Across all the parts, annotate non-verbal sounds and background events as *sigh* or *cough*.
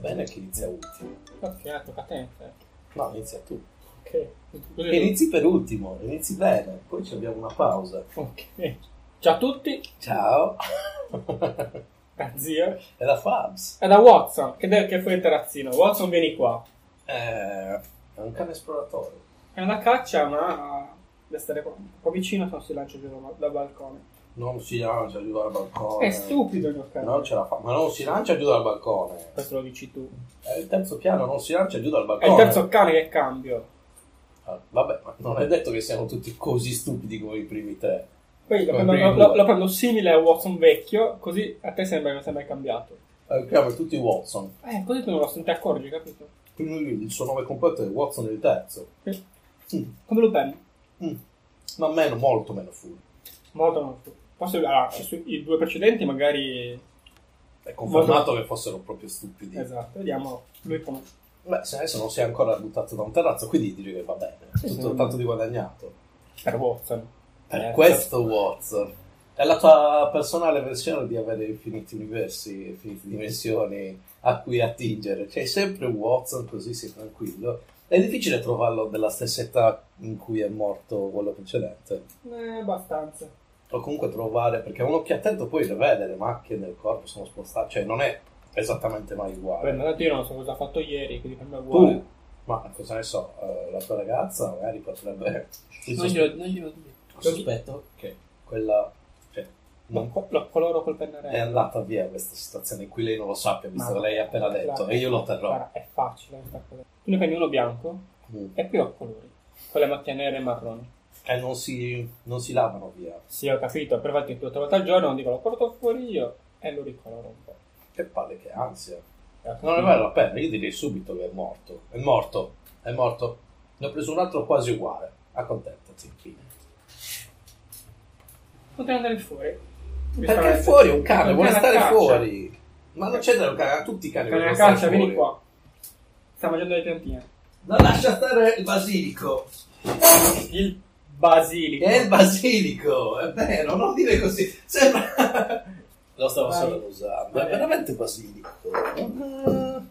bene che inizia ultimo. Ok, tocca a te. No, inizia tu. Ok. Così- inizi per ultimo, inizi bene, poi ci abbiamo una pausa. Ok. Ciao a tutti, Ciao. *laughs* da zio. È la Fabs. E da Watson, che, deve, che fu il terrazzino. Watson, vieni qua. Eh, è un cane esploratore. È una caccia, ma deve stare qua. un po' vicino se non si lancia giù da- dal balcone. Non si lancia giù dal balcone. È stupido giocare. Non ce la fa, ma non si lancia giù dal balcone. Questo lo dici tu. È il terzo piano, non si lancia giù dal È balcone. il terzo cane che cambio. Ah, vabbè, ma non è detto che siano tutti così stupidi come i primi tre. Poi lo prendo, primi lo- lo prendo simile a Watson vecchio, così a te sembra che sembra cambiato. Eh, chiama tutti Watson. Eh, così tu non lo ti accorgi, capito? Quindi il suo nome completo è Watson il terzo. Sì. Mm. Come Lupin. Mm. Ma meno, molto meno furbo. Molto molto. Forse allora, su- i due precedenti magari... È confermato che fossero proprio stupidi. Esatto, vediamo lui come... Beh, se adesso non si è ancora buttato da un terrazzo, quindi dici che va bene. Sì, Tutto sì. tanto di guadagnato. Per Watson. Per Eh, questo Watson. È la tua personale versione di avere infiniti universi, infinite dimensioni a cui attingere. C'è sempre Watson, così sei tranquillo. È difficile trovarlo della stessa età in cui è morto quello precedente. Eh, abbastanza. O comunque trovare, perché un occhio attento poi le vede, le macchie nel corpo sono spostate, cioè non è esattamente mai uguale. Vabbè, tanto io non so cosa ha fatto ieri, quindi per me è uguale. Tu, ma cosa ne so, eh, la tua ragazza magari potrebbe... Non *laughs* glielo, non glielo dire. sospetto che quella cioè, non co- lo coloro col è pennarello. andata via questa situazione in cui lei non lo sappia, visto Ma che lei ha appena detto, e io lo terrò. Guarda, è facile questa cosa. Tu ne prendi uno bianco Mm. e poi ho colori. Con le macchie nere e marroni. E non si, non si lavano via. Sì, ho capito, per farti due volte al giorno, non dico lo porto fuori io e lo ricoloro un po'. Che palle, che ansia. Eh, Non ne vale la pena, io direi subito che è morto. È morto, è morto. Ne ho preso un altro quasi uguale. Accontentati, fine. Potrai andare fuori. Perché è fuori un cane, vuole stare caccia. fuori. Ma non c'è da un cane, tutti i cani vogliono stare caccia, vieni fuori. qua. Sta mangiando le piantine. Non lascia stare il basilico. Il basilico. È il basilico, è vero, non dire così. Sembra... Lo stavo Vai. solo usando. È veramente basilico. Non,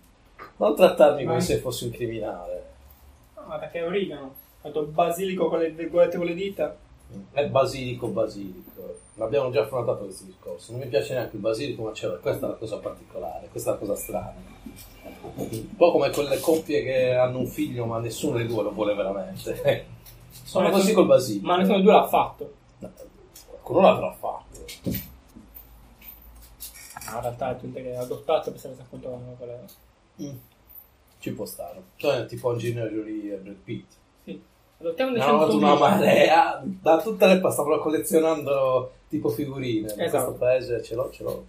non trattarmi come se fossi un criminale. No, ma perché è origano. Ho fatto il basilico con le virgolette con le dita. È basilico, basilico. L'abbiamo già affrontato questo discorso. Non mi piace neanche il basilico, ma c'è questa è la cosa particolare, questa è la cosa strana. Un po' come quelle coppie che hanno un figlio, ma nessuno dei due lo vuole veramente. Sono Ma così col basilico. Ma nessuno dei due l'ha fatto. Qualcuno l'avrà fatto. No, in realtà è gente che ha adottato per sapere appunto come voleva. Mm. Ci può stare. Cioè, tipo Angelina Jolie e Brad Pitt. Sì. Adottiamo dei avuto una 100.000. marea. Da tutte le parti stavano collezionando tipo figurine. In Esatto. questo paese ce l'ho, ce l'ho.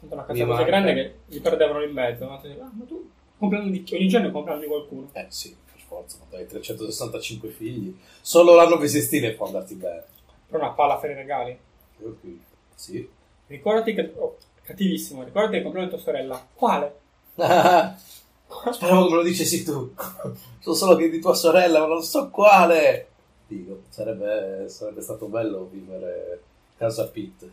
Una casa così grande che gli perdevano in mezzo. No? Ah, ma tu compleanno di ogni giorno è il compleanno di qualcuno. Eh sì, forza. quando hai 365 figli. Solo l'anno bisestile può andarti bene. Per una palla per i regali. Qui. Sì. Ricordati che. Oh, cattivissimo, ricordati compleanno di tua sorella. Quale? *laughs* Speravo che me lo dicessi tu. So solo che di tua sorella, ma non so quale. Dico, sarebbe, sarebbe stato bello vivere casa Pitt.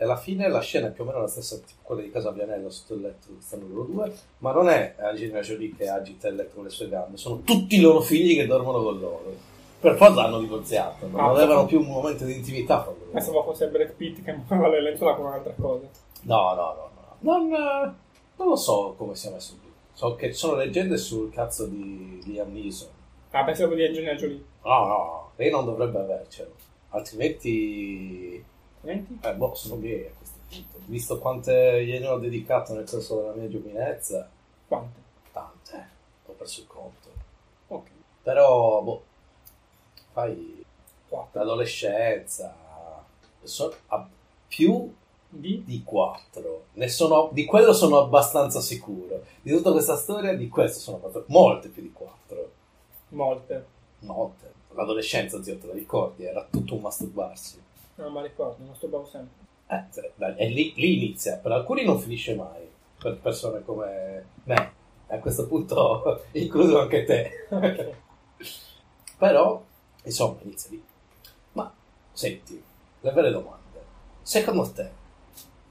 E alla fine la scena è più o meno la stessa, tipo quella di casa Vianello sotto il letto stanno loro due, ma non è Angelina Jolie che agita il letto con le sue gambe, sono tutti i loro figli che dormono con loro. Per forza hanno divorziato, non Ah, avevano più un momento di intimità. Pensavo fosse Brad Pitt che *laughs* muoveva le lenzuola con un'altra cosa. No, no, no, no. Non, non lo so come sia messo qui. So che ci sono leggende sul cazzo di Liam Neeson. Ah, pensavo di Angelina Jolie. No, no, lei non dovrebbe avercelo. Altrimenti, Senti? eh, boh, sono gay a questo punto. Visto quante gliene ho dedicato nel corso della mia giovinezza, Quante? tante, ho perso il conto. Ok. Però, boh, fai Quattro. l'adolescenza, so- a- più Di? di 4. Ne sono, di quello sono abbastanza sicuro. Di tutta questa storia, di questo sono abbastanza, molte più di 4. Molte. Molte. L'adolescenza, zio, te la ricordi? Era tutto un masturbarsi. Non mi ricordo, non masturbavo sempre. Eh, dai, e lì, lì inizia. Per alcuni non finisce mai. Per persone come me. A questo punto *laughs* includo anche te. Però, insomma, inizia lì. Ma, senti, le vere domande. Secondo te,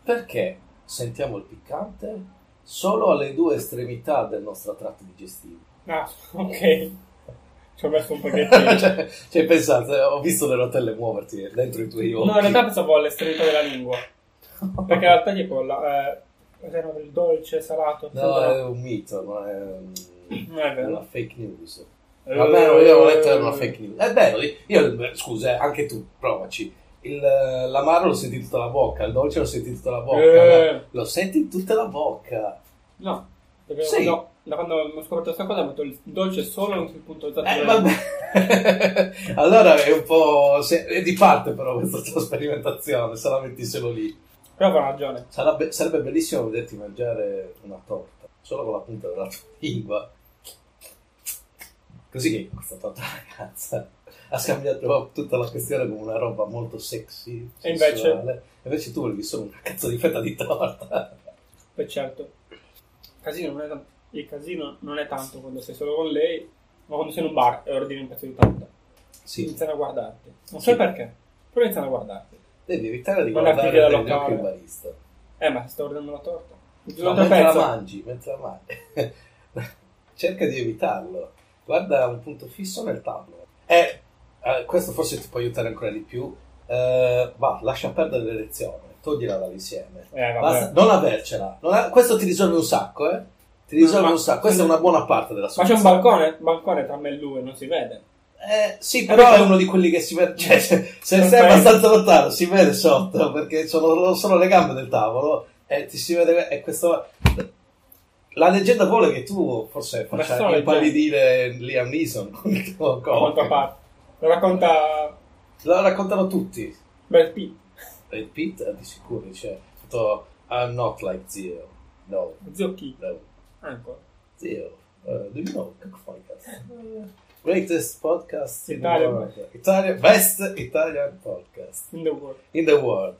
perché sentiamo il piccante solo alle due estremità del nostro tratto digestivo. Ah, *laughs* ok. Ci ho messo un pochettino. *laughs* cioè, cioè, pensate, ho visto le rotelle muoverti dentro i tuoi occhi. no, in realtà pensavo all'estremità della lingua. Perché in realtà tipo la, eh, il dolce, salato. No, sembra- è un mito, non è, Non è vero. una fake news. Eh, Almeno io ho letto che era una fake news. È vero, io, scusa, eh, anche tu, provaci. Il, l'amaro lo senti in tutta la bocca, il dolce lo senti in tutta la bocca, Eh. ma lo senti in tutta la bocca. No, Sì. no, da quando ho scoperto questa cosa metto il dolce solo sul punto esatto. Eh, della- vabbè. *laughs* allora è un po'. se- è di parte, però, questa tua sperimentazione. Se la metti solo lì. Però ha ragione. Sarebbe, sarebbe bellissimo vederti mangiare una torta solo con la punta della tua lingua. Così che questa tua *laughs* ragazza ha scambiato tutta la questione come una roba molto sexy. E invece? Invece tu volevi solo una cazzo di fetta di torta. Beh, certo. Casino non è tan- il casino non è tanto quando sei solo con lei, ma quando sei in un bar e ordini un pezzo di torta. Sì, Iniziano a guardarti. Non Sì. perché, però iniziano a guardarti. devi evitare di guardare negli occhi il barista. Eh, ma sto ordinando la torta. No, mentre la pezzo. mangi, mentre la mangi. *laughs* Cerca di evitarlo. Guarda un punto fisso nel tavolo. E eh, questo forse ti può aiutare ancora di più. Eh, va, lascia perdere l'elezione, toglila dall'insieme. Eh. Basta, non avercela. Non ha- questo ti risolve un sacco, eh? Ti risolve Ma- un sacco. Questa è una buona parte della Ma c'è un soluzione. balcone, balcone tra me e lui, non si vede. Eh, sì, però è uno di quelli che si vede. Cioè, se se stai abbastanza lontano, si vede sotto perché sono solo le gambe del tavolo e ti si vede. E questo. La leggenda vuole che tu forse faccia sono impallidire Liam Neeson con quanto pare. Lo racconta Lo raccontano tutti. Brad Pitt. Brad Pitt eh, di sicuro dice tutto, I'm not like Zio. No, Zio chi? no. Ancora. Zio. Uh, do you know Cook Podcast? Uh, greatest podcast in Italian. the world. Italian, best Italian podcast In the world. in the world.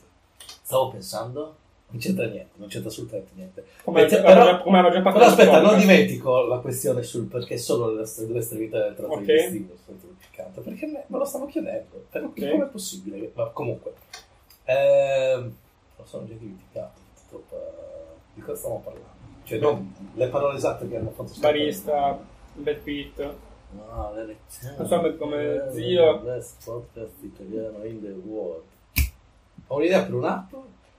Stavo pensando, non c'entra niente, non c'entra assolutamente niente. Come, Perché- la- però, la- come fatto però aspetta, non dimentico la questione sul perché solo le nostre due estremità del tratto Ok. digestivo sono piccante, perché me, me lo stavo chiedendo. Per- Ok. Com'è possibile? Ma comunque, ehm, lo sono già dimenticato. eh, di cosa stiamo parlando? Cioè, non le parole esatte che hanno fatto Barista. No, l'elezione. Non so, come zio. Best podcast italiano in the world. Ho un'idea per un'app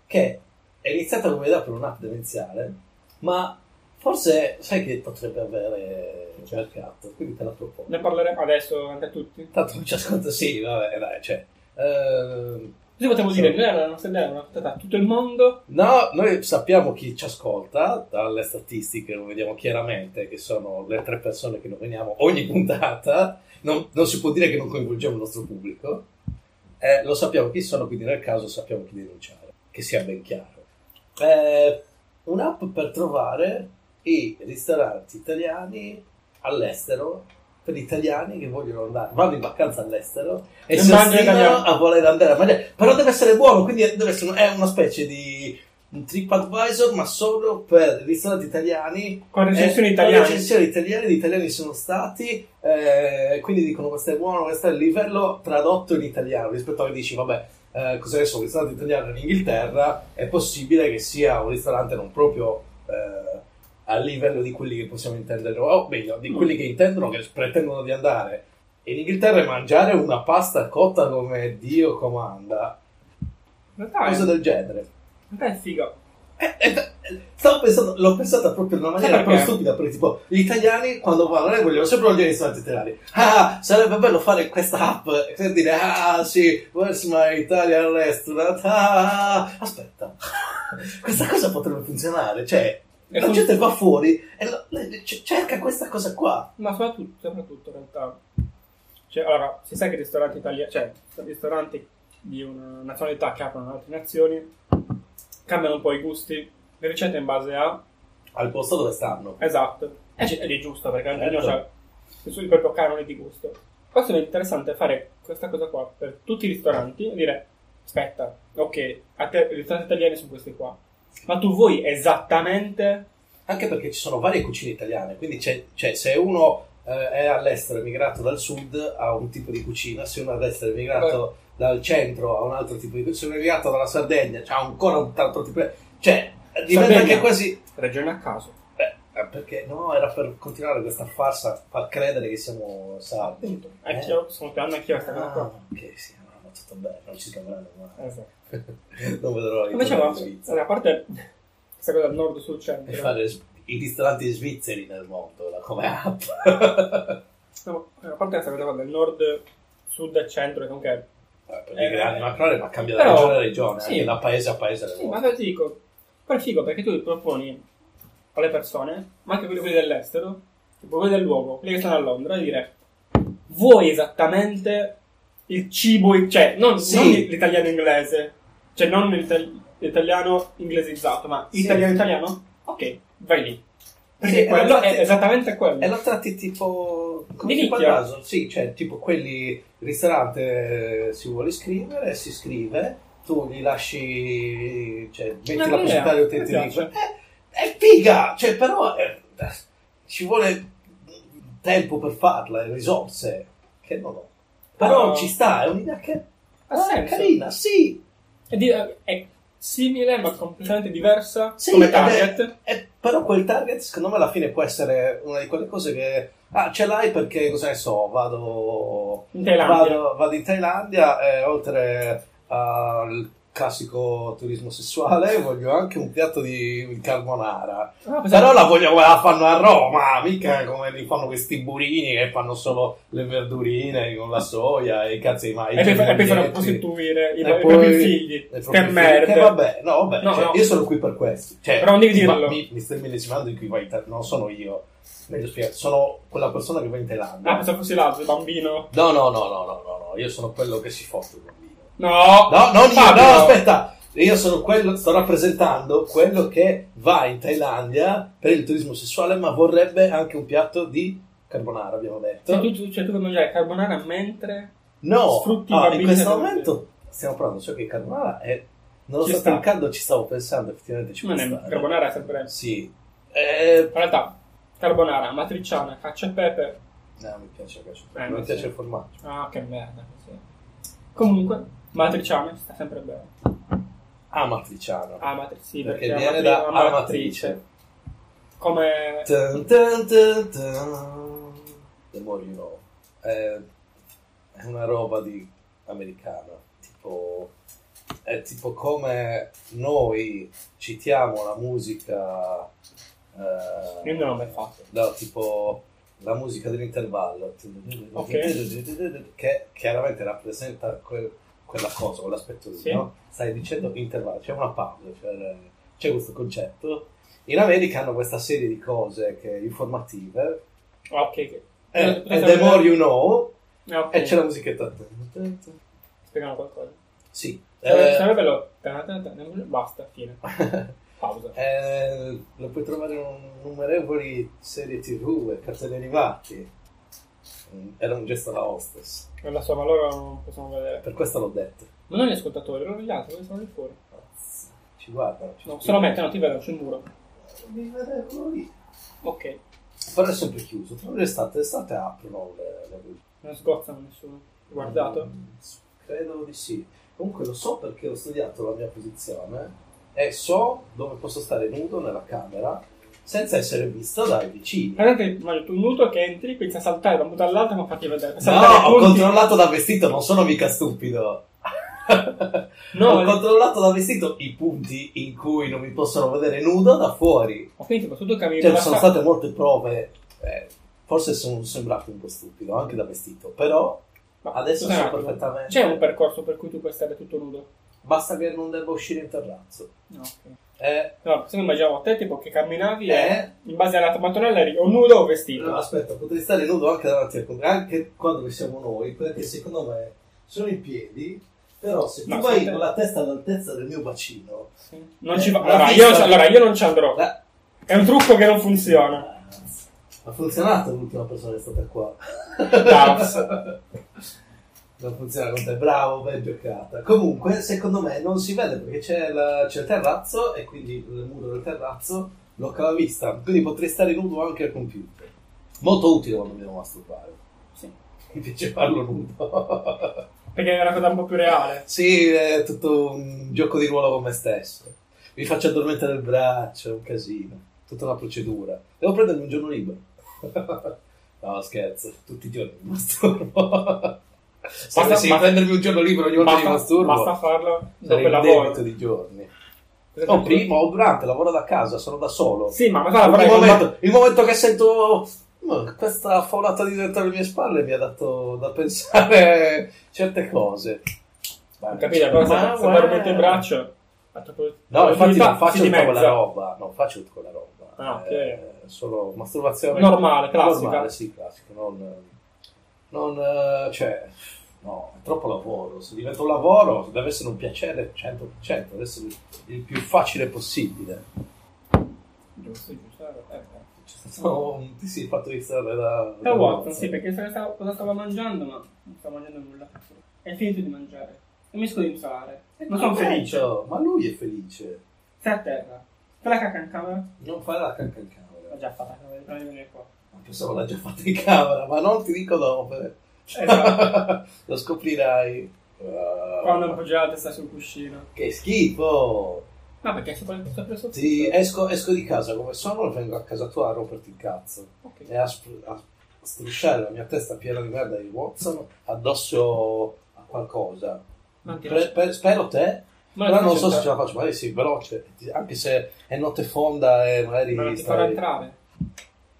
che è iniziata come idea per un'app demenziale, ma forse sai che potrebbe avere mercato, quindi te la propongo. Ne parleremo adesso anche a tutti. Tanto non ci ascolta, sì, vabbè, dai, cioè. ehm, Così potremmo dire, noi la nostra idea è una portata a tutto il mondo. No, noi sappiamo chi ci ascolta, dalle statistiche lo vediamo chiaramente che sono le tre persone che noi veniamo ogni puntata, non, non si può dire che non coinvolgiamo il nostro pubblico, Eh, lo sappiamo chi sono, quindi nel caso sappiamo chi denunciare, che sia ben chiaro. Eh, un'app per trovare i ristoranti italiani all'estero per italiani che vogliono andare, vanno in vacanza all'estero e E si ostinano a voler andare a mangiare. Però deve essere buono, quindi deve essere, è una specie di un TripAdvisor, ma solo per ristoranti italiani. Con recensioni Eh, italiane. Con recensioni italiane, gli italiani sono stati, eh, quindi dicono questo è buono, questo è il livello tradotto in italiano, rispetto a che dici, vabbè, eh, cosa ne so, un ristorante italiano in Inghilterra, è possibile che sia un ristorante non proprio eh, a livello di quelli che possiamo intendere, o meglio, di quelli che intendono, che pretendono di andare in Inghilterra e mangiare una pasta cotta come Dio comanda, cose è, del genere. è figo. Eh, eh, Stavo pensando, l'ho pensata proprio in una maniera proprio stupida, perché tipo, gli italiani quando vanno eh, vogliono sempre mangiare i ristoranti italiani. Ah, sarebbe bello fare questa app per dire, ah sì, where's my Italian restaurant? Ah, aspetta, *laughs* questa cosa potrebbe funzionare, cioè, E la fun- gente va fuori e lo- le- c- cerca questa cosa qua. Ma soprattutto, soprattutto in realtà. Cioè, allora, si sa che i ristoranti italiani, cioè, i ristoranti di una nazionalità che aprono in altre nazioni cambiano un po' i gusti, le ricette in base a. Al posto dove stanno. Esatto. E c- ed è giusto perché ognuno Certo. ha il suo proprio canone di gusto. Questo è interessante fare questa cosa qua per tutti i ristoranti e dire: aspetta, ok, a te i ristoranti italiani sono questi qua. Ma tu vuoi esattamente Anche perché ci sono varie cucine italiane, quindi c'è, c'è- se uno eh, è all'estero, è migrato dal sud, ha un tipo di cucina, se uno è all'estero è migrato dal centro, ha un altro tipo di cucina, se uno è migrato dalla Sardegna, ha ancora un altro tipo di... Cioè, diventa Sardegna. che quasi... Regione a caso. Eh, eh, perché no, era per continuare questa farsa, far credere che siamo. Appunto. Eh? Anch'io, sono piano anch'io Ah, ok, sì, no, tutto bene, non ci scambieranno mai. Esatto. Non vedrò i Invece, ristoranti ma, svizzeri. a parte questa cosa del nord sul centro, E fare i ristoranti svizzeri nel mondo, la come app. *laughs* no, a parte questa cosa del nord, sud e centro, che comunque Eh, Eh, grandi macrone, ma cambia da regione a regione, sì. anche da paese a paese. Sì, ma te ti dico, poi è figo perché tu ti proponi alle persone, ma anche quelli, quelli dell'estero, tipo quelli del luogo, quelli che stanno a Londra, di dire vuoi esattamente il cibo, cioè non, Sì. non l'italiano inglese, cioè non l'ita- l'italiano inglesizzato, ma Sì. italiano italiano? Ok, vai lì. Perché Sì, quello infatti- è esattamente quello. E lo tratti tipo come tipo caso, sì, cioè tipo quelli il ristorante eh, si vuole iscrivere, si iscrive, tu gli lasci, cioè metti la possibilità di utenti piace. liberi. È, è figa, cioè però eh, ci vuole tempo per farla, risorse che non ho. Però No. ci sta, è un'idea che ah, è carina, sì. È, di- è simile ma completamente diversa Sì, come ed è- target. è- però quel target secondo me alla fine può essere una di quelle cose che ah ce l'hai perché cosa ne so vado In Thailandia. vado, vado in Thailandia e oltre al classico turismo sessuale *laughs* voglio anche un piatto di carbonara Ah, però la voglio come la fanno a Roma mica come li fanno questi burini che fanno solo le verdurine con la soia e i cazzi mai E poi, e poi fanno prostituire i, i poi- propri figli. Che merda. Che vabbè, no, vabbè, No, cioè, no. io sono qui per questo. Cioè, Però non devi dirlo. Mi, mi stai medesimando in cui vai non sono io. Meglio spiegare, sono quella persona che va in Thailandia. Ah, pensavo fossi l'altro, il bambino. No, no, no, no, no, no, no, io sono quello che si fotte No! No, non io, no, aspetta. Io sono quello, sto rappresentando quello che va in Thailandia per il turismo sessuale, ma vorrebbe anche un piatto di carbonara, abbiamo detto. Cioè, tu, tu, cioè, tu puoi mangiare carbonara mentre... No, Sfrutti ah, in questo momento stiamo parlando ciò che carbonara è. Non lo Ci so, sta. ci stavo pensando, effettivamente ci Non è stare. carbonara è sempre... Sì. Eh, In realtà, carbonara, matriciana, cacio e pepe. no, mi piace il cacio. Eh, mi no, piace sì. il formaggio. Ah, che merda. così. Comunque, matriciana sta sempre bene. Amatriciano. Ah, matrice, sì, perché perché, viene da una amatrice. Come... Dun, dun, dun, dun. The more you know. È, è una roba di americana. Tipo. È tipo come noi citiamo la musica. eh, Io non l'ho mai fatto. No, tipo la musica dell'intervallo Ok. che chiaramente rappresenta quel- quella cosa, quell'aspetto lì, Sì. no? Stai dicendo intervallo, c'è una pausa, cioè, c'è questo concetto. In America hanno questa serie di cose che informative Ah, ok. che- e, Eh, e the more you know Ah, ok. e c'è la musichetta. Spiegano qualcosa. Sì. Sarebbe Eh, sarebbe bello. Ta- ta- ta- Basta, fine. *laughs* Pausa. eh, lo puoi trovare in innumerevoli serie tv e cartoni animati. Mm, Era un gesto da hostess. Non la so, ma loro non possiamo vedere. Per questo l'ho detto. Ma non gli ascoltatori, loro gli altri, sono lì fuori. Ci guardano. ci No, se lo mettono, ti vedono sul muro. Mi vede quello lì. Ok. Però è sempre chiuso. Tra l'estate, l'estate aprono le, le Non sgozzano nessuno. Guardato? Mm, Credo di sì. Comunque lo so perché ho studiato la mia posizione e so dove posso stare nudo nella camera senza essere visto dai vicini. Guardate, immagino tu nudo che entri, quindi a saltare da un punto all'altro ma farti vedere. No, Saltare ho punti. controllato da vestito, non sono mica stupido. No, ho eh. controllato da vestito i punti in cui non mi possono vedere nudo da fuori. Ma quindi tipo, tu cammini Cioè, sono state molte prove. eh, forse sono sembrato un po' stupido anche da vestito, però Ma adesso so attimo, perfettamente. C'è un percorso per cui tu puoi stare tutto nudo? Basta che non debba uscire in terrazzo. No, ok. Eh, No, se no immaginiamo te tipo che camminavi Eh. e in base alla tua mattonella eri o nudo o vestito. no, aspetta, potrei stare nudo anche davanti al computer, anche quando siamo noi, perché secondo me sono in piedi, però se tu Ma vai con la testa all'altezza del mio bacino, Sì. Non ci va. La Allora io, allora, io non ci andrò. eh, È un trucco che non funziona. ha funzionato l'ultima persona che è stata qua. Davs. *laughs* non funziona con te, bravo, ben giocata. Comunque, secondo me non si vede perché c'è, la- c'è il terrazzo e quindi il muro del terrazzo blocca la vista. Quindi potrei stare nudo anche al computer. Molto utile quando mi devo masturbare. Sì. *laughs* Mi piace farlo nudo. *laughs* Perché è una cosa un po' più reale. sì, è tutto un gioco di ruolo con me stesso. mi faccio addormentare il braccio, è un casino, tutta una procedura. Devo prendermi un giorno libero. *laughs* no, scherzo, tutti i giorni mi masturbo. Basta- dovessi basta- prendermi un giorno libero ogni volta che Basta, masturbo, basta farlo dopo il in lavoro. di giorni. O prima o durante, lavoro da casa, sono da solo. Sì, ma ma il, momento, il momento che sento "Ma questa faulata di dentro alle mie spalle mi ha dato da pensare *laughs* certe cose. Ho capito, però Ma se guarda- mette il braccio... No, infatti non faccio tutta quella roba. Non faccio tutta quella roba. Ah, ok. Eh, solo masturbazione. Normale, classica. Normale, sì, classico. Non, non, eh, cioè, no, è troppo lavoro. Se diventa un lavoro, deve essere un piacere 100%, deve essere il più facile possibile. Giusto, giusto. eh, eh. C'è stato un- ti sei fatto distrarre da... Da Watson, sì, perché sa- cosa stava mangiando, ma non stava mangiando nulla. È finito di mangiare. E mi scuso di insalare. Non sono felice. Perfetto, Ma lui è felice. Sei a terra. Fai la cacca in camera? Non fare la cacca in camera. Già fatta, devi venire qua. Ma Pensavo l'ha già fatta in camera, ma non ti dico dove. Esatto. *laughs* Lo scoprirai. Uh, Quando appoggiare la testa sul cuscino. Che schifo! No, perché sto preso Sì, esco, esco di casa come sono e vengo a casa tua a romperti il cazzo. Ok. E a, spr- a strusciare la mia testa piena di merda di Watson addosso a qualcosa. Non Per- per- spero te, Ma però non so se ce la faccio, magari sì, veloce, anche se è notte fonda e magari Ma non ti farò entrare.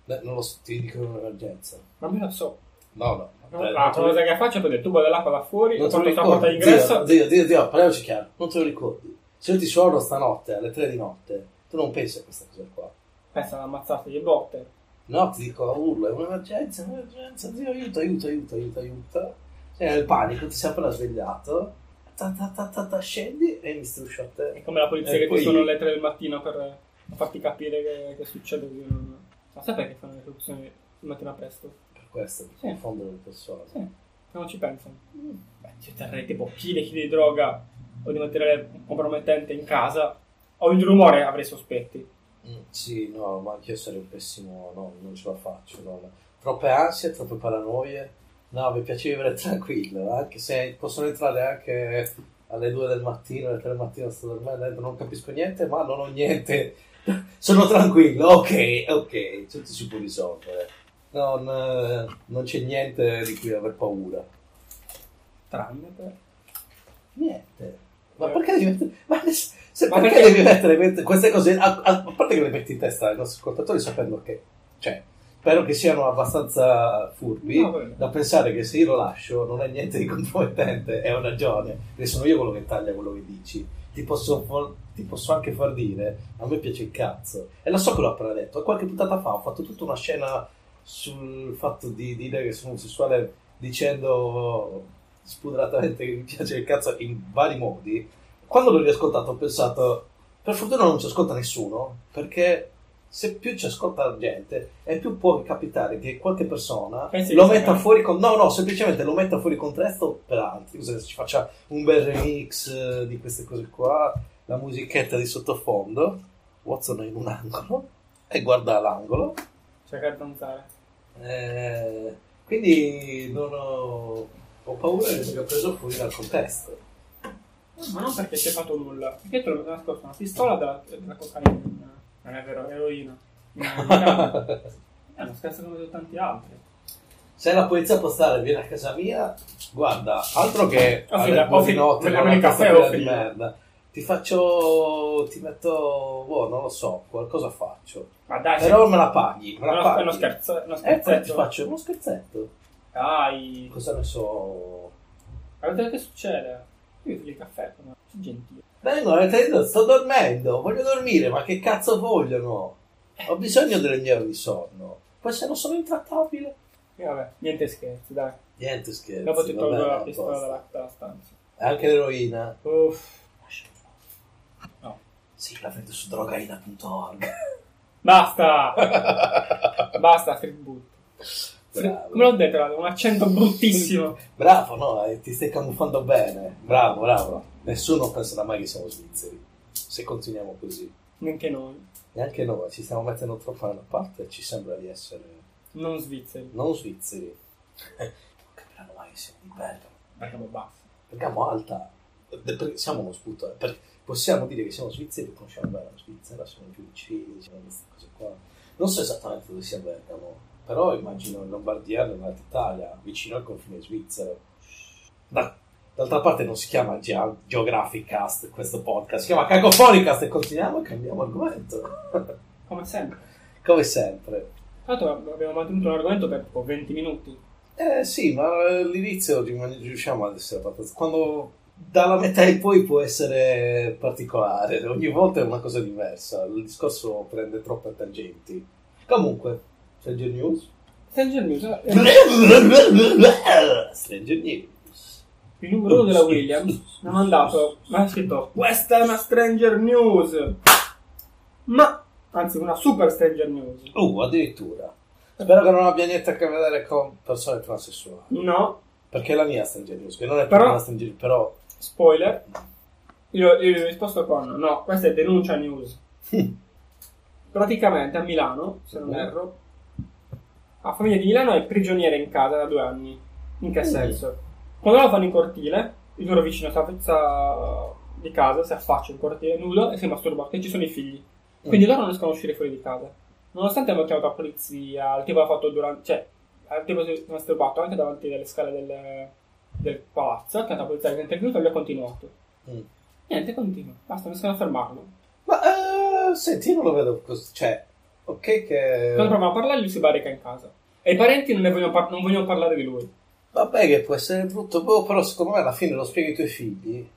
Beh, non lo so, ti dico un'emergenza. Ma me lo so. No, no. La non te lo- cosa che faccio è il tubo dell'acqua da fuori, non fatto sta porta ricordi. d'ingresso. Dio, Dio, Dio, Dio, parliamoci chiaro, non te lo ricordi. Se io ti suono stanotte alle 3 di notte, tu non pensi a questa cosa qua. Pensa ad ammazzarti di botte. No, ti dico a urlo, è un'emergenza, è un'emergenza, Dio, aiuto, aiuto, aiuto, aiuto, aiuto. Sei nel panico, ti sei appena svegliato, ta, ta, ta, ta, ta, scendi e mi struscio a te. È come la polizia E che poi- ti sono alle 3 del mattino per farti capire che, che succede. non- Ma sai perché fanno le esecuzioni di mattina presto? Per questo, per Sì. confondere le persone. Sì, non ci pensano. Beh, se terrei tipo chili e chili di droga o di materiale compromettente in casa, o il rumore avrei sospetti. Mm, sì, no, ma anche io sarei un pessimo, no, non ce la faccio. no. Troppe ansie, troppe paranoie. No, mi piace vivere *laughs* tranquillo, anche se possono entrare anche alle 2 del mattino, alle 3 del mattino sto dormendo, dentro, non capisco niente, ma non ho niente. *laughs* Sono tranquillo, ok, ok, tutto si può risolvere. Non, eh, non c'è niente di cui aver paura. Tranne per... Niente. Ma perché devi mettere, ma se- perché perché- devi mettere queste- queste cose? A, a- a parte che le metti in testa ai nostri ascoltatori sapendo che, cioè, spero che siano abbastanza furbi No, da pensare che se io lo lascio non è niente di compromettente e ho ragione, perché sono io quello che taglia quello che dici. Ti posso, ti posso anche far dire, a me piace il cazzo. E lo so che l'ho appena detto, qualche puntata fa ho fatto tutta una scena sul fatto di dire che sono omosessuale dicendo spudoratamente che mi piace il cazzo in vari modi. Quando l'ho riascoltato ho pensato, per fortuna non ci ascolta nessuno, perché se più ci ascolta gente e più può capitare che qualche persona Pensi lo metta fuori con... No, no, semplicemente lo metta fuori contesto per altri, così ci faccia un bel remix eh, di queste cose qua, la musichetta di sottofondo, Watson è in un angolo e guarda l'angolo. cercare di danzare. Eh, quindi non ho, ho paura che sia preso fuori dal contesto. Ma non perché ci hai fatto nulla. Perché l'ho nascosto una pistola della, della cocaina. Non è vero, *laughs* eroina. È uno scherzo come tanti altri. Se la polizia postale viene a casa mia, guarda, altro che Oh, fila, due oh, caffè o di merda. Ti faccio, ti metto, boh, non lo so, qualcosa faccio. Ma dai, Però me la paghi, me la paghi. uno scherzo, uno Eh, ti scherzetto. faccio uno scherzetto. Dai. Cosa ne so? Guarda che succede. Io ti il caffè, ma sei gentile. Vengo, avete sto dormendo, voglio dormire, ma che cazzo vogliono? Ho bisogno delle mie ore di sonno. Poi se non sono intrattabile. E vabbè, niente scherzi, dai. Niente scherzi. Dopo ti tolgo la pistola dalla, dalla stanza. Anche l'eroina. Uff. No. Sì, la vedo su drogaina.org. Basta! *laughs* Basta, Free Boot. Bravo. Come l'ho detto, un accento bruttissimo. Bravo, no, eh, ti stai camuffando bene. Bravo, bravo. Nessuno penserà mai che siamo svizzeri. Se continuiamo così. Neanche noi. Neanche noi ci stiamo mettendo troppo da una parte e ci sembra di essere Non svizzeri. non svizzeri. Non capiranno mai che siamo di Bergamo. Bergamo basta. Bergamo alta. siamo uno sputo, eh, possiamo dire che siamo svizzeri, conosciamo bene la Svizzera, siamo più vicini, siamo queste cose qua. Non so esattamente dove sia Bergamo, però immagino in Lombardia, nella Italia, vicino al confine svizzero. Da- d'altra parte non si chiama Gea- Geographic Cast questo podcast, si chiama Cacofonicast e continuiamo e cambiamo argomento. *laughs* Come sempre. Come sempre. L'altro abbiamo mantenuto un argomento per tipo 20 minuti. Eh sì, ma all'inizio riusciamo ad essere abbastanza... Quando dalla metà in poi può essere particolare, ogni volta è una cosa diversa, il discorso prende troppe tangenti. Comunque, Stranger News? Stranger News, eh, Stranger News. il numero uno della Williams mi ha mandato, mi ha scritto questa è una Stranger News. Ma, anzi una super Stranger News. Uh, addirittura. Spero che non abbia niente a che vedere con persone transessuali. No, Perché è la mia Stranger News, che non è Però- una Stranger News, però... spoiler. Io, io gli ho risposto con no, questa è denuncia news. *laughs* Praticamente a Milano, se non Mm. erro, la famiglia di Milano è prigioniera in casa da due anni. In che Mm. senso? Quando lo fanno in cortile, il loro vicino sta, sta di casa, si affaccia in cortile nudo e si masturba perché ci sono i figli. Quindi loro non riescono a uscire fuori di casa. Nonostante abbiamo chiamato la polizia, il tipo ha fatto durante. cioè, il tipo si è masturbato anche davanti alle scale del, del palazzo, ha chiamato la polizia è intervenuto e lui ha continuato. Mm. Niente, continua. Basta, non riescono a fermarlo. Ma, eh, senti, io non lo vedo così, cioè... Ok che... Quando proviamo a parlare, lui si barrica in casa. E i parenti non, ne vogliono, par- non vogliono parlare di lui. Vabbè che può essere brutto, boh, però secondo me alla fine lo spieghi ai tuoi figli,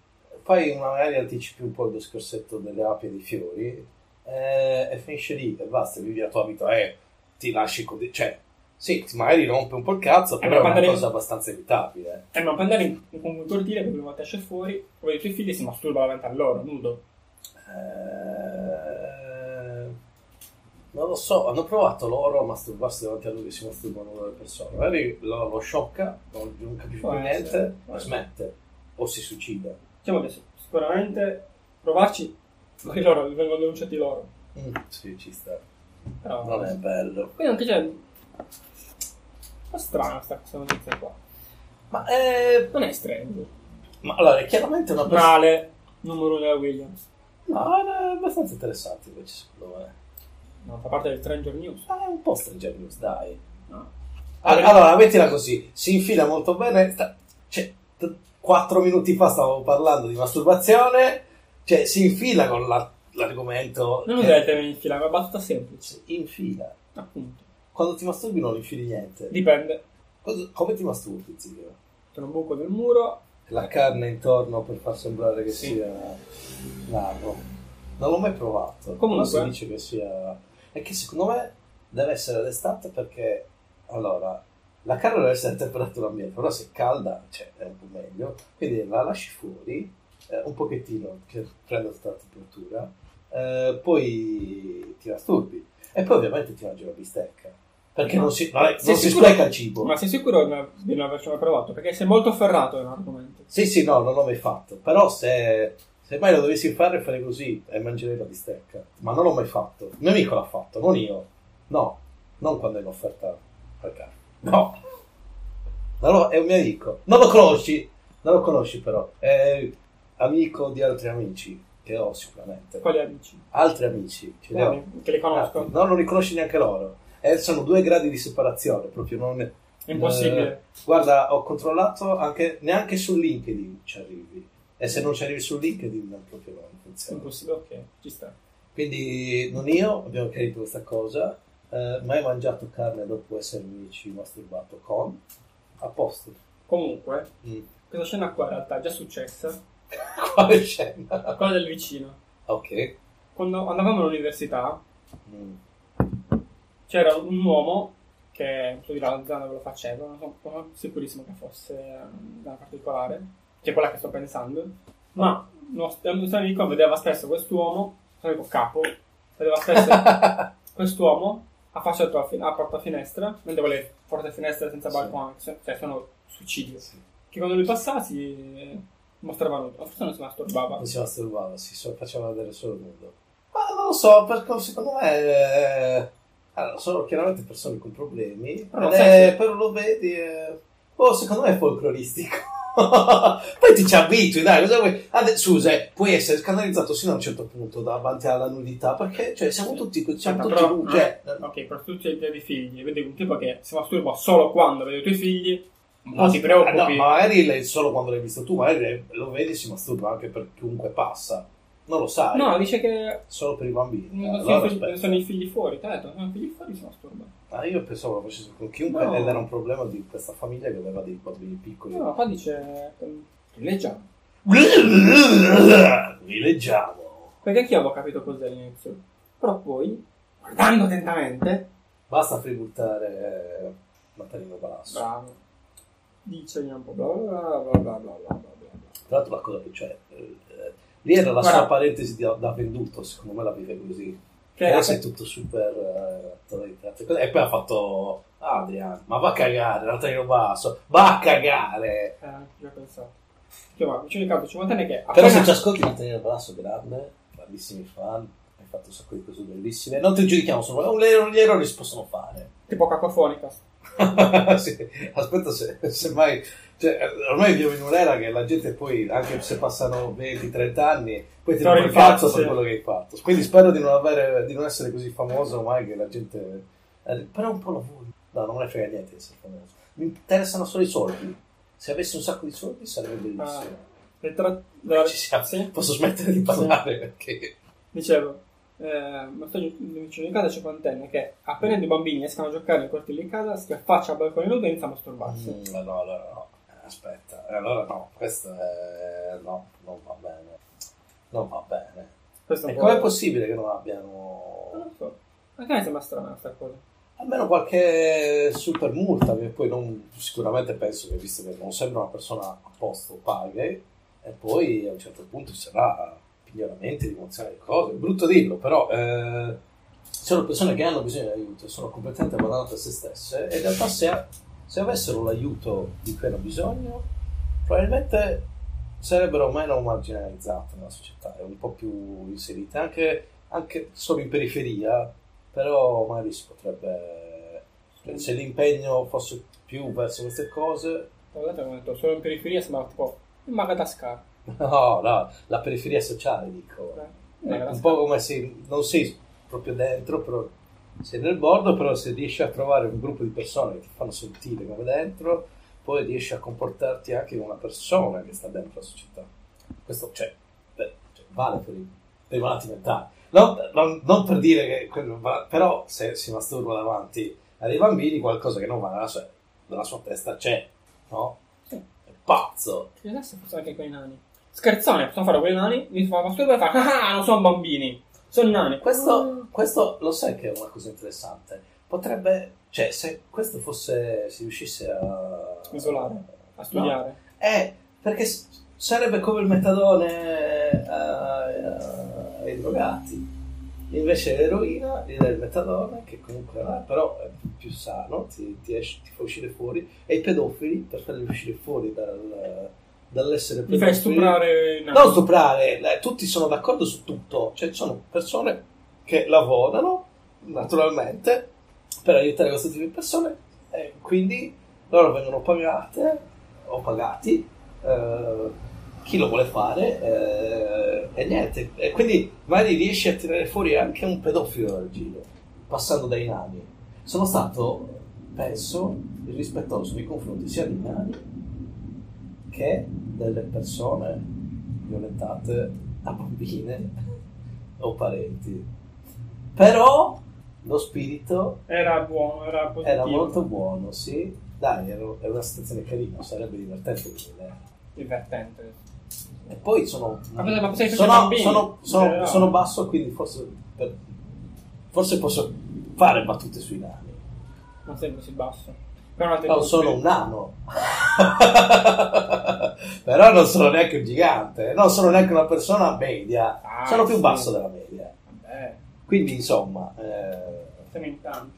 poi magari anticipi un po' il discorsetto delle api e dei fiori eh, e finisce lì e basta, vivi la tua vita e ti lasci così, cioè sì, magari rompe un po' il cazzo, però ma è una cosa abbastanza evitabile. E non puoi andare in, in cortile perché una volta esce fuori, vede i tuoi figli si masturba davanti a loro, nudo. Eh, non lo so, hanno provato loro a masturbarsi davanti a lui che si masturbano le persone, magari lo, lo sciocca, non, non capisce più niente, essere. smette o si suicida. Diciamo che sicuramente provarci, magari loro vengono denunciati loro. Mm, sì, ci sta. Però, Non è bello. Quindi anche c'è. Po' strana sta questa notizia qua. Ma, eh, Non è strange. ma allora, è chiaramente una persona. Male, numero della Williams. No, è abbastanza interessante invece. No, fa parte del Stranger News. Ah, è un po' Stranger News, dai. No. Ah, Allora, mettila così: si infila molto bene. Cioè, quattro minuti fa stavamo parlando di masturbazione. Cioè, si infila con la- l'argomento. Non usare il termine infilare, è una battuta semplice. infila. Appunto. Quando ti masturbi non infili niente. Dipende. Cosa- come ti masturbi, zio? C'è un buco del muro. La carne intorno per far sembrare che Sì. sia largo. Non l'ho mai provato. Comunque. Però si dice che sia. È che secondo me deve essere d'estate perché allora la carne deve essere a temperatura ambiente, però se è calda cioè, è un po' meglio. Quindi la lasci fuori eh, un pochettino che prenda tutta la temperatura, eh, poi ti masturbi e poi ovviamente ti mangi la bistecca. Perché No. non si, non è- non si spreca il cibo. Ma sei sicuro di non- averci mai provato? Perché sei molto ferrato nell'argomento. Sì, sì, no, non l'ho mai fatto. Però se, se mai lo dovessi fare, farei così e mangerei la bistecca. Ma non l'ho mai fatto. Il mio amico l'ha fatto, non io. No, non quando è in offerta al caffè. No. Lo- è un mio amico. Non lo conosci? Non lo conosci però. È amico di altri amici, che ho sicuramente. Quali amici? Altri amici. Ce li ho. Che li conosco. No, non li conosci neanche loro. E sono due gradi di separazione, proprio non... Impossibile. Eh, guarda, ho controllato anche neanche su LinkedIn ci arrivi. E se non ci arrivi su LinkedIn non proprio non funziona. Impossibile, ok, ci sta. Quindi non io abbiamo chiarito questa cosa, eh, mai mangiato carne dopo essermici masturbato con a posto. Comunque, Mm. questa scena qua in realtà è già successa. *laughs* Quale scena? Quella del vicino. Ok. Quando andavamo all'università, Mm. c'era un uomo che non so di là la zona dove lo faceva, non sono sicurissimo che fosse eh, da una particolare, che è quella che sto pensando. Ma nostro il nostro amico vedeva spesso quest'uomo, amico capo, vedeva spesso *laughs* quest'uomo affacciato a, fin- a porta finestra, mentre le porte finestre senza Sì. balcone, cioè sono suicidio. Sì. Che quando lui passava si mostrava nudo, o forse non si masturbava. Non si masturbava, si so- faceva vedere solo nudo. Ma non lo so, perché secondo me eh, allora, sono chiaramente persone con problemi, Però se- però lo vedi, eh, oh, secondo me è folcloristico. *laughs* Poi ti ci abitui, dai, cosa vuoi? Ade- scusa, eh, puoi essere scandalizzato sino a un certo punto davanti alla nudità, perché cioè, siamo tutti, siamo Aspetta, tutti però, nudi, cioè, no, ok, per tutti i tuoi figli, vedi un tipo che si masturba solo quando vede i tuoi figli, un po' ti eh, preoccupi. no, ma magari solo quando l'hai visto tu, magari lo vedi e si masturba anche per chiunque passa. Non lo sai, No, dice che solo per i bambini. non Allora, sono, i figli, aspetta. sono i figli fuori, te detto, sono i figli fuori si masturba. Ma io pensavo lo facesse con chiunque no. ed era un problema di questa famiglia che aveva dei bambini piccoli. No, qua dice ehm, leggiamo. *laughs* Rileggiamo. Perché anch'io avevo capito così all'inizio. Però poi, guardando attentamente... Basta fributtare eh, Mattarino Basso. Bravo. Dice un po' bla bla bla bla bla bla bla. Tra l'altro la cosa che c'è... Cioè, eh, lì era la Guarda. sua parentesi da venduto, secondo me la vive così Adesso è tutto super eh, e poi ha fatto "Ah, Adrian, ma va a cagare, Natalino Basso, va a cagare. Eh, già pensato. Vicino di capo 50 anni che Però appena... se ci ascolti Natalino Basso, grande, grandissimi fan, hai fatto un sacco di cose bellissime, non ti giudichiamo, sono gli errori, si possono fare. Tipo cacofonica. *laughs* Sì, Aspetta, se, se mai. Cioè, ormai viviamo in un'era che la gente poi, anche se passano 20-30 anni, poi ti faccia, cazzo per sì. quello che hai fatto. Quindi spero di non, avere, di non essere così famoso ormai che la gente. eh, però un po' lavoro. No, non me ne frega niente di essere famoso. Mi interessano solo i soldi. Se avessi un sacco di soldi sarebbe bellissimo. Ah, tra- Ci siamo. sì. Posso smettere di parlare perché. Dicevo, eh, sto vicino di casa cinquantenne che appena due bambini escono a giocare nel cortile di casa si affaccia al balcone nudo inizia a masturbarsi. Mm, no, allora no. Aspetta, Eh, allora no, questo è. No, non va bene. Non va bene. Questo E com'è possibile che non Non abbiano lo so. Anche a me sembra strana questa cosa. almeno qualche super multa? Che poi non, sicuramente penso che visto che non sembra una persona a posto, paghe e poi a un certo punto ci sarà miglioramenti, rimozione di cose. È brutto dirlo, però eh, sono persone che hanno bisogno di aiuto, sono completamente abbandonate a se stesse e in realtà se, se avessero l'aiuto di cui hanno bisogno, probabilmente sarebbero meno marginalizzate nella società e un po' più inserite, anche, anche solo in periferia, però magari si potrebbe, cioè, se l'impegno fosse più verso queste cose, Tra l'altro abbiamo detto, solo in periferia sembra tipo in Madagascar. No, no, la periferia sociale dico, Eh, Ecco, un po' come se non sei proprio dentro, però sei nel bordo, però se riesci a trovare un gruppo di persone che ti fanno sentire come dentro, poi riesci a comportarti anche come una persona che sta dentro la società. Questo cioè, beh, cioè, vale per i, per i malati mentali. Non, non- non per dire che quello va- però se si masturba davanti a dei bambini qualcosa che non va nella sua, nella sua testa c'è, no? Sì. È pazzo. Adesso forse anche con i nani. Scherzone, possiamo fare con i nani, mi fa masturba e fa *laughs* ah, non sono bambini, sono nani. Questo, questo lo sai che è una cosa interessante. Potrebbe, cioè, se questo fosse, si riuscisse a Isolare, a studiare. Eh, perché sarebbe come il metadone a- ai drogati. Invece l'eroina dai il metadone, che comunque è, però è più sano, ti, ti esce- ti fa uscire fuori, e i pedofili, per farli uscire fuori dal- dall'essere Mi fai stuprare nani. non stuprare, tutti sono d'accordo su tutto, cioè ci sono persone che lavorano naturalmente per aiutare questo tipo di persone e quindi loro vengono pagate o pagati eh, chi lo vuole fare eh, e niente. E quindi magari riesci a tirare fuori anche un pedofilo dal giro passando dai nani. Sono stato penso irrispettoso nei confronti sia dei nani che delle persone violentate da bambine o parenti. Però lo spirito Era buono, era positivo. era molto buono, sì. Dai, era, era una situazione carina, sarebbe divertente vedere. divertente. E poi sono, cosa- ma fatto sono, sono, sono- Eh, no. sono basso, quindi forse, per- forse posso fare battute sui nani. Non sei così basso. Però tipo sono un nano. *laughs* Però non sono neanche un gigante, non sono neanche una persona media, Ah, sono più sì. basso della media. Vabbè, Quindi insomma, eh, siamo in tanti.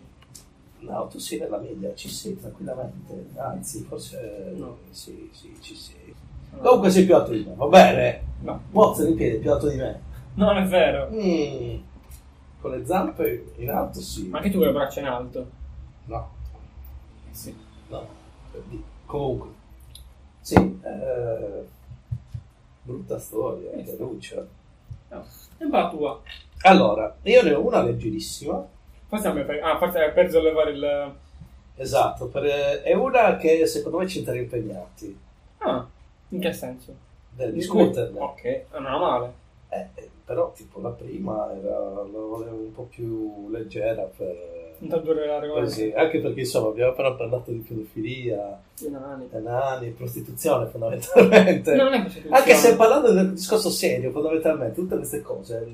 no, tu sei nella media, ci sei tranquillamente, anzi forse No. sì, sì, ci sei. Comunque sei più alto di me, va bene? No, Watson in piedi, più alto di me. no, non è vero. Mm, Con le zampe in alto sì. Ma anche tu con le braccia in alto. No, Sì. no. Di- Comunque, Sì, eh, brutta storia, Eh, sì. Lucia. No. E la tua. Allora, io ne ho una leggerissima. Forse, per, ah, forse per sollevare il... Esatto, per- è una che secondo me ci terrà impegnati. Ah, in che senso? Nel discuterne. Ok, non è male. Eh, eh, però tipo la prima era, la volevo un po' più leggera per... Introdurre la regola Così, anche perché insomma abbiamo appena parlato di pedofilia, dei nani. denari, prostituzione fondamentalmente. Non è. Anche se parlando del discorso serio, fondamentalmente, tutte queste cose,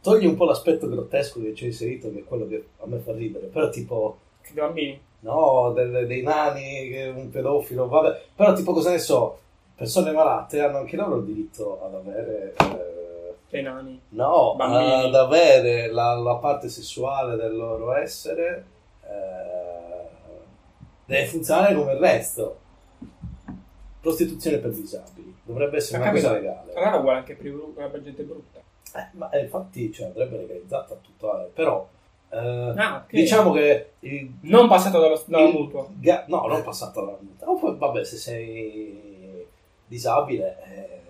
togli un po' l'aspetto grottesco che c'è inserito, che è quello che a me fa ridere, però tipo, dei bambini. no, del- dei nani, un pedofilo, vabbè, però tipo cosa ne so, persone malate hanno anche loro il diritto ad avere... eh, Dei nani. No, Bambini. ad avere la, la parte sessuale del loro essere eh, deve funzionare come il resto. Prostituzione per disabili dovrebbe essere una Capito? cosa legale. Allora vuole anche per, i per la gente brutta. Eh, ma eh, infatti cioè, andrebbe legalizzata tutta, però eh, Ah, ok. diciamo che il, Non passato dalla il mutua. ga- no, non passato dalla mutua. O poi, vabbè, se sei disabile,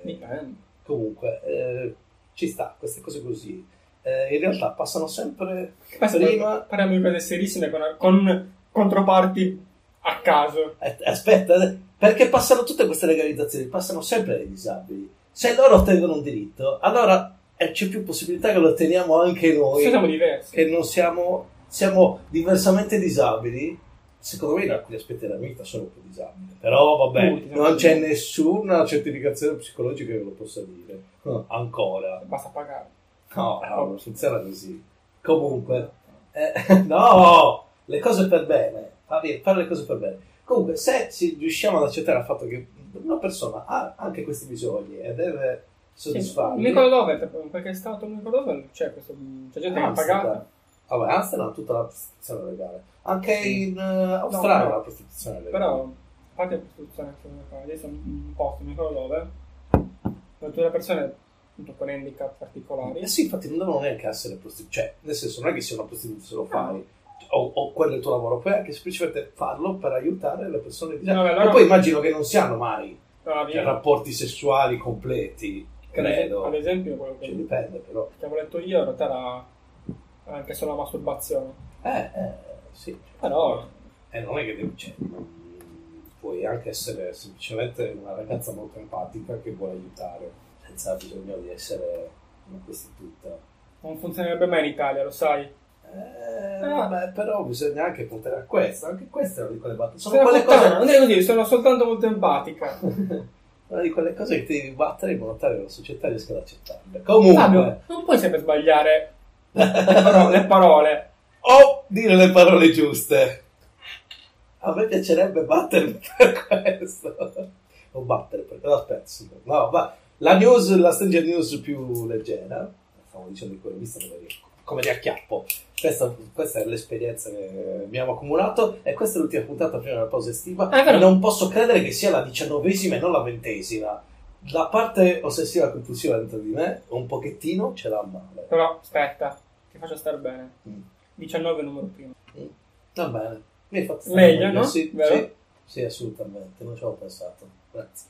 eh, comunque eh, ci sta queste cose così. Eh, in realtà passano sempre se prima. parliamo di cose serissime con, con controparti a caso. Eh, Aspetta, eh, perché passano tutte queste legalizzazioni, passano sempre ai disabili. Se loro ottengono un diritto, allora eh, c'è più possibilità che lo otteniamo anche Sì, noi, siamo diversi. che non siamo, siamo diversamente disabili. Secondo me in alcuni aspetti della vita sono più disabili, però vabbè, siamo non c'è nessuna certificazione psicologica che lo possa dire. No, ancora. Basta pagare. No, no, non funziona così. Comunque, eh, *laughs* no, le cose per bene, fare, fare le cose per bene. Comunque, se riusciamo ad accettare il fatto che una persona ha anche questi bisogni e deve Sì, soddisfarli, non ricordo dove, per- in qualche stato, non ricordo dove c'è questo. C'è gente che ha pagato. Vabbè, Amsterdam ha tutta la prostituzione legale. Anche Sì. in eh, Australia No, la prostituzione legale. Però, a parte la prostituzione, che non fa, adesso un posto, non ricordo dove, le persone appunto con handicap particolari. Eh sì, infatti non devono neanche essere prostitute. Cioè, nel senso, non è che sia una prostituta se lo fai. O, o quello è il tuo lavoro, puoi anche semplicemente farlo per aiutare le persone disabili. No, beh, allora- E poi immagino che non si hanno mai cioè, rapporti sessuali completi, credo. Ad esempio, quello Cioè, che, dipende, però. che avevo letto io in realtà era anche solo la masturbazione. Eh, eh, sì. Però, E non è che devi, cioè, puoi anche essere semplicemente una ragazza molto empatica che vuole aiutare, senza bisogno di essere una prostituta. non funzionerebbe mai in Italia, lo sai. Eh, Ah. vabbè, però bisogna anche puntare a questo. Anche queste sono di quelle battute. Sono quelle cose. non è così, sono soltanto molto empatica. *laughs* Una di quelle cose che ti devi battere in modo tale che la società riesca ad accettarle. Comunque, Fabio, non puoi sempre sbagliare le parole. le parole. O dire le parole giuste. A me piacerebbe battermi per questo. O battere per no, aspetta, sì. no, ma la news, la Stranger News più leggera, stavo dicendo di quella vista come come di acchiappo. Questa, questa è l'esperienza che abbiamo accumulato e questa è l'ultima puntata prima della pausa estiva. Ah, non posso credere che sia la diciannovesima e non la ventesima. La parte ossessiva compulsiva dentro di me un pochettino ce l'ha male. Però, aspetta, ti faccio stare bene. Mm. 19 numero primo. Mm. Va bene. Mi hai fatto Meglio, no? Sì, sì, sì, assolutamente. Non ci avevo pensato. Grazie.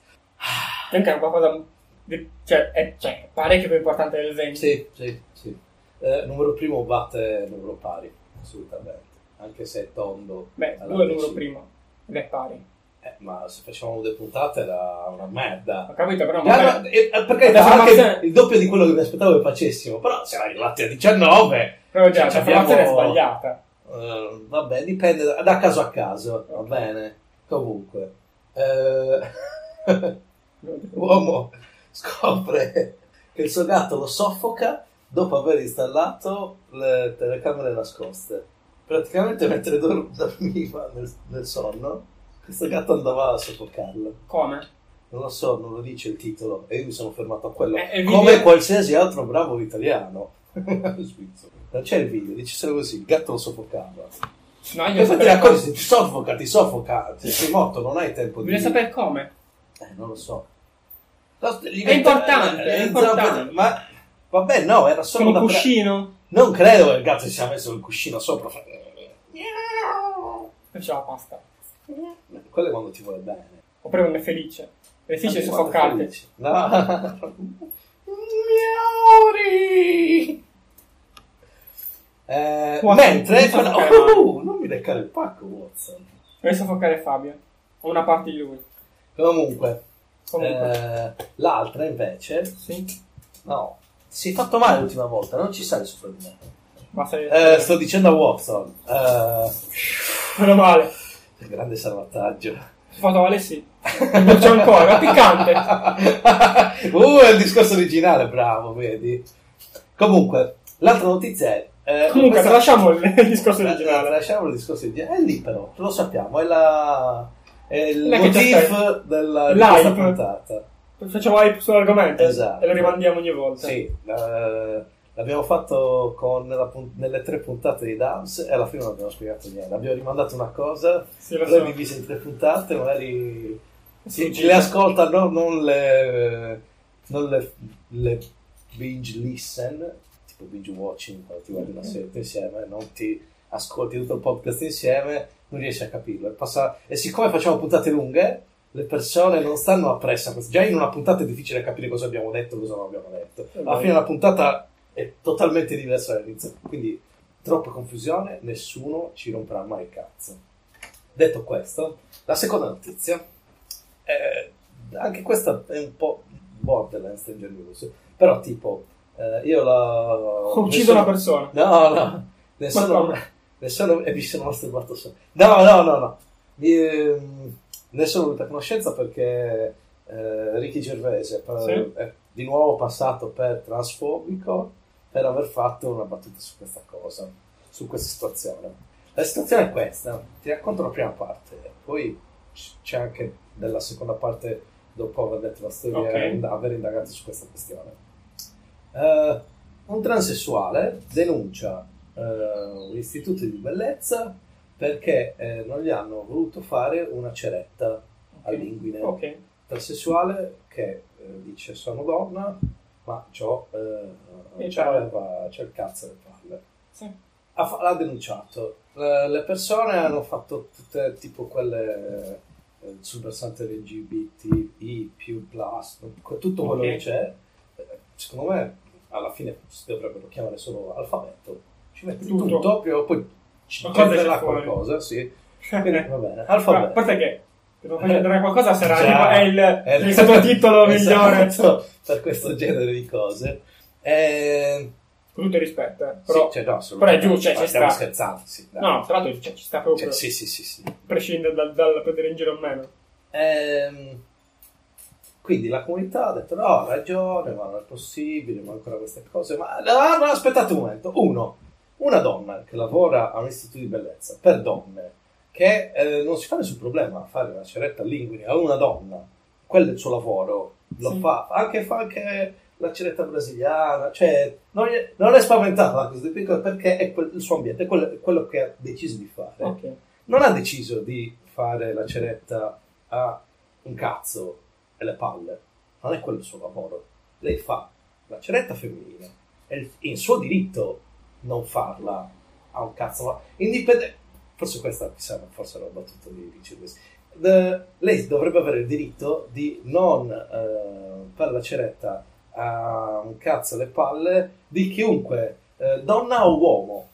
È anche qualcosa. di- cioè, è cioè, parecchio più importante del 20. Sì, sì, sì. Eh, numero primo batte numero pari, assolutamente. Anche se è tondo. Beh, due è numero primo. Ed è pari. Eh, ma se facevamo due puntate era una merda. Ho capito, però. Magari- no, eh, eh, perché era anche il doppio di quello che mi aspettavo che facessimo. Però siamo arrivati a 19. Però già, Cioè, la formazione è sbagliata. Eh, vabbè, dipende da, da caso a caso, va bene. Comunque, eh, *laughs* l'uomo scopre che il suo gatto lo soffoca dopo aver installato le telecamere nascoste. Praticamente mentre dor- dormiva nel, nel sonno, questo gatto andava a soffocarlo. Come? Non lo so, non lo dice il titolo, e io mi sono fermato a quello. Eh, Come video- qualsiasi altro bravo italiano. *laughs* Svizzero. Non c'è il video, dice solo così, il gatto lo soffocava. No, io poi ti sapere accorgi, come. se ti soffoca, ti soffoca, se sei morto, non hai tempo di... Bisogna sapere come. Eh, non lo so. No, È importante, eh, è eh, importante. Ma, vabbè, no, era solo Con un da pre- cuscino. Non credo che il gatto si sia messo il cuscino sopra. E c'è la pasta. Quello è quando ti vuole bene. Oppure quando è felice. Quando soffocarti. felici. No. *laughs* Miauri! Eh, mentre non giocare Oh, non mi leccare il pacco Watson Devi soffocare Fabio. O una parte di lui. comunque, Comunque. eh, l'altra invece Sì. no si è fatto male l'ultima volta non ci sale sopra di me Eh, sto dicendo a Watson eh, Meno male. grande salvataggio Si è fatto male sì. C'è ancora, piccante. *laughs* uh, è il discorso originale, bravo, vedi. Comunque, l'altra notizia è... eh, Comunque, questa- tralasciamo il, il *laughs* discorso originale. Lasciamo il discorso originale. È lì però, lo sappiamo, è, la, è il La motif della, di questa puntata. Facciamo hype sull'argomento Esatto. e lo rimandiamo ogni volta. Sì, eh, l'abbiamo fatto con la pun- nelle tre puntate di Dams e alla fine non abbiamo spiegato niente. Abbiamo rimandato una cosa, Sì, l'abbiamo so. divisa in tre puntate, magari Sì, chi le ascolta no, non le non le, le binge listen tipo binge watching quando ti guardi una serie insieme non ti ascolti tutto il podcast insieme non riesci a capirlo. E, passa- e siccome facciamo puntate lunghe le persone non stanno appresso già in una puntata è difficile capire cosa abbiamo detto e cosa non abbiamo detto. Alla fine la puntata è totalmente diversa dall'inizio. Quindi troppa confusione nessuno ci romperà mai il cazzo. Detto questo la seconda notizia. Eh, anche questa è un po' borderline Stranger News, però tipo eh, io la... Ho ucciso sono- una persona. No, no, sono, come? ne sono e mi sono masturbato solo. No, no, no, no. Mi, ehm, ne sono venuta a conoscenza perché eh, Ricky Gervais per- Sì. è di nuovo passato per transfobico per aver fatto una battuta su questa cosa, su questa situazione. La situazione è questa, ti racconto la prima parte, poi c'è anche della seconda parte dopo aver detto la storia e ind- aver indagato su questa questione. Eh, un transessuale denuncia eh, un istituto di bellezza perché eh, non gli hanno voluto fare una ceretta all'inguine. Ok. Transessuale che eh, dice sono donna, ma c'ho, eh, c'ho, c'ho il cazzo alle palle. Sì. Ha l'ha denunciato. Le, le persone hanno fatto tutte tipo quelle eh, sul versante LGBTI più plus, tutto quello Ok. che c'è. Eh, Secondo me alla fine si dovrebbero chiamare solo alfabeto. Ci metti Tutto. tutto, o poi ci fuori. qualcosa, sì. *laughs* Quindi va bene. Ma, a Alfabeto. parte che faccio vedere *laughs* qualcosa sarà Già. è il, È il sottotitolo *laughs* migliore. Esatto, per questo genere di cose. Eh, Con tutto il rispetto, eh. però, sì, cioè, no, però è giusto, cioè, ci stiamo sta. scherzando, sì, dai. No, tra l'altro cioè, ci sta proprio. Cioè, sì, sì, sì, sì. A prescindere dal, dal prendere in giro o meno. Ehm, quindi la comunità ha detto no, ha ragione, ma non è possibile, ma ancora queste cose. Ma no, no, aspettate un momento. Uno, una donna che lavora a un istituto di bellezza per donne, che eh, non si fa nessun problema a fare una ceretta all'inguine a una donna, quello è il suo lavoro, lo Sì. fa, anche fa anche la ceretta brasiliana, cioè non è, non è spaventata da questo tipo perché è quel- il suo ambiente, è quello, è quello che ha deciso di fare Ok. non ha deciso di fare la ceretta a un cazzo e le palle. Non è quello il suo lavoro. Lei fa la ceretta femminile. È il, il suo diritto non farla a un cazzo. Ma indipendente. Forse questa chissà, forse era una battuta di Richard. The- lei dovrebbe avere il diritto di non eh, fare la ceretta a un cazzo le palle di chiunque, eh, donna o uomo.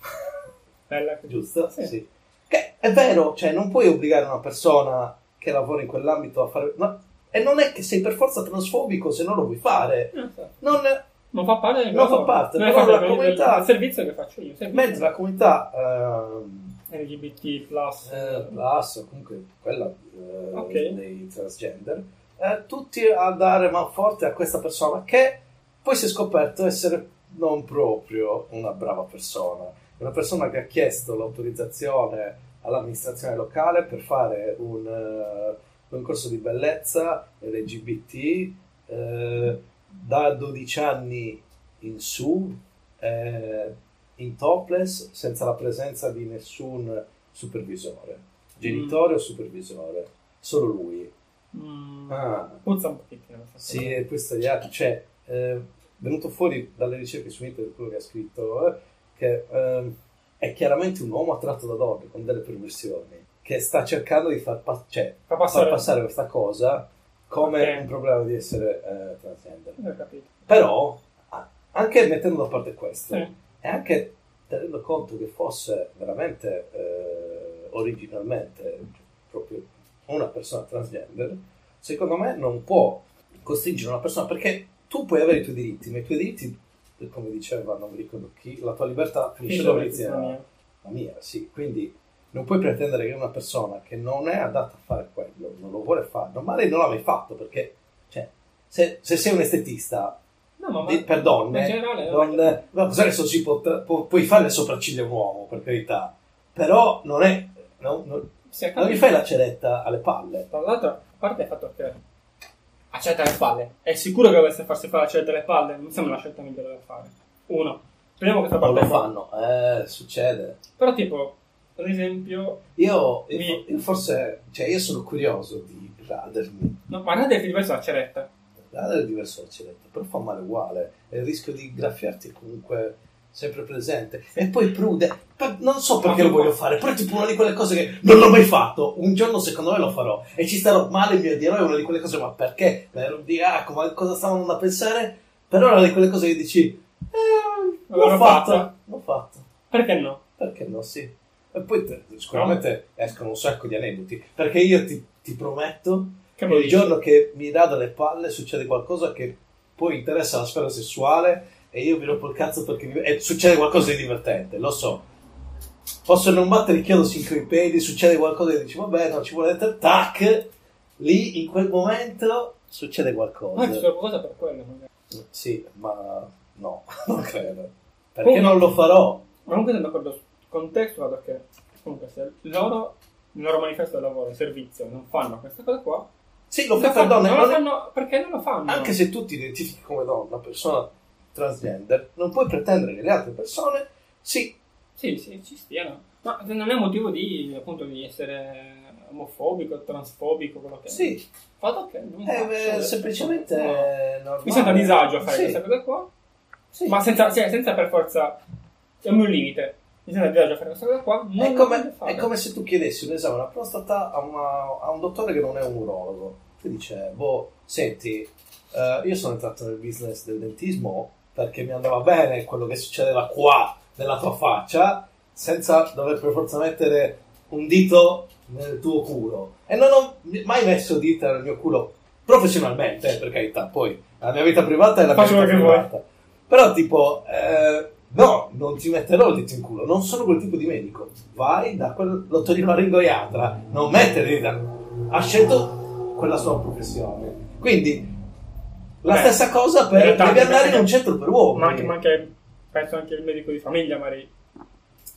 Bella. *laughs* Giusto? Sì. Che è vero, cioè non puoi obbligare una persona che lavora in quell'ambito a fare... ma- e non è che sei per forza transfobico se non lo vuoi fare. Non so. Non, Non fa parte Non fa parte, non però la comunità- del servizio che faccio io. servizio. mentre la comunità ehm, LGBT plus. eh, plus, comunque quella eh, Ok. dei transgender, eh, tutti a dare man forte a questa persona che poi si è scoperto essere non proprio una brava persona. Una persona che ha chiesto l'autorizzazione all'amministrazione locale per fare un, eh, un corso di bellezza LGBT eh, da 12 anni in su, eh, in topless, senza la presenza di nessun supervisore, genitore o supervisore, solo lui. Mm, Ah, Puzza un pochettino. sì, e questo gli altri, cioè, eh, venuto fuori dalle ricerche su internet, quello che ha scritto, eh, che ehm, è chiaramente un uomo attratto da donne con delle perversioni, che sta cercando di far, pa- cioè, Fa far passare. passare questa cosa come Ok. un problema di essere eh, transgender. Non ho capito. Però, a- anche mettendo da parte questo, Sì. e anche tenendo conto che fosse veramente eh, originalmente cioè, proprio una persona transgender, secondo me non può costringere una persona perché tu puoi avere i tuoi diritti, ma i tuoi diritti, come diceva, non mi ricordo chi, la tua libertà finisce dove inizia Finisce dove la mia, sì. Quindi non puoi pretendere che una persona che non è adatta a fare quello, non lo vuole fare, non- magari non l'ha mai fatto perché, cioè, se, se sei un estetista No, ma, ma di- per donne, generale, non, ma cosa adesso si può, può- puoi fare le sopracciglia a un uomo, per carità, però non è, no, non, non gli fai la ceretta alle palle. Tra l'altro, a parte il fatto che accetta le palle, è sicuro che dovesse farsi fare la scelta delle palle? Non sembra la scelta migliore da fare. Uno, prendiamo questa Non parte lo qua. fanno, eh, succede. Però, tipo, ad esempio, Io, io- Mi- io forse, cioè io sono curioso di radermi. no, ma guarda è diverso la ceretta. Radere è diverso dal ceretta, però fa male uguale. E il rischio di graffiarti è comunque sempre presente. E poi prude. Per- non so perché lo voglio fare, però è tipo una di quelle cose che non l'ho mai fatto. Un giorno secondo me lo farò. E ci starò male, mi dirò, è una di quelle cose, ma perché? Me di ah, come, cosa stavano da pensare? Però è una di quelle cose che dici, eh, l'ho fatto. fatta. L'ho fatto. Perché no? Perché no, sì. E poi te- sicuramente escono un sacco di aneddoti. Perché io ti, ti prometto Che il giorno che mi rada le palle succede qualcosa che poi interessa la sfera sessuale e io mi rompo il cazzo perché mi- e succede qualcosa di divertente, lo so. Posso non battere il chiodo sin coi piedi, succede qualcosa e dici vabbè, non ci vuole niente, tac, lì in quel momento succede qualcosa. Ma c'è qualcosa per quello, magari. Sì, ma no, *laughs* non credo. Perché Comunque- non lo farò? Ma comunque sono d'accordo con te sul fatto che comunque se loro nel loro manifesto di lavoro e servizio non fanno questa cosa qua Sì, lo fanno- donne, non lo fanno perché non lo fanno? Anche se tu ti identifichi come donna, persona transgender, non puoi pretendere che le altre persone sì, sì sì ci stiano. Ma non è motivo di appunto di essere omofobico transfobico quello che è. Sì, fatto che non eh, beh, semplicemente No. mi sento a disagio a fare Sì, questa cosa qua sì. ma senza, sì, senza per forza è un mio limite mi sento a disagio a fare questa cosa qua È come, è come se tu chiedessi un esame alla prostata a, una- a un dottore che non è un urologo. Ti dice, boh, senti, eh, io sono entrato nel business del dentismo perché mi andava bene quello che succedeva qua nella tua faccia, senza dover per forza mettere un dito nel tuo culo. E non ho mai messo dita nel mio culo professionalmente, eh, per carità, poi la mia vita privata è la mia vita vuoi. privata. Però tipo, eh, no, non ti metterò il dito in culo, non sono quel tipo di medico. Vai da quel l'otorinolaringoiatra, non mettere le dita. Ha scelto quella sua professione. Quindi, la Beh, stessa cosa per... andare in un centro per uomini. ma anche, ma anche penso anche il medico di famiglia magari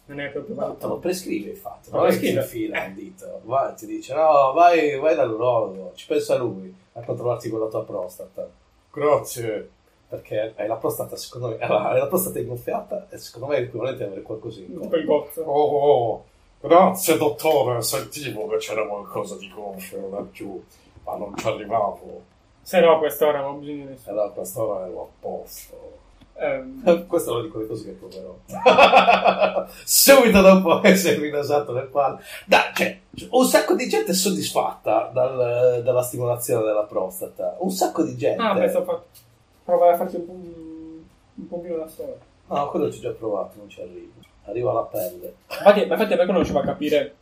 non è proprio No, te lo prescrive infatti, è che ti prescrive. infila un dito, vai, ti dice no, vai, vai dall'urologo, ci pensa lui a controllarti con la tua prostata. Grazie. Perché hai la prostata, secondo me, *laughs* allora, hai la prostata ingonfiata e secondo me è equivalente ad avere qualcosina. un po' il gozzo Oh, oh, grazie dottore, sentivo che c'era qualcosa di gonfio laggiù, ma non ci arrivavo. se no a quest'ora non ho bisogno di nessuno Allora, quest'ora ero a posto. Ehm, *laughs* Questa è una di quelle cose che proverò. *laughs* Subito dopo essermi nasato nel palle. Dai, cioè, un sacco di gente è soddisfatta dal- dalla stimolazione della prostata. Un sacco di gente. ah penso fa- provare a farti un, po', un pochino da solo No, quello ci ho già provato, non ci arrivo. Arriva alla pelle. infatti, ma infatti perché non ci va a capire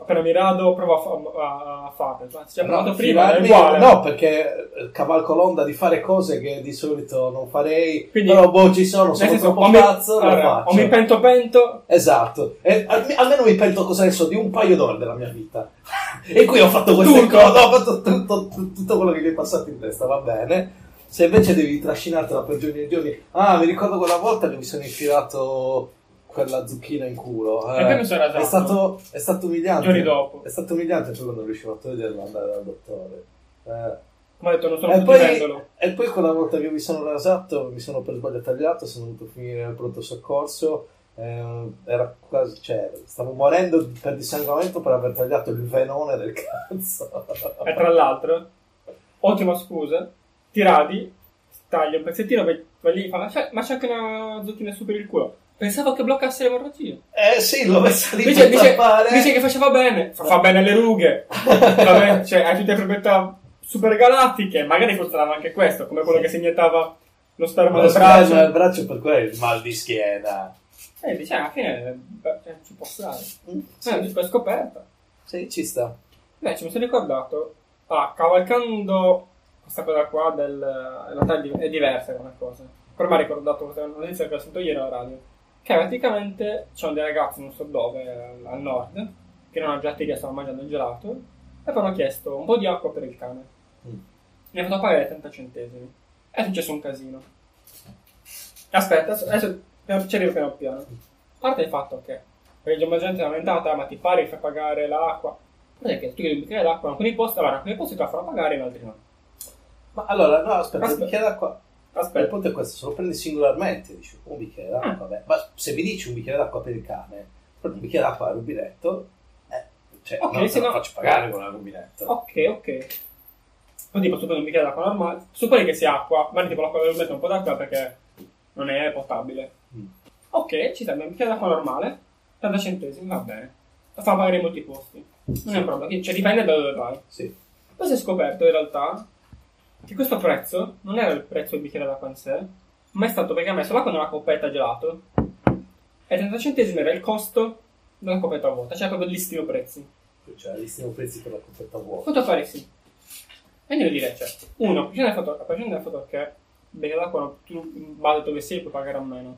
appena mi rado provo a, fa- a, ci hai provato No, prima è uguale No, perché eh, cavalco l'onda di fare cose che di solito non farei. Quindi- però boh, ci sono, sono senso, troppo mi, cazzo, lo allora, faccio. o mi pento pento Esatto, e al- almeno mi pento cosa ne so di un paio d'ore della mia vita. *laughs* e qui ho fatto queste Tutto. cose, ho fatto tutto- tutto quello che mi è passato in testa, va bene. Se invece devi trascinartela per giorni e giorni, ah, mi ricordo quella volta che mi sono infilato quella zucchina in culo. eh. Perché mi sono rasato? È stato, è stato umiliante. Giorni dopo. È stato umiliante poi quando riuscivo a toglierlo andare dal dottore. Eh. come ho detto non sono E poi, e poi quella volta che mi sono rasato, mi sono per sbaglio tagliato, sono dovuto finire al pronto soccorso. eh, era quasi, cioè, stavo morendo per dissanguamento per aver tagliato il venone del *laughs* cazzo. E tra l'altro, ottima scusa, ti radi, tagli un pezzettino, vai, vai lì, fa, "C'è- ma c'è anche una zucchina su per il culo. Pensavo che bloccasse l'emorragia. Eh sì, l'ho messa lì Dice, per dice, dice che faceva bene, fa, fa bene alle rughe, *laughs* Va bene, cioè hai tutte le proprietà super galattiche, magari funzionava anche questo, come quello che si iniettava lo sperma Ma del lo braccio, il braccio per quello il mal di schiena. E dice, alla fine beh, cioè, ci può stare. Mm, Eh, giusto, è scoperta. Sì, ci sta. Invece mi sono ricordato, ah, cavalcando questa cosa qua del... realtà è di- è diversa come cosa. Però mi ha ricordato questa notizia che ho sentito ieri alla radio. Che praticamente c'erano dei ragazzi, non so dove, al nord, che erano già che stavano mangiando il gelato, e avevano chiesto un po' di acqua per il cane. Mm. Mi ha fatto pagare 30 centesimi. È successo un casino. Aspetta, adesso adesso ci arrivo piano piano. A parte il fatto che perché la gente è lamentata, ma ti pare che fai pagare l'acqua. Perché tu chiedi un bicchiere d'acqua, in alcuni posti, allora, in alcuni posti te la fanno pagare, in altri no. Ma allora, no, aspetta, Aspetta. un bicchiere d'acqua. Il Aspetta, punto è questo, se lo prendi singolarmente, dici un bicchiere d'acqua, Ah. vabbè. Ma se mi dici un bicchiere d'acqua per il cane, prendi un bicchiere d'acqua al rubinetto, eh, cioè, Ok, non se te lo no- faccio pagare con il rubinetto. ok, ok. Tipo, tu prendi un bicchiere d'acqua normale, supponi che sia acqua, ma tipo l'acqua del rubinetto un po' d'acqua perché non è potabile. Mm. Ok, ci serve un bicchiere d'acqua normale, 30 centesimi, va bene. Lo fa pagare in molti posti. Non è un problema, cioè dipende da dove vai. Sì. Poi si è scoperto in realtà che questo prezzo non era il prezzo del bicchiere d'acqua in sé, ma è stato perché ha messo l'acqua nella coppetta gelato e 30 centesimi era il costo della coppetta vuota, cioè proprio listino prezzi. Cioè, listino prezzi per la coppetta vuota. Quanto pare sì. E io dire, cioè, uno, a prescindere dal fatto, che bene l'acqua tu in base dove sei puoi pagare a meno.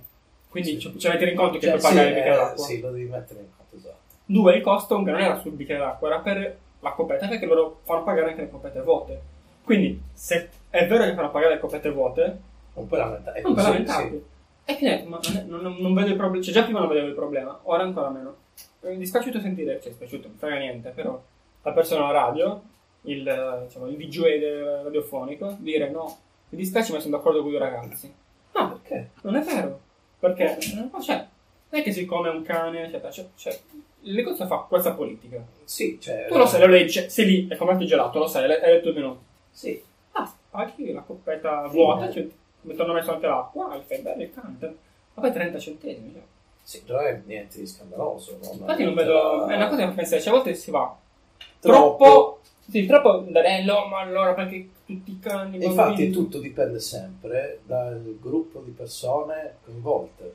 Quindi Sì. ci ci metti in conto che Cioè, puoi pagare sì, il bicchiere eh, d'acqua. Sì, lo devi mettere in conto, esatto. Due, il costo non era sul bicchiere d'acqua, era per la coppetta, perché loro fanno pagare anche le coppette vuote. Quindi, se è vero che fanno pagare le coppette vuote, Non puoi lamentare. non Sì, lamentarti. sì. E quindi, ma non, è- non- non vedo il problema, cioè già prima non vedevo il problema, ora ancora meno. Mi è dispiaciuto sentire, cioè dispiaciuto, non frega niente, però la persona alla radio, il, eh, diciamo, il DJ radiofonico, dire no, mi dispiace ma sono d'accordo con i ragazzi. No, Perché? non è vero, perché, no, cioè, non è che siccome è un cane, eccetera, cioè, cioè, il negozio fa questa politica. Sì, cioè... Tu lo sai, lo leggi, cioè, sei lì, è come il gelato, lo sai, hai letto il menù. Sì. Ah, paghi la coppetta vuota, eh. cioè, mi hanno messo anche l'acqua, il fai bene il cane. Ma poi 30 centesimi. Cioè. Sì, non è niente di scandaloso. Non Infatti non vedo. È una cosa che mi pensa, cioè, a volte si va Troppo. troppo. Sì, troppo darello, ma allora perché tutti i cani. E Infatti bambini- tutto dipende sempre dal gruppo di persone coinvolte.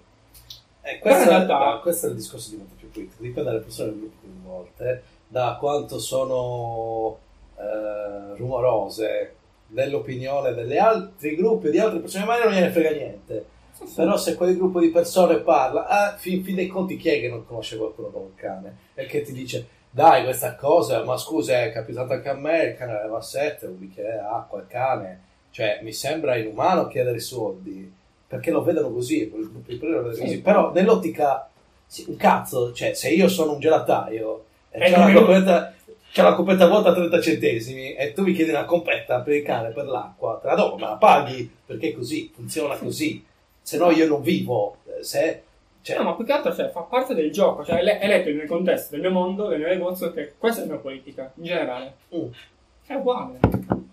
E Però questo, in realtà- no, questo è il discorso di molto più politico, dipende dalle persone del gruppo coinvolte, da quanto sono eh, rumorose dell'opinione degli altri gruppi, di altre persone, ma non gliene frega niente. Sì, sì. Però se quel gruppo di persone parla, ah, fin, fin dei conti chi è che non conosce qualcuno con un cane e che ti dice dai questa cosa, ma scusa è capitato anche a me, il cane aveva sette, un bicchiere d'acqua, il cane, cioè mi sembra inumano chiedere soldi, perché lo vedono così, lo Sì. così, però nell'ottica, sì, un cazzo, cioè se io sono un gelataio e Eh, c'è come- coppetta... C'è la coppetta vuota a 30 centesimi e tu mi chiedi una coppetta per il cane, per l'acqua, te la do, ma la paghi perché così, funziona così. Se no io non vivo. eh, Se, cioè, No, ma più che altro cioè, fa parte del gioco, cioè è letto mio contesto, del mio mondo, del mio negozio, che questa è la mia politica, in generale. mm, È uguale.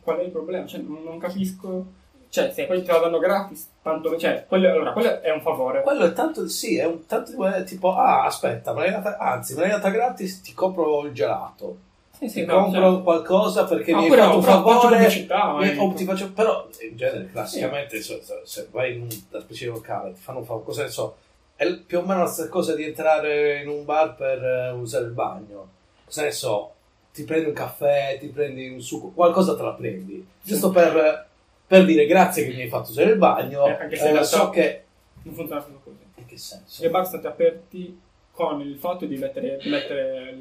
Qual è il problema? Cioè, non, non capisco. Cioè, se poi te la danno gratis, tanto. Cioè, quello, allora, quello è un favore. quello è tanto sì, è un tanto tipo, ah, aspetta, me l'hai data, anzi, me l'hai data gratis, ti compro il gelato. Sì, sì, no, compro cioè- qualcosa perché mi hai fatto un favore. eh. ti faccio- però in genere, classicamente, se, se- se vai in un da specifico locale, ti fanno un favore, cosa ne so, è più o meno la stessa cosa di entrare in un bar per eh, usare il bagno. Cosa ne so, ti prendi un caffè, ti prendi un succo, qualcosa te la prendi. Giusto per, per dire grazie che mi hai fatto usare il bagno. Eh, anche se in eh, so che. Non funziona così. In che senso? I bar sono stati aperti con il fatto di mettere, di mettere il,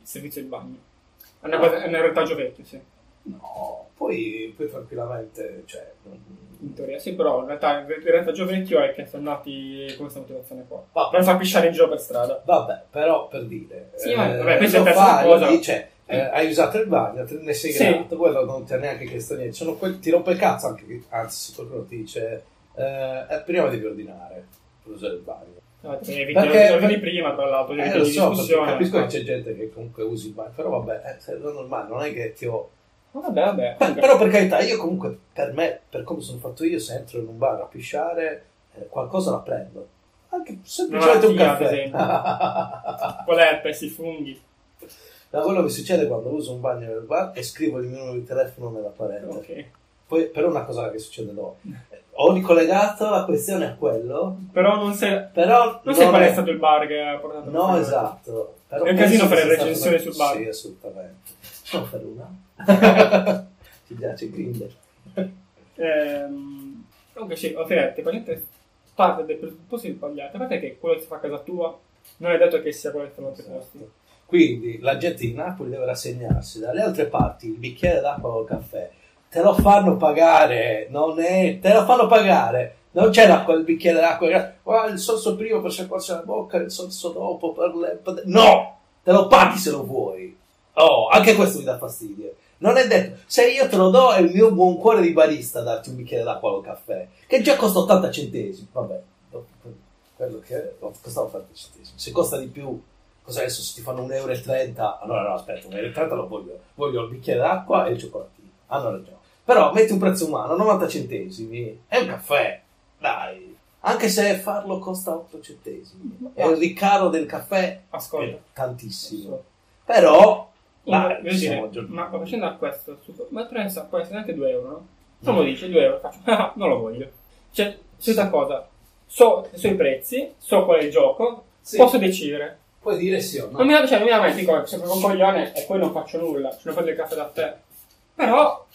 il servizio di bagno. È, una è un retaggio vecchio, sì. No, poi, poi tranquillamente, cioè, In teoria sì, però in realtà il retaggio vecchio è che sono nati con questa motivazione qua. Va- Per far pisciare in giro per strada. Vabbè, però per dire, Sì, eh, vabbè, questa è la terza cosa. dice, Eh. eh, hai usato il bagno, te ne sei Sì. grato, quello non ti ha neanche chiesto niente, sono quel, ti rompe il cazzo anche, che- anzi, se qualcuno ti dice, eh, eh, prima devi ordinare per usare il bagno. Ti eviti Perché- vedi prima, tra l'altro, Eh, lo so, capisco che Ah. c'è gente che comunque usi il bagno, però vabbè, eh, è normale, non è che ti ho... Vabbè, vabbè. Beh, però per carità, io comunque, per me, per come sono fatto io, se entro in un bar a pisciare, eh, qualcosa la prendo. Anche semplicemente un caffè. esempio. Con l'herpes, i funghi. da quello che succede quando uso un bagno nel bar e scrivo il mio numero di telefono nella parete. Ok. Poi, però una cosa che succede dopo. Ho ricollegato la questione a quello, Però non sei... però... Non sai non qual è stato il bar che ha portato No, esatto. Però È un casino fare stato- sul bar. Sì, assolutamente. Possiamo fare una? Ci *laughs* piace Grindr. Ehm, comunque sì, tipo, gente parte dai presupposti sbagliati, a parte che quello che si fa a casa tua non è detto che sia quello che fa altri posti. Esatto. Quindi la gente di Napoli deve rassegnarsi. Dalle altre parti il bicchiere d'acqua o il caffè te lo fanno pagare, non è, te lo fanno pagare. Non c'è l'acqua, il bicchiere d'acqua, guarda, il sorso prima per sciacquarsi la bocca, il sorso dopo per le... No! Te lo paghi se lo vuoi. Oh, anche questo mi dà fastidio. Non è detto, se io te lo do è il mio buon cuore di barista darti un bicchiere d'acqua o un caffè, che già costa 80 centesimi. Vabbè, quello che costava 80 centesimi. Se costa di più, cosa adesso se ti fanno 1,30 euro? Allora no, aspetta, 1,30 euro lo voglio. Voglio il bicchiere d'acqua e il cioccolatino. Hanno ragione. Però metti un prezzo umano, 90 centesimi, è un caffè. Dai. Anche se farlo costa 8 centesimi. E il ricaro del caffè Ascolta. è tantissimo. Però, dai, Voglio siamo dire, aggiornati. ma facendo a questo, ma pensa, può essere anche 2 euro, no? Se uno dice 2 euro, faccio, *laughs* ah, non lo voglio. Cioè, stessa cosa, so, so i prezzi, so qual è il gioco, Sì. posso decidere. Puoi dire sì o no? Non mi, cioè, non mi lamenti come sempre un coglione e poi non faccio nulla, cioè non prendo il caffè da te. Però,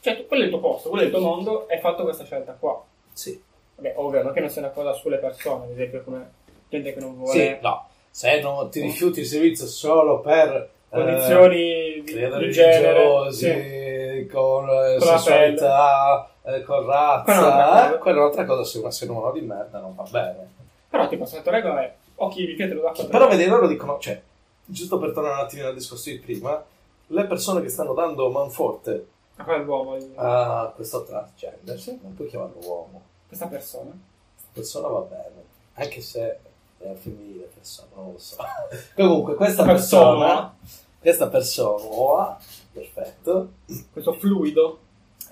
cioè, quello è il tuo posto, quello è il tuo mondo hai fatto questa scelta qua. Sì. Vabbè, ovvio, non che non sia una cosa sulle persone, ad esempio come gente che non vuole Sì, no. Se non ti rifiuti il servizio solo per eh, condizioni di, credo di genere. sì. con eh, Con sessualità, eh, con Quella è un'altra razza, cosa. eh, quella è un'altra cosa, se un essere umano di merda non va bene. Però tipo, se la tua regola è occhi di pietra d'acqua Però vedi, loro dicono, cioè, giusto per tornare un attimino al discorso di prima, le persone che stanno dando manforte Ma quello è l'uomo, il- a questo transgender, non puoi chiamarlo uomo, questa persona. questa persona va bene, anche se è femminile persona, non lo so. *laughs* Comunque, questa persona, Persona. questa persona, perfetto, Questo fluido.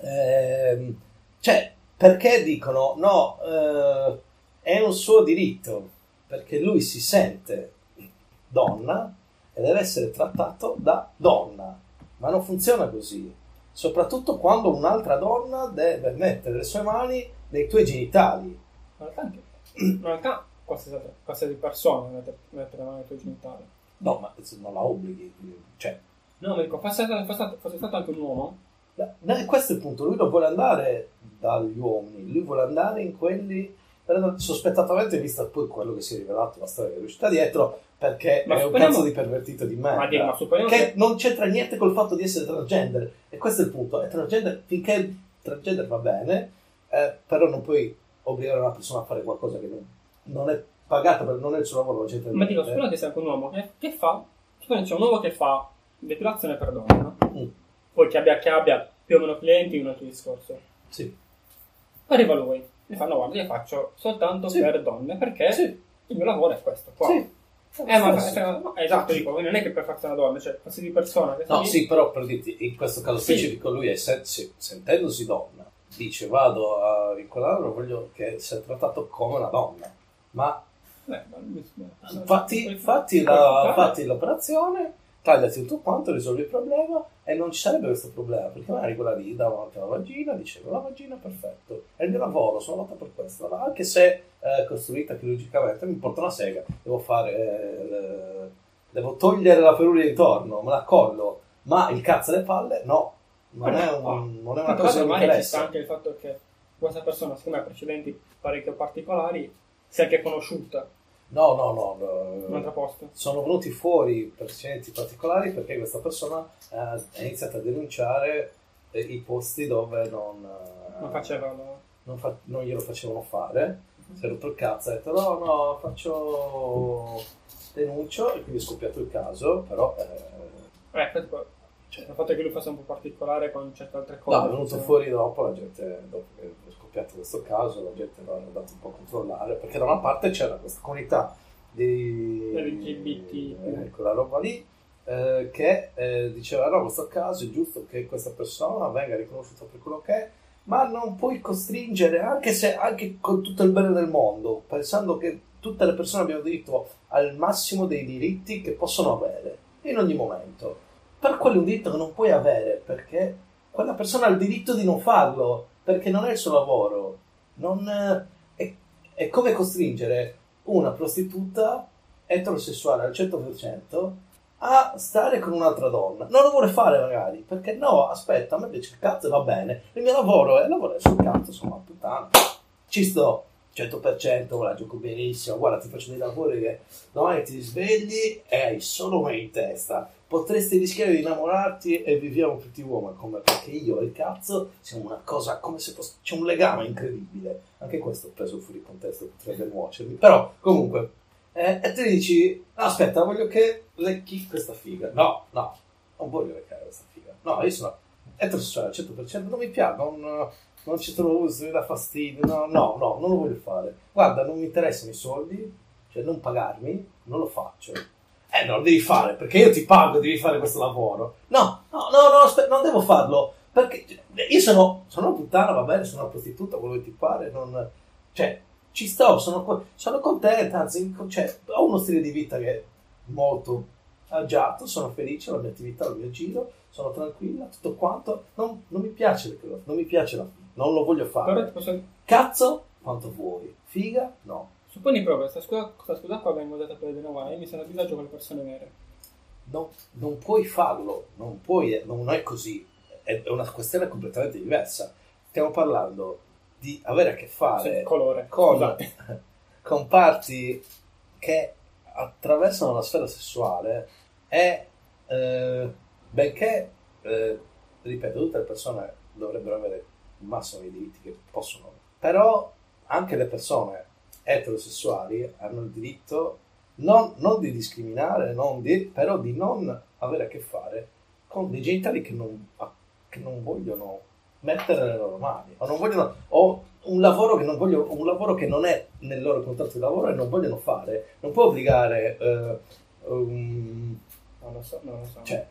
Ehm, cioè, perché dicono no, eh, è un suo diritto, perché lui si sente donna e deve essere trattato da donna, ma non funziona così, soprattutto quando un'altra donna deve mettere le sue mani nei tuoi genitali. In realtà, anche, in realtà qualsiasi, qualsiasi persona mette, mette la mano ai tuoi genitali. No, ma non la obblighi, cioè, No, ma dico, fosse stato, fosse stato- fosse stato anche un uomo, e questo è il punto, lui non vuole andare dagli uomini, lui vuole andare in quelli sospettatamente visto poi quello che si è rivelato, la storia che è riuscita dietro, perché Ma è un cazzo di pervertito di merda. Ma Dio, ma supponiamo che che- non c'entra niente col fatto di essere transgender, e questo è il punto, è transgender, finché transgender va bene, eh, però non puoi obbligare una persona a fare qualcosa che non, non è pagata, per, non è il suo lavoro, non ma dico, supponiamo che sia anche un uomo che, che fa, supponiamo c'è un uomo che fa depilazione per donne, no? Mm, Poi che abbia, che abbia più o meno clienti, un altro discorso. sì, Arriva lui, mi fanno guarda, io faccio soltanto Sì. per donne, perché sì, il mio lavoro è questo qua. sì. Eh, ma no, esatto, dico, non è che per farsi una donna, cioè qualsiasi persona No, lì- sì, però per dirti, in questo caso Sì. specifico lui è se- sì, sentendosi donna, dice vado a vincolarlo, voglio che sia trattato come una donna. Ma Eh, ma lui- fatti, la- fatti l'operazione, tagliati tutto quanto, risolvi il problema e non ci sarebbe questo problema, perché magari quella lì dava anche la vagina, diceva la vagina perfetto, è il mio lavoro, sono nata per questo, anche se è costruita chirurgicamente, mi porta una sega, devo fare, eh, le- devo togliere la peluria intorno, me la collo, ma il cazzo e le palle, no, non è, un- non è una cosa ormai ci sta anche il fatto che questa persona, secondo me, ha precedenti parecchio particolari, sia anche conosciuta No, no, no, in un no. altro posto. sono venuti fuori precedenti particolari perché questa persona eh, ha iniziato a denunciare eh, i posti dove non, eh, Non facevano... non, fa- non glielo facevano fare. Si è rotto il cazzo, ha detto no, no, faccio denuncio e quindi è scoppiato il caso, però eh, Eh, tipo, cioè, il fatto che lui fosse un po' particolare con certe altre cose. no, è venuto sì. fuori dopo, la gente, dopo che scoppiato questo caso, la gente l'ha andato un po' a controllare, perché da una parte c'era questa comunità di LGBT. eh, quella roba lì, eh, che eh, diceva no, questo caso è giusto che questa persona venga riconosciuta per quello che è, ma non puoi costringere, anche se anche con tutto il bene del mondo, pensando che tutte le persone abbiano diritto al massimo dei diritti che possono avere. in ogni momento. Per quello è un diritto che non puoi avere, perché quella persona ha il diritto di non farlo, perché non è il suo lavoro. Non, eh, è, è come costringere una prostituta eterosessuale al 100% a stare con un'altra donna. Non lo vuole fare magari, perché no, aspetta, a me piace il cazzo va bene. Il mio lavoro è lavorare sul cazzo, insomma, puttana. Ci sto 100%, la gioco benissimo, guarda, ti faccio dei lavori che domani ti svegli e hai solo me in testa. Potresti rischiare di innamorarti e viviamo tutti uomini, come perché io e il cazzo siamo una cosa come se fosse... c'è un legame incredibile. Anche questo preso fuori contesto, potrebbe nuocermi. Però, comunque, eh, e tu dici, aspetta, voglio che lecchi questa figa. No, no, non voglio leccare questa figa. No, io sono eterosessuale al 100%, non mi piace, non, non ci trovo mi dà fastidio, no, no, no, non lo voglio fare. Guarda, non mi interessano i soldi, cioè non pagarmi, non lo faccio. Eh, non lo devi fare, perché io ti pago, devi fare questo lavoro. No, no, no, no aspetta, non devo farlo, perché io sono, sono una puttana, va bene, sono una prostituta, quello che ti pare, non... Cioè, ci sto, sono, sono contenta, anzi, cioè, ho uno stile di vita che è molto agiato, sono felice, la mia attività, il mio giro, sono tranquilla, tutto quanto, non, non mi piace non mi piace la non lo voglio fare. Posso... Cazzo, quanto vuoi. Figa, no. Supponi proprio, questa scusa, questa scusa qua vengo data per nuovo, io mi sono a disagio con le persone vere. No, non puoi farlo, non puoi, non è così, è una questione completamente diversa. Stiamo parlando di avere a che fare colore, con, *laughs* con parti che attraversano la sfera sessuale e eh, benché, eh, ripeto, tutte le persone dovrebbero avere il massimo dei diritti che possono, però anche le persone eterosessuali hanno il diritto non, non di discriminare, non di, però di non avere a che fare con dei genitali che non, che non vogliono mettere nelle loro mani o non vogliono o un lavoro che non voglio un lavoro che non è nel loro contratto di lavoro e non vogliono fare non può obbligare uh, um, non lo so non lo so. cioè,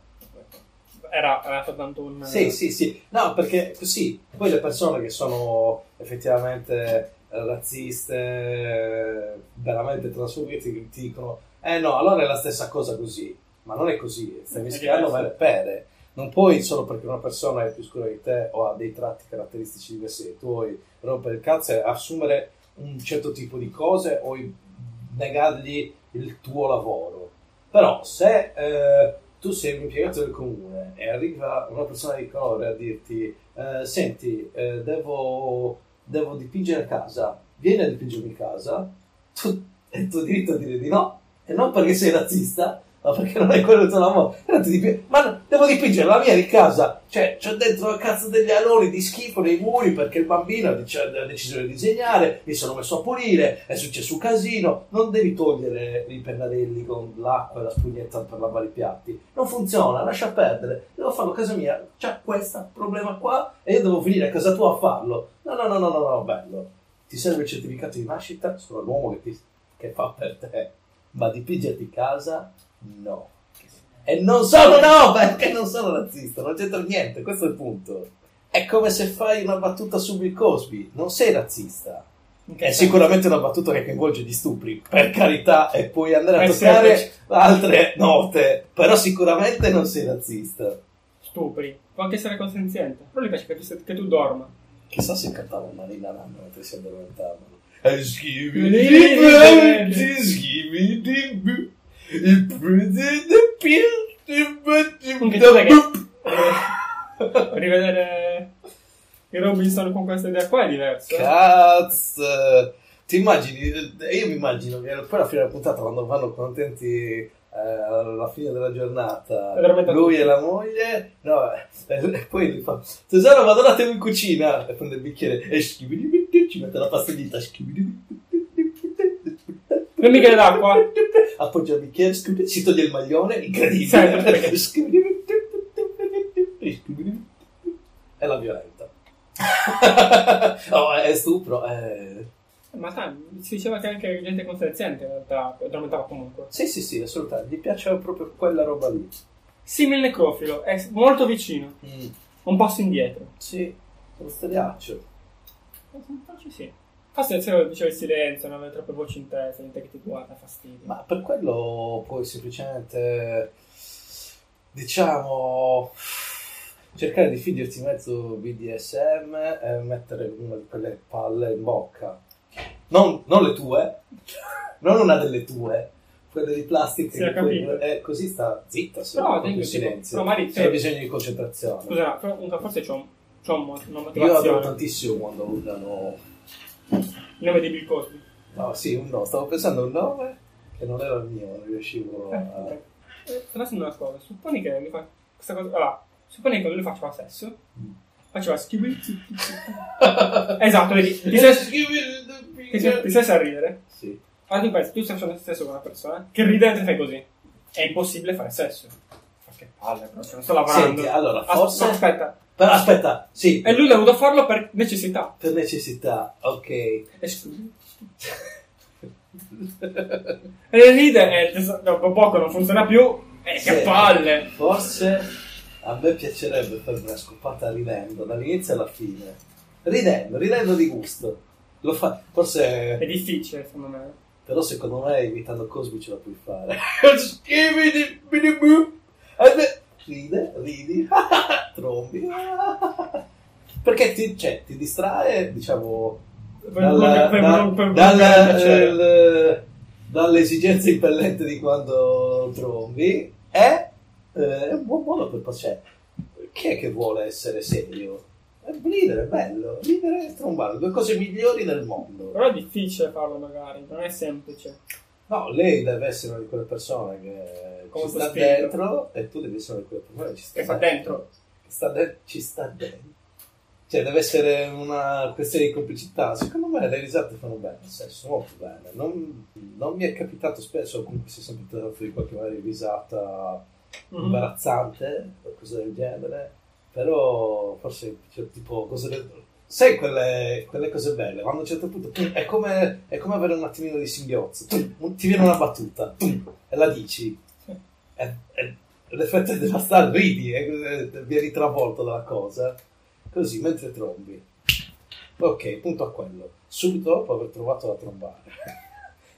era, era soltanto un sì sì sì. No perché così poi le persone che sono effettivamente razziste veramente trasfobite ti dicono eh no allora è la stessa cosa così. Ma non è così stai mischiando mele pere. Non puoi solo perché una persona è più scura di te o ha dei tratti caratteristici diversi tu vuoi rompere il cazzo e assumere un certo tipo di cose o negargli il tuo lavoro. Però se eh, tu sei un impiegato del comune e arriva una persona di colore a dirti eh, senti, eh, devo, devo dipingere casa, vieni a dipingermi casa, tu, è il tuo diritto a dire di no, e non perché sei razzista, ma perché non è quello il tuo lavoro. Ma devo dipingere la mia di casa, cioè c'ho dentro la cazzo degli aloni di schifo nei muri perché il bambino ha deciso di disegnare, mi sono messo a pulire, è successo un casino. Non devi togliere i pennarelli con l'acqua e la spugnetta per lavare i piatti. Non funziona, lascia perdere. Devo farlo a casa mia, c'è questo problema qua e io devo venire a casa tua a farlo. No, no, no, no, no, no bello. Ti serve il certificato di nascita, sono l'uomo che, ti, che fa per te, ma dipingerti casa No. E non sono no, perché non sono razzista, non c'entra niente, questo è il punto. È come se fai una battuta su Bill Cosby, non sei razzista. È sicuramente una battuta che coinvolge gli stupri, per carità, e puoi andare a Eh, toccare sì, altre note, però sicuramente non sei razzista. Stupri. Può anche essere consenziente. Però gli piace che tu, che tu dorma. Chissà se cantava Marina Nanno mentre si addormentavano. Il Comunque tu sai che eh, rivedere il Robinson con questa idea qua è diverso. eh. Cazzo! Ti immagini? Io mi immagino che poi alla fine della puntata, quando vanno contenti eh, alla fine della giornata, lui e la moglie, no, e poi gli fa: Tesoro, vado un attimo in cucina. E prende il bicchiere e ci mette la pastellita. schibidi, Un bicchiere d'acqua. Appoggia il bicchiere, si toglie il maglione, incredibile. E la violenta. *laughs* oh, è stupro. Eh. Ma sai, si diceva che anche gente consenziente in realtà addormentava comunque. Sì, sì, sì, assolutamente. Gli piace proprio quella roba lì. Simil necrofilo, è molto vicino, un passo indietro. Sì, lo stagliaccio. Forse sì. Forse se lo diceva il silenzio, non avere troppe voci in testa, gente che ti guarda, fastidio. Ma per quello puoi semplicemente diciamo, cercare di fingerti mezzo BDSM e mettere una di quelle palle in bocca. Non, non le tue, non una delle tue, quelle di plastica. Sì, ho capito. e così sta zitta, se no, in silenzio. però magari- Se hai bisogno di concentrazione. Scusa, forse c'ho, un- c'ho un una Io adoro motivazione. tantissimo quando usano... Il nome di Bill Cosby. No, sì, un no, stavo pensando a un nome che non era il mio, non riuscivo Eh, a... Eh, Sto facendo una cosa, supponi che lui fa questa cosa. Allora, supponi che lui faceva sesso. Mm. Faceva schiubi. *laughs* esatto, vedi. Ti sei, ti sei, a ridere. Sì. Allora tu pensi, tu stai facendo sesso con una persona che ridente fai così. È impossibile fare sesso. Ma che palle, però, non sto lavorando. Senti, allora, As- forse- no, aspetta. Però aspetta, sì, E lui l'ha dovuto farlo per necessità. per necessità, ok. E scusi. *laughs* E ride e dopo poco non funziona più. E che Sì. palle! Forse a me piacerebbe fare una scopata ridendo dall'inizio alla fine. Ridendo, ridendo di gusto. Lo fa, È forse, difficile, secondo me. però secondo me imitando Cosby ce la puoi fare. *laughs* E beh, Ride, ridi, *laughs* trombi. *laughs* Perché ti, cioè, ti distrae, diciamo, dalla- da- dalla- dall'esigenza impellente di quando trombi e eh, è un buon modo per passare. Chi è che vuole essere serio? Ridere è bello, ridere e trombare, due cose migliori del mondo. Però è difficile farlo magari, non è semplice. No, lei deve essere una di quelle persone che Come ci sta dentro e tu devi essere una di quelle persone che ci sta Che dentro. Che sta de- ci sta dentro. Cioè, deve essere una questione di complicità. Secondo me le risate fanno bene al sesso, molto bene. Non, non mi è capitato spesso, comunque si è sempre tirato fuori qualche magari risata Mhm. imbarazzante o cose del genere. Però forse cioè, tipo cose del- Sai quelle, quelle cose belle, quando a un certo punto è come, è come avere un attimino di singhiozzo, ti viene una battuta e la dici, e, e l'effetto è devastante, ridi e e vieni travolto dalla cosa, così mentre trombi. Ok, punto a quello. Subito dopo aver trovato da trombare. *laughs*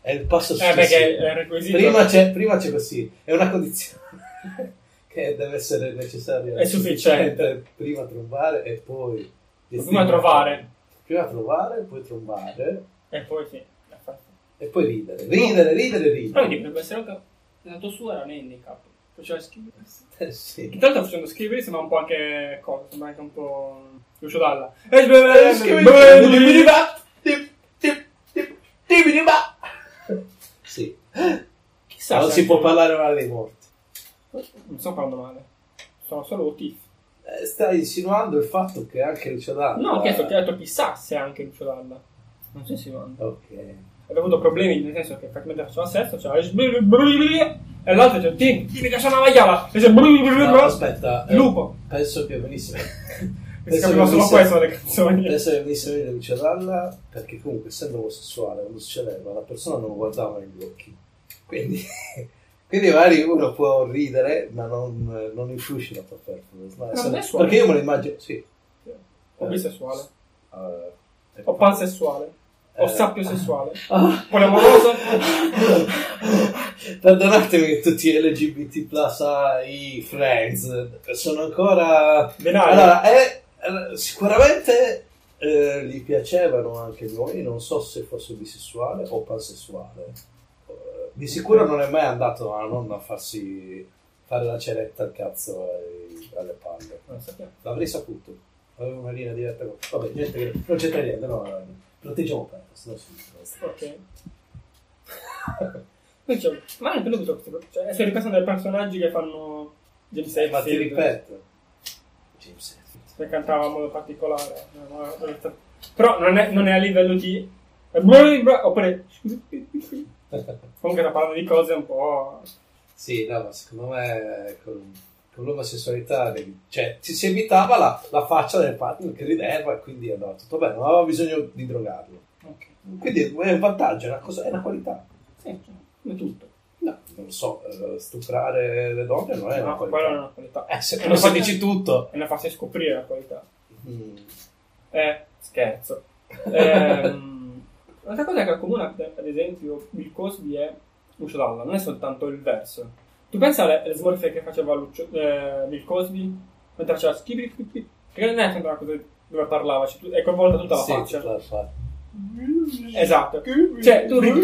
È il passo Eh, successivo. è requisito. Prima c'è, prima c'è così, è una condizione *laughs* che deve essere necessaria. È sufficiente. *laughs* Prima trombare e poi... Prima trovare. Prima trovare, poi trombare E poi sì. e poi ridere. Ridere, ridere, ridere. vedi, potrebbe essere anche. La tua sua era un handicap. Faceva scrivere. Eh, sì. Intanto facendo scrivere sembra un po' anche cosa, sembra anche un po'. Lucio Dalla. Sì. Chissà. Non si può parlare male dei morti. Non sto parlando male. Sono solo tif. Eh, Stai insinuando il fatto che anche Lucio Dalla... No, ho chiesto, ho detto chissà se anche Lucio Dalla. Non se manda. Ok. Ha avuto problemi nel senso che mentre faceva sesso c'era e l'altro dice ti dimmi che sono una maiala e dice No, aspetta. eh, lupo Penso che venisse... *laughs* penso che solo questo dalle canzoni Penso che venisse meglio Lucio Dalla perché comunque essendo omosessuale quando succedeva la persona non guardava negli occhi. Quindi... Quindi magari uno può ridere, ma non, non influisce la tua performance. No, è suave. perché io me lo immagino, sì. o bisessuale Eh, o pansessuale o Eh. sappio sessuale *laughs* Ah. polemoroso *laughs* Perdonatemi tutti gli LGBT plus i friends, sono ancora... Benale. Allora, eh, sicuramente eh, gli piacevano anche noi, non so se fosse bisessuale o pansessuale. Eh, di sicuro non è mai andato a non a farsi fare la ceretta al cazzo e alle palle. non L'avrei saputo. Avevo una linea diretta con... Vabbè, niente, che- non c'entra niente, no, proteggiamo per se no si- ok *laughs* Quindi, ma anche lui cioè, sto ripensando ai personaggi che fanno James Eh, ma ti Hetfield ripeto. James Hetfield. che cantava in modo particolare no. però non è, non è a livello di oppure comunque sta parlando di cose un po' Sì, no, ma secondo me con, con l'omosessualità, cioè, ci si evitava la, la faccia del partner che rideva e quindi andava tutto bene, non aveva bisogno di drogarlo. ok. Quindi è un vantaggio, è una, cosa, è una qualità. sì, come tutto. No, non lo so, eh, stuprare le donne non è una no, qualità. quella è una qualità. Eh, se, È una se qualità- dici tutto... è una farsi scoprire la qualità. Mm, eh scherzo. Ehm, un'altra cosa che accomuna ad esempio Bill Cosby è Lucio Dalla non è soltanto il verso Tu pensa alle, alle smorfie che faceva Lucio, eh, Bill Cosby? Mentre faceva schippi, schippi, che non è sempre una cosa dove parlava, cioè, è coinvolta tutta la Sì, faccia. tutta la faccia. Esatto. Cioè, tu ridi,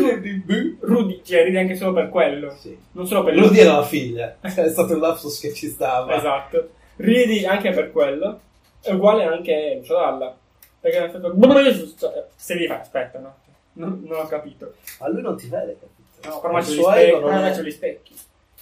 tu, Rudy, cioè, ridi anche solo per quello. Sì. Non solo per Lui era la figlia. *laughs* È stato un lapsus che ci stava. Esatto. Ridi anche per quello. È uguale anche Lucio Dalla. Perché ha fatto... cioè, Se li fai, aspetta, no? Non, non ho capito. Ma lui non ti vede, capito? No, ormai Il gli suo specchi. ego non ormai c'ho gli specchi.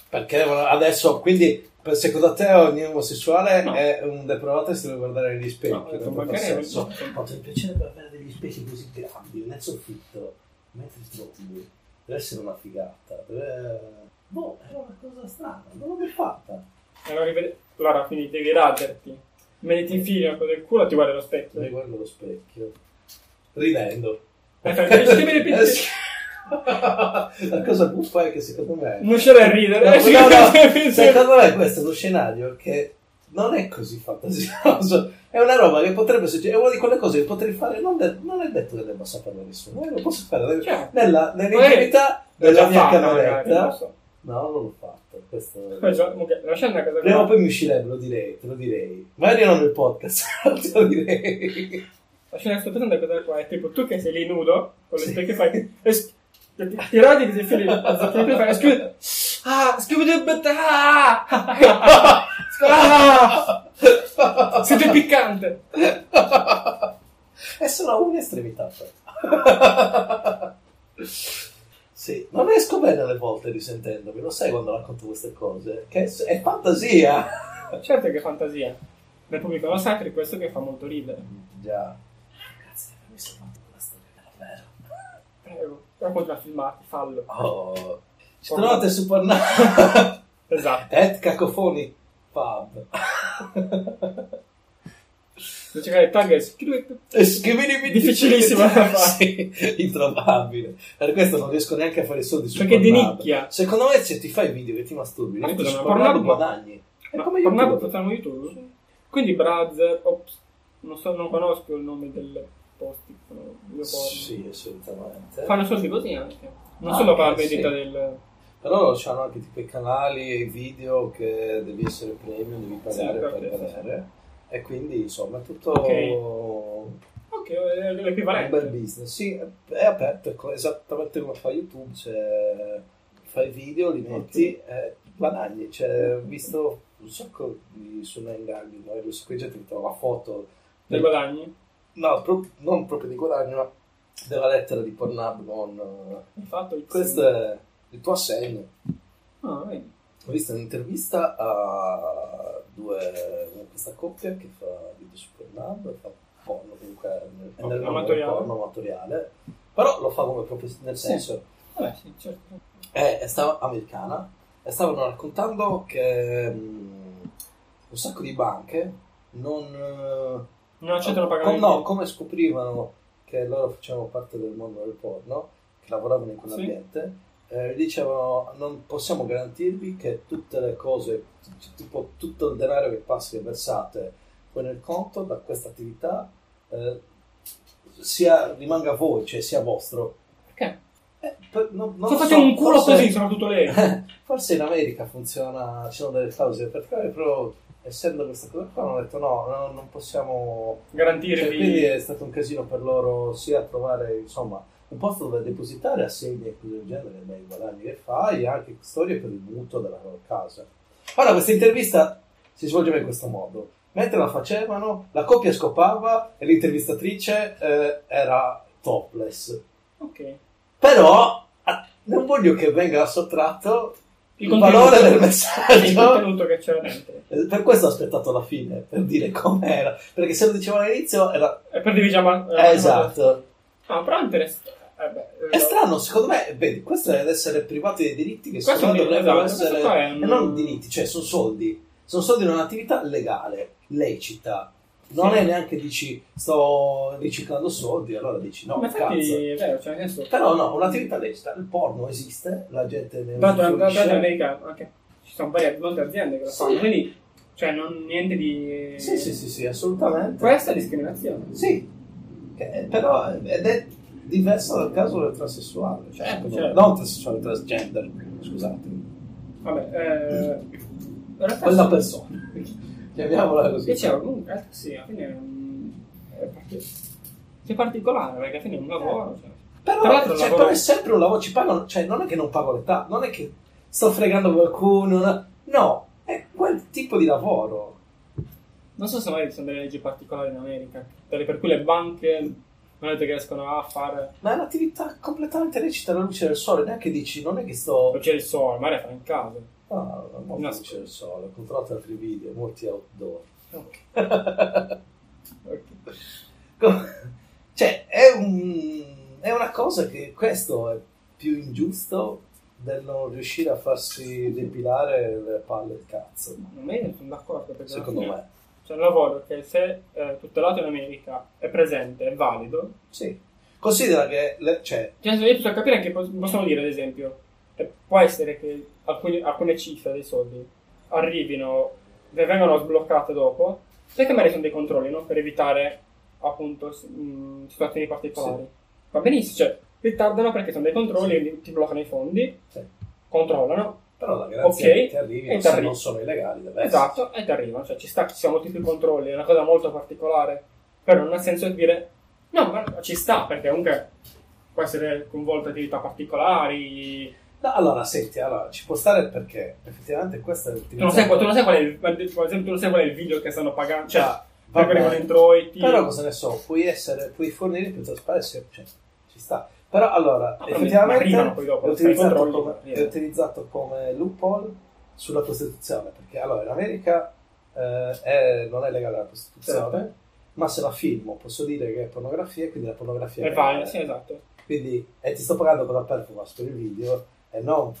Perché adesso, quindi, secondo te ogni omosessuale No. è un depravato e si deve guardare negli specchi? No, per non far mancherebbe, sesso? no. Ma ti piacerebbe avere degli specchi così grandi nel soffitto, mentre trombi? Deve essere una figata. Deve... Boh, è una cosa strana, non l'ho mai fatta. Allora, rivede- allora quindi devi raderti. Mettiti in fila una cosa del culo e ti guardi allo specchio. Mi guardo allo specchio. Ridendo. Eh, Eh. *laughs* La cosa buffa è che secondo me... Non c'era a ridere. No, no, no, *laughs* secondo me questo è uno scenario che non è così fantasioso. È una roba che potrebbe succedere. È una di quelle cose che potrei fare. Non, de- non è detto che debba saperlo nessuno. Eh, lo posso fare Certo. nella, nell'intimità della mia fatto, cameretta. so. No, non l'ho fatto. Questo... Poi già- ok, lasciando una cosa Prima o poi mi uscirebbe, lo direi, te lo direi. Magari non nel podcast, *laughs* te lo direi. Lasciando sto pensando a cosa qua. È tipo tu che sei lì nudo, con le Sì. specchie fai. es- Ti sei fili. Ti fai. Scusa. Ah, scusa. Ah! Ah! Siete piccante. È solo una estremità. sì, non riesco bene alle volte risentendomi, lo sai quando racconto queste cose? Che è, è fantasia. Certo che è fantasia. Nel pubblico lo sa per questo che fa molto ridere. Già. Grazie per avermi salvato quella storia davvero. Prego, racconti la filmati, fallo. Oh. Ci trovate su Pornhub. Esatto. *laughs* At Cacofoni Pub. Se cercare il tag è scritto. Difficilissimo Difficilissimo da fare. *laughs* sì, introvabile. Per questo non riesco neanche a fare i soldi su Perché di Pornhub. nicchia. Secondo me se ti fai video che ti masturbi, Ma su ma Pornhub Pornhub- guadagni. È Ma come Pornhub YouTube. facciamo YouTube? Quindi Brother, ops, non, so, non conosco il nome del post che fanno video porno. Sì, assolutamente. Fanno soldi così anche. Non Ah, solo per la ok, vendita sì. del... Però hanno anche tipo i canali e i video che devi essere premium, devi pagare Sì, per vedere. E quindi insomma è tutto Ok. un Ok, è bel l'equivalente. business. Sì, è- aperto, esattamente come fa YouTube. Cioè, fai video, li metti e guadagni. Cioè, ho visto un sacco di su Nine no? su cui gente che trova foto Dei guadagni. No, pro- non proprio di guadagno, ma della lettera di Pornhub con... eh, il questo è il tuo assegno. Ah, vedi. Ho visto un'intervista a due, questa coppia che fa video su Pornhub, fa porno comunque nel, è nel Amatoriale. porno amatoriale, però lo fa come proprio nel Sì. senso, Vabbè, sì, certo. è, è stava americana e stavano raccontando che mm, un sacco di banche non... Non accettano pagamenti. no, come scoprivano che loro facevano parte del mondo del porno, che lavoravano in quell'ambiente, eh, dicevano non possiamo garantirvi che tutte le cose, tipo tutto il denaro che passi e versate poi nel conto da questa attività eh, sia, rimanga a voi, cioè sia vostro. Perché? Eh, per- non, non Se lo fate so, un culo forse- così, soprattutto lei. *laughs* Forse in America funziona, ci sono delle clausole per fare, però essendo questa cosa qua hanno detto no, no, non possiamo cioè, Garantirvi. quindi è stato un casino per loro sia trovare insomma un posto dove depositare assegni e cose del genere dai guadagni che fai e anche storie per il mutuo della loro casa ora questa intervista si svolgeva in questo modo mentre la facevano la coppia scopava e l'intervistatrice eh, era topless Ok. però non voglio che venga sottratto il, Il valore del Il messaggio contenuto che c'era dentro. Eh, per questo ho aspettato la fine per dire com'era perché se lo dicevano all'inizio era E perdevi già... ma- Eh, esatto. Ah, però è interessante. Eh, beh, È strano, secondo me, vedi, questo è ad essere privati dei diritti che Questo secondo me dovrebbero esatto, essere... un- non diritti, cioè sono soldi. Sono soldi in un'attività legale, lecita. Non Sì. è neanche dici sto riciclando soldi, allora dici no, Ma infatti cazzo. è vero, cioè senso... Però no, un'attività lecita. Il porno esiste, la gente ne l'altro tra l'altro in. America anche ci sono varie molte aziende che lo Sì. fanno, quindi cioè non niente di... Sì, sì, sì, sì, assolutamente. Questa è discriminazione. Sì, Che- però ed è diverso dal caso del transessuale, cioè, Certo, no, certo. non transessuale, transgender, scusatemi. Vabbè, eh, Quella sì. persona. Chiamiamola così. Dicevo, comunque, in realtà sì, alla fine è, un- è parti- è particolare perché alla fine è un lavoro. Cioè. Però, l'altro, cioè, però è sempre un lavoro, ci pagano, cioè non è che non pago l'età, non è che sto fregando qualcuno, no, è quel tipo di lavoro. Non so se magari ci sono delle leggi particolari in America, per cui le banche non è che riescono a fare. Ma è un'attività completamente lecita alla luce del sole, neanche dici, non è che sto... Non c'è il sole, magari fa in casa. No, non No. luce del sole, ho controllato altri video, molti outdoor. Ok. *laughs* Com- cioè, è, un- è una cosa che questo è più ingiusto del non riuscire a farsi depilare le palle del cazzo, Non me sono d'accordo perché secondo fine me. c'è un lavoro che se eh, tutelato in America è presente, è valido. Sì. Considera che, le- cioè, Cioè, io posso capire che pos- possiamo dire, ad esempio, può essere che alcuni- alcune cifre dei soldi arrivino, ve- vengano sbloccate dopo, perché magari sono dei controlli, no? Per evitare appunto mh, situazioni particolari. Va benissimo, cioè, ritardano perché sono dei controlli, quindi ti bloccano i fondi, sì. controllano, però la garanzia Ok, che ti arrivi, e se arrivi. non sono illegali, deve esatto, e ti arrivano. Cioè, ci sta che ci siano molti più controlli, è una cosa molto particolare, però non ha senso dire, no, ma ci sta, perché comunque può essere coinvolta attività particolari, No, allora, senti, allora, ci può stare perché effettivamente questa è Tu tu è il, per esempio, tu non sai qual è il video che stanno pagando, cioè, Ah, vabbè. arrivano introiti. Però cosa ne so, puoi essere, puoi fornire più trasparenza, cioè, ci sta. Però allora, No, effettivamente dopo, è, utilizzato come, è utilizzato come loophole sulla prostituzione, perché allora in America eh, è- non è legale la prostituzione, Certo. ma se la filmo posso dire che è pornografia, quindi la pornografia è vai, legale. sì, esatto. Quindi, e ti sto pagando con la performance per il video e non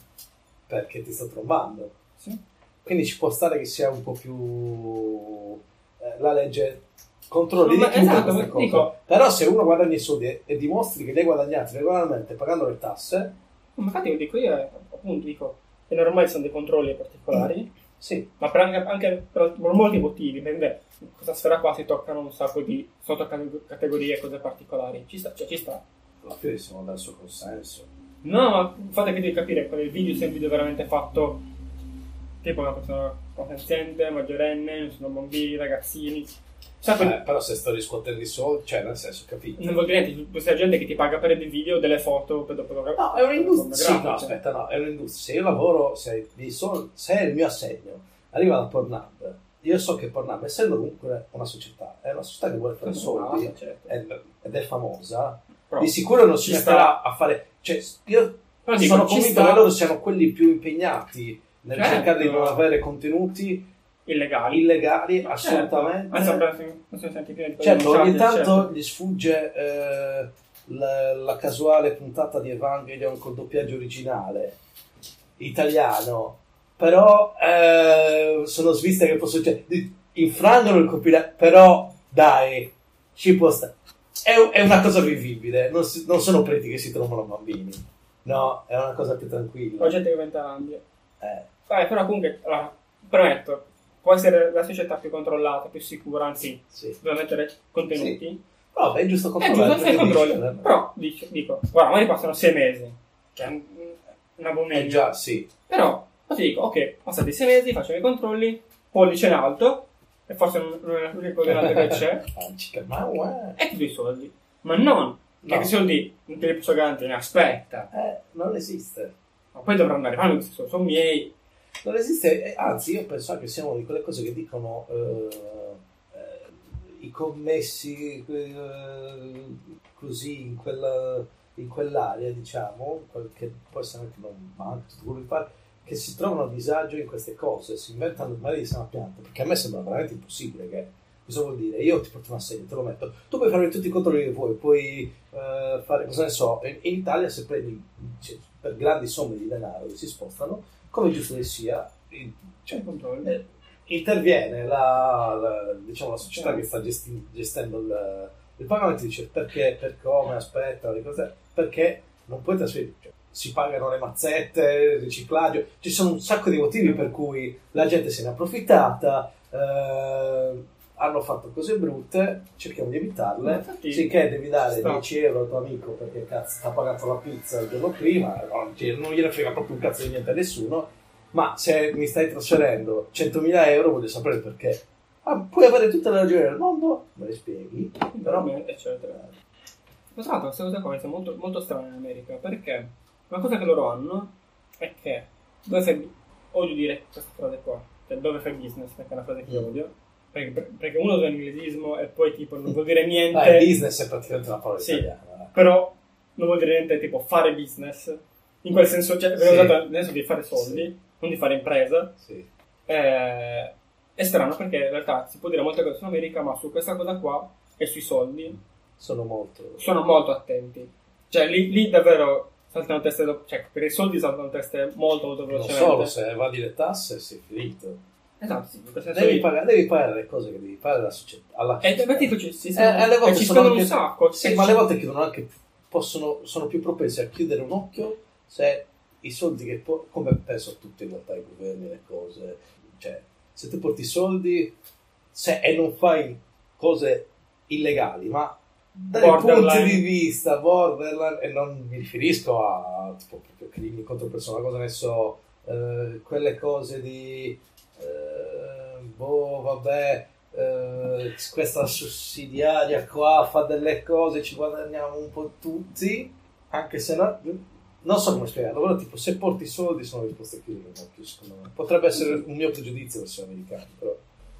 perché ti sto trombando. Sì. Quindi ci può stare che sia un po' più eh, la legge controlli di più esatto, queste cose. dico- Però se uno guadagna i soldi e, e dimostri che li hai guadagnati regolarmente pagando le tasse, Ma Infatti, io dico, io eh, appunto dico, che normali sono dei controlli particolari, sì, ma per anche, anche per, per molti motivi, perché in questa sfera qua si toccano un sacco di sottocategorie, cose particolari. Ci sta, cioè, ci sta. alla fine siamo dal suo consenso. No, ma fate che devi capire qual è il video, se è un video veramente fatto tipo una persona consenziente, maggiorenne, sono bambini, ragazzini. Sai, Eh, però se sto riscuotendo i soldi, cioè nel senso, capito? non vuol dire niente, questa gente che ti paga per dei video, delle foto, per dopo No, è un'industria. Sì, no, pornografiche. aspetta, no, è un'industria. Se io lavoro, se, sono- se il mio assegno arriva da Pornhub, io so che Pornhub, essendo comunque una società, è una società che vuole fare soldi certo. ed è famosa, Però, di sicuro non si ci metterà a fare. Cioè, io però dico, sono ci convinto che loro siano quelli più impegnati nel Certo. cercare di non avere contenuti illegali. illegali, Ma assolutamente. Certo. Si sente più di Certo, ogni tanto certo. gli sfugge eh, la, la casuale puntata di Evangelion col doppiaggio originale italiano, però eh, sono sviste che possono cioè, di- infrangono il copyright, però dai, ci può stare. È, è una cosa vivibile, non, si- non sono preti che si trovano bambini, no, è una cosa più tranquilla. Ho gente che venta l'ambio. Eh, Vabbè, però comunque, allora, premetto, può essere la società più controllata, più sicura, anzi, sì. deve mettere contenuti. Però è giusto È controllare. giusto fare i perché controlli. dice, eh, Però, dico, dico, guarda, magari passano sei mesi, che è un- una Eh bombetta. già, sì. Però, ti dico, ok, passati sei mesi, facciamo i controlli, pollice in alto, e forse non è in alto che c'è, *laughs* e ti do i soldi. Ma non, che No. i soldi non te li posso garantire, aspetta. Eh, non esiste. Ma poi dovrò andare avanti, senso, sono miei. Non esiste, eh, anzi, io penso che siano di quelle cose che dicono eh, eh, i commessi eh, così in, quella, in quell'area, diciamo, che può essere anche un banco, tutto quello che pare, che si trovano a disagio in queste cose, si inventano magari di sana pianta, perché a me sembra veramente impossibile che. Cosa vuol dire? Io ti porto un assegno, te lo metto. Tu puoi fare tutti i controlli che vuoi, puoi eh, fare, cosa ne so, in, in Italia se prendi cioè, per grandi somme di denaro che si spostano, come giusto che sia, in- cioè, eh, interviene la, la- diciamo, la società che sta gesti- gestendo il, il pagamento e dice perché, per come, aspetta, le cose, perché non puoi trasferire. Cioè, si pagano le mazzette, il riciclaggio, ci sono un sacco di motivi per cui la gente se ne è approfittata, eh, hanno fatto cose brutte, cerchiamo di evitarle. Infatti, Sicché devi dare sta. 10 euro al tuo amico perché cazzo ti ha pagato la pizza il giorno prima, non, cioè, non gliene frega proprio un cazzo di niente a nessuno. Ma se mi stai trasferendo 100.000 euro voglio sapere perché. Ah, puoi avere tutte le ragioni del mondo, me le spieghi, però... Eccetera. Tra l'altro questa cosa qua è molto, molto strana in America, perché una cosa che loro hanno è che dove fai, odio dire questa frase qua, cioè dove fai business, perché è una frase che io Mm. odio, perché, perché uno usa l'inglesismo e poi tipo non vuol dire niente, Ah, business è praticamente una parola Sì. italiana. però non vuol dire niente tipo fare business, in quel senso, cioè, Sì. usato nel senso di fare soldi, non di fare impresa, Sì. Eh, è strano perché in realtà si può dire molte cose in America, ma su questa cosa qua e sui soldi Sono molto... sono molto attenti. Cioè, lì, lì davvero saltano teste, do- cioè, per i soldi saltano teste molto, molto Non velocemente. solo, se evadi le tasse sei finito. Esatto, sì, Devi pagare, devi pagare le cose che devi pagare alla società. Alla E società. infatti ci, si, Eh, alle volte e ci sono anche- un sacco. Sì, E ma alle volte chiudono anche, possono, sono più propensi a chiudere un occhio se i soldi che, po- come penso a tutti in realtà i governi, le cose, cioè se tu porti soldi se, e non fai cose illegali, ma dai punti di vista borderline, e non mi riferisco a tipo, proprio crimini contro persone, cosa ne so, eh, quelle cose di, eh, boh, vabbè, eh, questa sussidiaria qua fa delle cose, ci guadagniamo un po' tutti, anche se no, non so come spiegarlo, però tipo se porti soldi sono un occhio, secondo me. Potrebbe essere un mio pregiudizio verso gli americani, però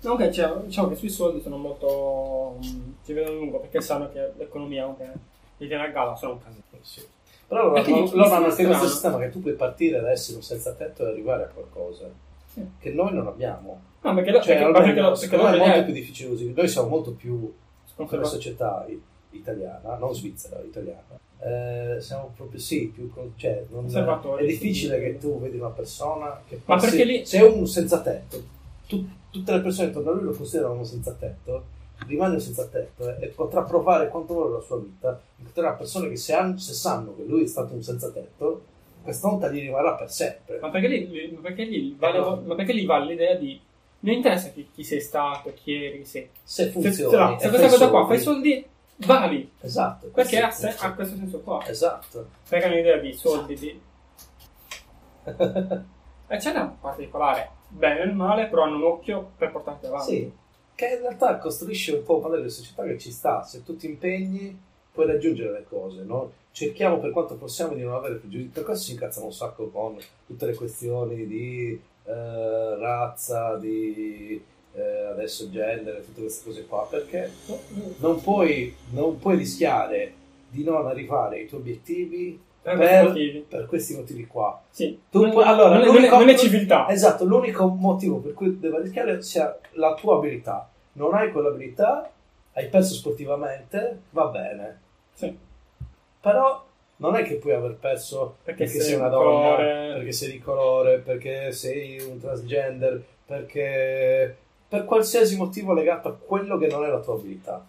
Ok, cioè, diciamo che sui soldi sono molto. mm, ci vedono lungo perché sanno che l'economia, anche li tiene a galla, sono un casino. sì. Però loro, hanno- loro hanno questo sistema che tu puoi partire da essere un senza tetto e arrivare a qualcosa Sì. che noi non abbiamo. No, perché, lo, Cioè, perché, almeno, perché, lo- perché è molto idea- più difficile così. Noi siamo molto più come società italiana, non svizzera, italiana. Eh, siamo proprio sì, più con- cioè, non- è difficile sì. che tu vedi una persona che Ma passi- perché lì- se è un senza tetto, tu- tutte le persone intorno a lui lo considerano senza tetto, rimane senza tetto eh, e potrà provare quanto vuole la sua vita, incontrerà persone che se, han- se sanno che lui è stato un senza tetto, questa onta gli rimarrà per sempre. Ma perché ma perché lì vale, Eh, no. ma perché lì vale l'idea di. Non interessa chi, chi sei stato, chi eri, se. Se funziona, se, se questa cosa qua fai soldi, vali. Esatto. Perché ha, se- ha questo senso qua. Esatto. Perché hanno un'idea di soldi, di. *laughs* E c'è da particolare, bene e male, però hanno un occhio per portarti avanti. Sì, che in realtà costruisce un po' un modello di società che ci sta, se tu ti impegni puoi raggiungere le cose, no? Cerchiamo per quanto possiamo di non avere pregiudizi, per questo si incazzano un sacco con tutte le questioni di eh, razza, di eh, adesso gender, tutte queste cose qua, perché non puoi, non puoi rischiare di non arrivare ai tuoi obiettivi Per per, questi motivi. per questi motivi qua. Sì. Tu non, allora, non l'unico- non è civiltà. Esatto, l'unico motivo per cui devo rischiare sia la tua abilità. Non hai quell'abilità, hai perso sportivamente, va bene. Sì. Però non è che puoi aver perso Perché perché, sei sei una donna, colore. perché sei di colore, perché sei un transgender, perché per qualsiasi motivo legato a quello che non è la tua abilità.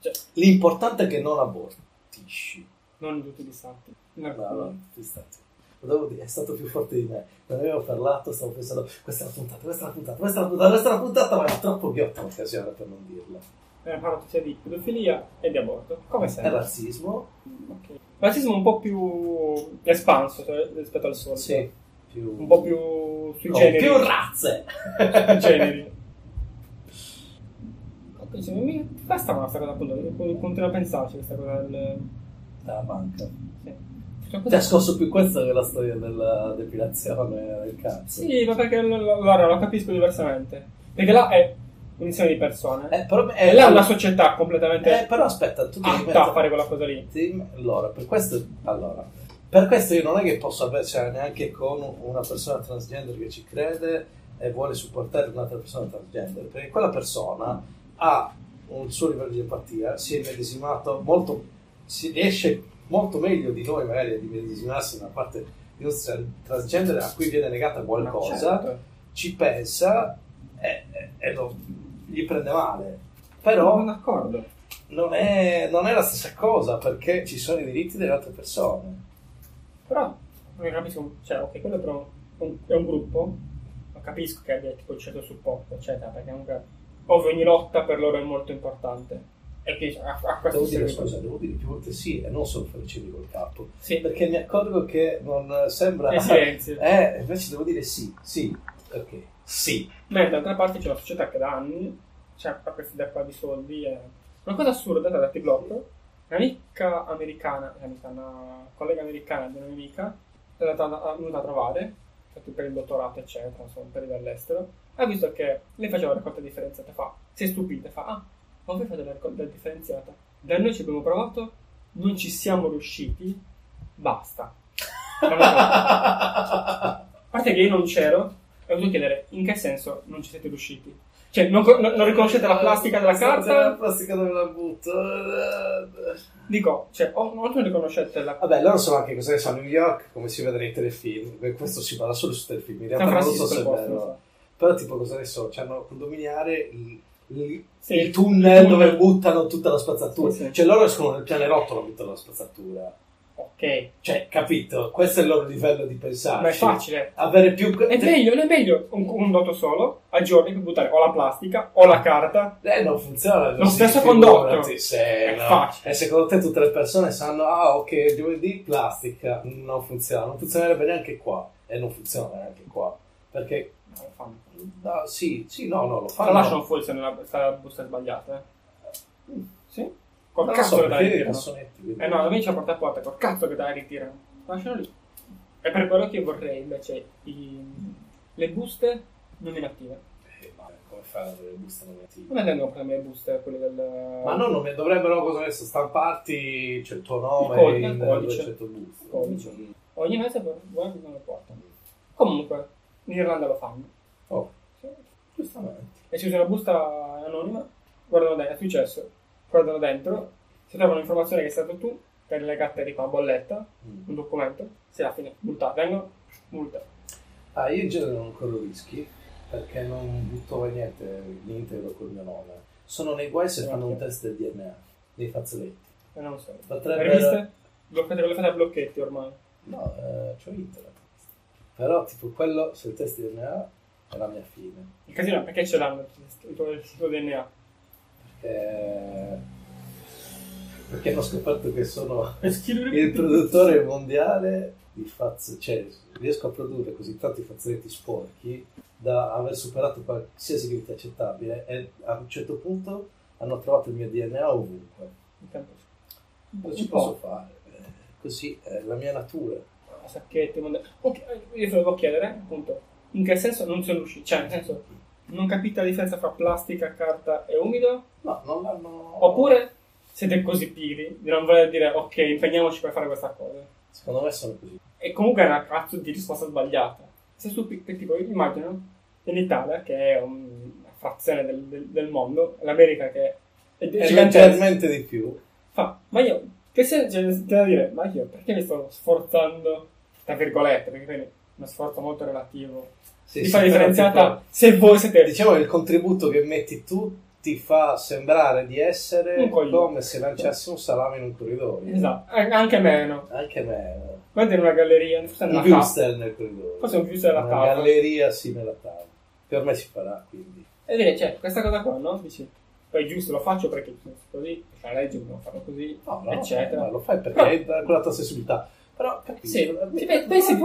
Cioè, L'importante è che non abortisci. Non tutti gli stati. No, no, ti stati. Lo devo dire, è stato più forte di me. Quando abbiamo parlato stavo pensando, questa è la puntata, questa è la puntata, questa è la puntata, questa è la puntata, ma è troppo ghiotta l'occasione per non dirla. Abbiamo parlato sia di pedofilia e di aborto. Come È sempre. razzismo? Ok. Razzismo un po' più espanso cioè, rispetto al solito. Sì. Più... Un po' più sui con generi. più razze! sui generi. Cioè, mi- Questa è una cosa continuo a pensarci questa cosa del... Dalla banca. Sì. Ti ha scosso più questo che la storia della depilazione del cazzo. Sì, ma perché lo- lo- allora lo capisco diversamente. Perché là è un insieme di persone. Eh, però, e là è una società completamente eh, però aspetta, tu devi atta a mettere- fare quella cosa lì. Sì, Allora, per questo, allora, per questo io non è che posso avere, cioè, neanche con una persona transgender che ci crede e vuole supportare un'altra persona transgender, perché quella persona ha un suo livello di empatia, si è medesimato molto, si riesce molto meglio di noi magari a medesimarsi in una parte di un transgender a cui viene negata qualcosa, Certo. ci pensa e, e- e lo, gli prende male. Però d'accordo. non è, non è la stessa cosa perché ci sono i diritti delle altre persone. Però non capisco, cioè, ok, quello però un- è un gruppo, ma capisco che abbia tipo un certo supporto, eccetera, perché comunque ovvio ogni lotta per loro è molto importante. A, a questo Devo dire, scusa, devo dire più volte sì e non solo fare cenni col capo. Sì, Perché mi accorgo che non sembra... e silenzio. *laughs* Eh, invece devo dire sì, sì, ok, sì. Mentre d'altra parte c'è una società che da anni c'è questa idea qua di soldi. È una cosa assurda da dati blocco. Un'amica americana, amica, una collega americana di una mia amica, è andata è venuta a trovare, fatto per il dottorato, eccetera, insomma, per ir all'estero. Ha visto che lei faceva la raccolta differenziata, fa, si è stupita, fa, ah, ma voi fate la raccolta differenziata? Da noi ci abbiamo provato, non ci siamo riusciti, basta. A parte che io non c'ero, ho dovuto chiedere in che senso non ci siete riusciti. Cioè, non, non- non riconoscete la plastica della La carta? plastica dove la butto? Dico, cioè, o non riconoscete la Vabbè, loro sono anche cosa ne so, a New York, come si vede nei telefilm. Beh, Questo si parla solo su telefilm, in realtà non lo so se è so. Però tipo cosa ne so, c'hanno condominiare il, il- Sì, il tunnel il dove tunnel. buttano tutta la spazzatura. Sì, sì. Cioè loro escono nel pianerottolo e buttano la spazzatura. Ok, Cioè, capito? Questo è il loro livello di pensare. ma è facile. Avere più... È meglio, non è meglio un, doto solo al giorno per buttare o la plastica o la carta. Eh, non funziona. Lo stesso condotto. Se, È no. facile. E secondo te tutte le persone sanno, ah, ok, giovedì plastica. Non funziona. Non funzionerebbe neanche qua. E non funziona neanche qua. Perché, No, lo fanno. no, sì, sì, no, no, lo fanno. lasciano fuori se nella la busta sbagliata. eh. Sì? Col Non lo cazzo che te la perché i ritirano. Eh no, la mia c'è porta a porta, col cazzo che la ritirano. Lascialo lì. È per quello che io vorrei invece i- le buste non inattive. Eh, ma come fai avere le buste nominative? Come tengono per me le buste quelle del... Ma no, non mi- dovrebbero cosa ne so, stamparti c'è il tuo nome Il codice, in il codice. Il codice. Mm. Ogni mese guarda non lo portano. Comunque, in Irlanda lo fanno. Oh, giustamente. E si usa una busta anonima, guardano dentro, è successo, guardano dentro, si trovano l'informazione che è stato tu, per le carte tipo a bolletta, Mm. un documento, se alla fine multato, vengono, multa. Ah, io in genere non corro rischi perché non butto mai niente di integro col mio nome. Sono nei guai se fanno un test del DNA, dei fazzoletti. E non so. Potrebbe- Le viste? Bloccate, le fate a blocchetti ormai. No, eh, c'ho internet. Però, tipo, quello, se il test di DNA è la mia fine. Il casino perché ce l'hanno il tuo, il tuo DNA? Perché, perché hanno scoperto che sono *laughs* il produttore mondiale di fazzoletti. Cioè, riesco a produrre così tanti fazzoletti sporchi da aver superato qualsiasi limite accettabile e a un certo punto hanno trovato il mio DNA ovunque. Cosa ci posso po'. fare? Eh, Così è la mia natura. Sacchetti, monda- ok, io devo chiedere, appunto, in che senso non sono riusciti? Cioè, nel senso, non capite la differenza tra plastica, carta e umido? No, non l'hanno. Oppure siete così pigri di non voler dire ok, impegniamoci per fare questa cosa. Secondo me sono così. E comunque è una cazzo di risposta sbagliata. Se tu, pi- tipo, io immagino in Italia, che è un- una frazione del, del- del mondo, l'America che è, è leggermente di più. fa, ma io, che se, cioè, c'è da dire, ma io perché mi sto sforzando, tra virgolette, perché quindi uno sforzo molto relativo, Sì, di sì, fare differenziata tipo, se voi siete... Diciamo che il contributo che metti tu ti fa sembrare di essere come se lanciassi un salame in un corridoio. Esatto, anche meno. Anche meno. Guarda in una galleria, forse Un viewster nel corridoio. Forse un viewster alla Una tavola. galleria sì nella tavola. Per me si farà quindi. E dire, cioè, questa cosa qua, no? Dici, poi giusto lo faccio perché così, la legge dobbiamo farlo così, No, no, eccetera. no, lo fai perché hai quella tua sensibilità. Però capisco. Sì, mi, ti pe- pensi,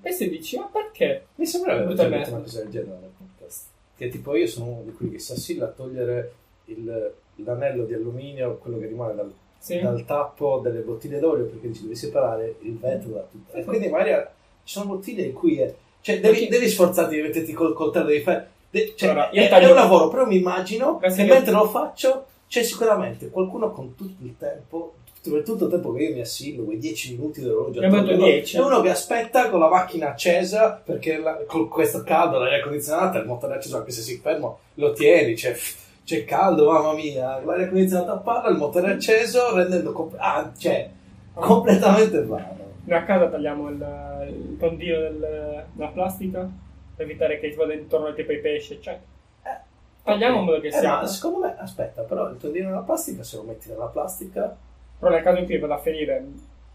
pensi e dici, ma perché? mi sembra aver già detto una cosa del genere nel podcast. Che tipo io sono uno di quelli che si assilla a togliere il- l'anello di alluminio, quello che rimane dal Sì. dal tappo delle bottiglie d'olio perché dici devi separare il vetro da tutto. E quindi magari ci sono bottiglie in cui è, cioè, devi, Perché- devi sforzarti di metterti col coltello, devi fare. de- cioè, Allora, è, taglio- è un lavoro, però mi immagino Grazie che mentre lo faccio c'è sicuramente qualcuno con tutto il tempo. Per tutto il tempo che io mi assillo, quei 10 minuti dell'orologio attorno, 10. è uno che aspetta con la macchina accesa perché la- con questo caldo, l'aria condizionata, il motore acceso, anche se si fermo, lo tieni, c'è, c'è caldo, mamma mia, l'aria condizionata parla, il motore acceso, rendendo comp- ah, cioè, completamente vano. Noi a casa tagliamo il, il tondino del- della plastica per evitare che ti vada intorno tipo ai pesci, eccetera. Tagliamo in modo che Eh, sia. ma secondo me, aspetta, però il tondino nella plastica, se lo metti nella plastica, Però nel caso in cui vada a finire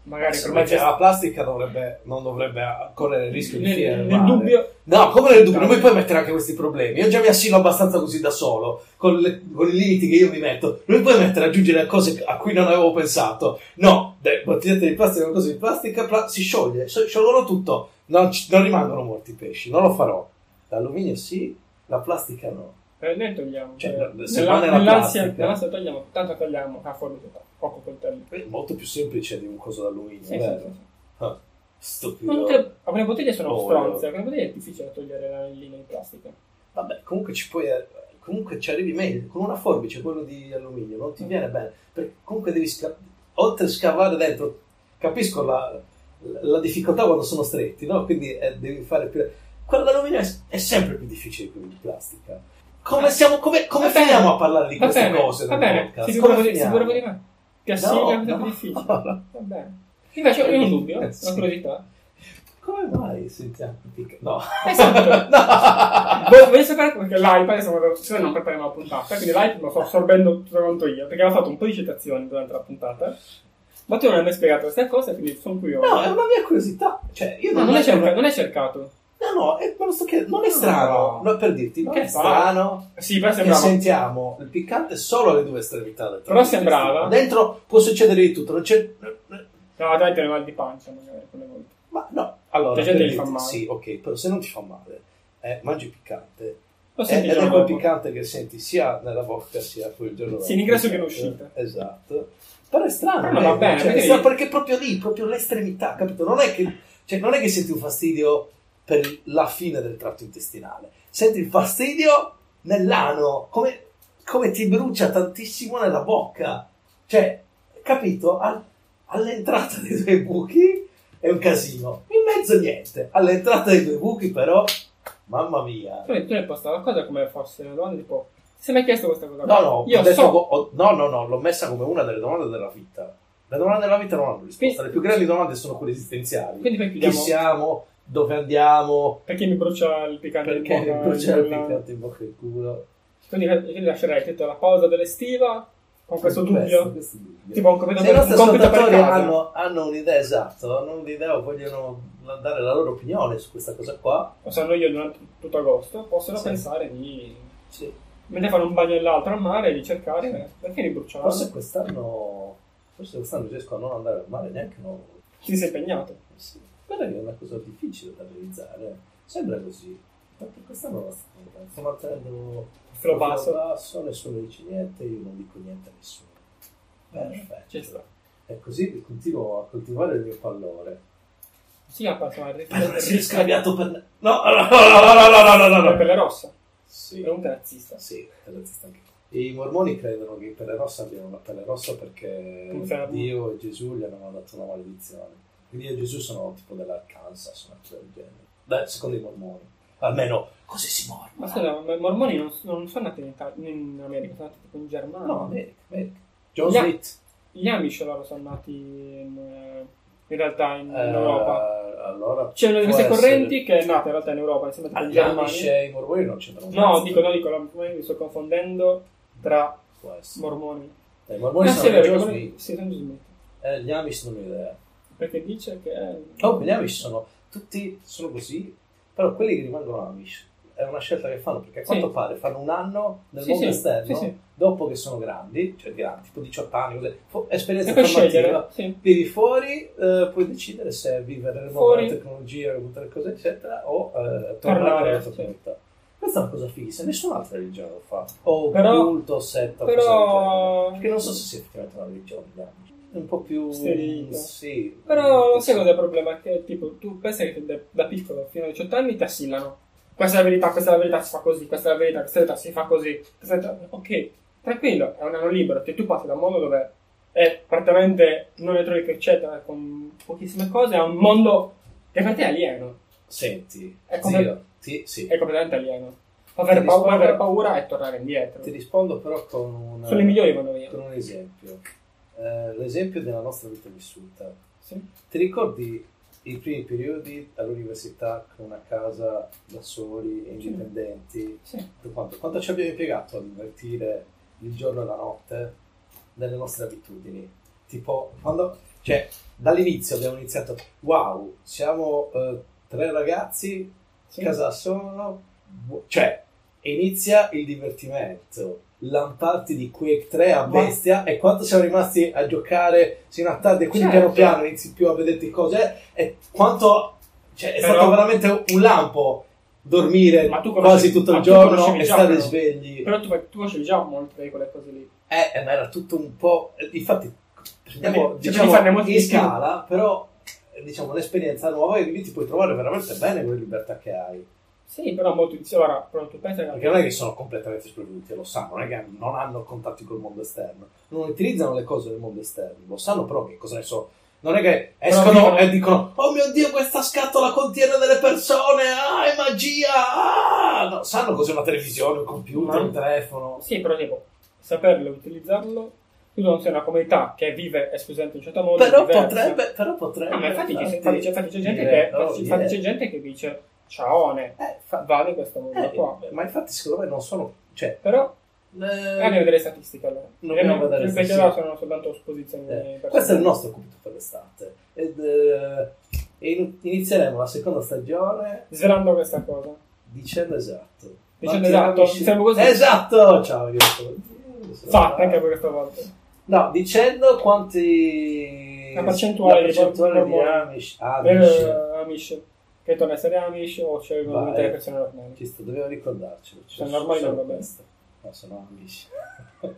magari Se per invece mezzo la plastica dovrebbe, non dovrebbe correre il rischio di nel, finire nel dubbio No, come nel dubbio, No. non mi puoi mettere anche questi problemi. Io già mi assino abbastanza così da solo, con, le- con i limiti che io mi metto. Non mi puoi mettere a aggiungere cose a cui non avevo pensato. No, bottigliette di plastica, una cosa di plastica, pla- si scioglie, sciolgono tutto. Non, non rimangono molti pesci, non lo farò. L'alluminio sì, la plastica no. Eh, noi togliamo Cioè, eh, se nella- nell'ansia, plastica. nell'ansia togliamo tanto togliamo a forbice poco coltello È molto più semplice di un coso d'alluminio, sì, sì, vero? sì, sì. Ah, stupido. Alcune bottiglie sono Oh, stronze alcune bottiglie è difficile togliere l'anellino di plastica Vabbè, comunque ci puoi. Comunque ci arrivi meglio. Con una forbice, quello di alluminio, non ti viene bene. Perché comunque devi sca- oltre a scavare dentro, capisco la, la difficoltà quando sono stretti, no? Quindi eh, devi fare più. Quello d'alluminio è, è sempre più difficile di quello di plastica. Come, siamo, come, come finiamo a parlare di queste bene cose? va bene podcast? sicuro Come di, finiamo? sicuro di me ti assina No, è più no. difficile *laughs* va bene invece io ho un dubbio Eh, una curiosità Come mai sentiamo No. Esatto. *laughs* no. Voglio sapere perché l'iPad, insomma, se non prepariamo la puntata, quindi l'iPad lo sto assorbendo tutto quanto io, perché avevo fatto un po' di citazioni durante la puntata, ma tu non hai mai spiegato queste cose, quindi sono curioso. No, è una mia curiosità. Cioè, io No, non, non, è hai che- cerca- non hai cercato. No, no, è, ma lo sto chiedendo, non è No. strano, no, per dirti, non Che è strano Sì, però che sembrava... sentiamo il piccante solo alle due estremità del Però sembrava- Dentro può succedere di tutto, non c'è... No, dai, te ne mal di pancia, magari, quelle volte. Ma no, allora, La gente per gli fa dirti, male. Sì, ok, però se non ti fa male, eh, mangi piccante, Lo eh, senti ed il è quel piccante che senti sia nella bocca sia quel giorno Sì, in ingresso che in uscita. Esatto. Però è strano, Però vedi? bene, Cioè, perché- è strano perché è proprio lì, proprio l'estremità, capito? Non è che, cioè, non è che senti un fastidio per la fine del tratto intestinale, senti il fastidio nell'ano, come, come ti brucia tantissimo nella bocca. Cioè, capito? Al- all'entrata dei due buchi è un casino, in mezzo niente. All'entrata dei due buchi però, mamma mia. Tu, tu hai posto la cosa come fosse una domanda tipo... Ti sei mai chiesto questa cosa? No, no, Io so... ho- no, no, no, l'ho messa come una delle domande della vita. Le domande della vita non hanno risposta, le più grandi domande sono quelle esistenziali. Quindi poi Chi siamo? Dove andiamo? Perché mi brucia il piccante Perché in bocca? mi brucia il piccante in bocca e il culo? Quindi, quindi lascerei tutta la pausa dell'estiva con questo Questo- dubbio. questo dubbio. Tipo un compito Se i nostri ascoltatori hanno, hanno un'idea esatta, hanno un'idea o vogliono dare la loro opinione su questa cosa qua, O sanno io durante tutto agosto, possono Sì. pensare di... sì. Mentre fanno un bagno nell'altro al mare, di cercare eh, perché mi bruciano. forse quest'anno forse quest'anno riesco a non andare al mare neanche no. Ti sei impegnato. Sì, quella è una cosa difficile da realizzare. Sembra così. Ma per questa non la stanno Stiamo attendendo il basso. basso, nessuno dice niente, io non dico niente a nessuno. Perfetto. E così continuo a coltivare il mio pallore. Sì, a fatto una riflessione. Si è scambiato per... No, no, no, no, no, no, Per la rossa? Sì. Per un razzista. Sì, è razzista anche i mormoni credono che i pelle rossa abbiano una pelle rossa perché Dio e Gesù gli hanno mandato una maledizione. Quindi Dio e Gesù sono tipo dell'Arkansas, una cosa del genere. Beh, secondo i mormoni. Almeno così si muore. Ma scusa, ma i mormoni non, non sono nati in, Italia, in America, sono nati tipo in Germania. No, America, America. John Gli- Smith. Gli Amish loro sono nati in, eh, in realtà in, eh, Europa. Allora, C'è una di queste correnti che è nata in realtà in Europa, insieme a Germania. e i mormoni non c'entrano No, dico, no, dico, mi sto confondendo tra mormoni. Eh, I mormoni Ah, sì, è sono vero, John Smith. sì, sono Smith. Eh, gli Amish non ho idea. Perché dice che... Oh, gli Amish sono tutti sono così, però quelli che rimangono Amish è una scelta che fanno perché a Sì. quanto pare fanno un anno nel Sì, mondo sì, esterno, sì, sì. dopo che sono grandi, cioè grandi, tipo 18 anni, così, fo- esperienza formativa, sì. vivi fuori, eh, puoi decidere se vivere nel mondo della tecnologia, tutte le cose eccetera, o eh, tornare alla tua sì. comunità. Questa è una cosa fighissima, nessun'altra religione lo fa. O Però- culto, setta, Però... Perché non so se sia effettivamente una religione, un po' più... Sterita. Sì. Però sai cos'è il problema? Che tipo, tu pensi che da, da piccolo fino a 18 anni ti assillano. Questa è la verità, questa è la verità, si fa così, questa è la verità, questa è la verità, si fa così. Verità. Ok, tranquillo, è un anno libero, che tu passi da un mondo dove è praticamente non elettronico, eccetera, con pochissime cose, a un mondo che per te è alieno. Senti, È zio, ti, sì. È completamente alieno. Avere, Ti paura, rispondo- avere paura e tornare indietro. Ti rispondo però con un, Sono i migliori vanno via. con un esempio. Eh, l'esempio della nostra vita vissuta. Sì. Ti ricordi i primi periodi all'università con una casa da soli e indipendenti? Sì. Tu Quanto, quanto ci abbiamo impiegato ad invertire il giorno e la notte nelle nostre abitudini? Tipo, quando Cioè, dall'inizio abbiamo iniziato, wow, siamo eh, tre ragazzi, Sì. casa sono, bu- cioè, inizia il divertimento. Lamparti di Quake 3 a Ma- bestia e quanto siamo rimasti a giocare sino a tardi e quindi Certo. piano piano inizi più a vederti cose e quanto cioè, è Però- stato veramente un lampo dormire Ma tu conosci- quasi tutto ma il giorno conoscevi e stare però. svegli Però tu, tu facevi già molte di quelle cose lì. eh, eh, ma era tutto un po'. Infatti, prendiamo Cioè, diciamo, farne molti in di più. scala, però eh, diciamo l'esperienza nuova e lì ti puoi trovare veramente bene con le libertà che hai. Sì, però molto di ora, però tu pensi che Perché non è che sono completamente sprovveduti, lo sanno, non è che non hanno contatti col mondo esterno, non utilizzano le cose del mondo esterno, lo sanno però che cosa ne so. Non è che escono vivono- e dicono Oh mio dio, questa scatola contiene delle persone, ah, è magia! Ah! No, sanno cos'è una televisione, un computer, Ma- un telefono. Sì, però tipo, saperlo utilizzarlo, tu non sei una comunità che vive esclusivamente in un certo modo. Però diversa. potrebbe, però potrebbe. Ah, ma infatti, farti infatti, c'è, infatti c'è gente dire, che, oh, infatti yeah. c'è gente che dice ciaone, Eh, fa- vale questo mondo eh, qua. ma infatti secondo me non sono... Cioè, Però eh, andiamo a vedere statistiche allora. Non andiamo a vedere statistiche. vecchio sono soltanto esposizioni eh, questo è il nostro compito per l'estate. Ed, eh, in- inizieremo la seconda stagione Svelando questa cosa. dicendo esatto. Dicendo esatto, amici- siamo così. Esatto! Ciao, io sono- Fatta anche per questa volta. No, dicendo quanti... La percentuale la di percentuale di ormoni. Amish. Amish. Eh, Amish. Che torna a essere Amish o scelgono Vai. diventare persone normali. Ci sto, dobbiamo ricordarcelo. Cioè, Sono normali, non va bene. No, sono Amish. *laughs*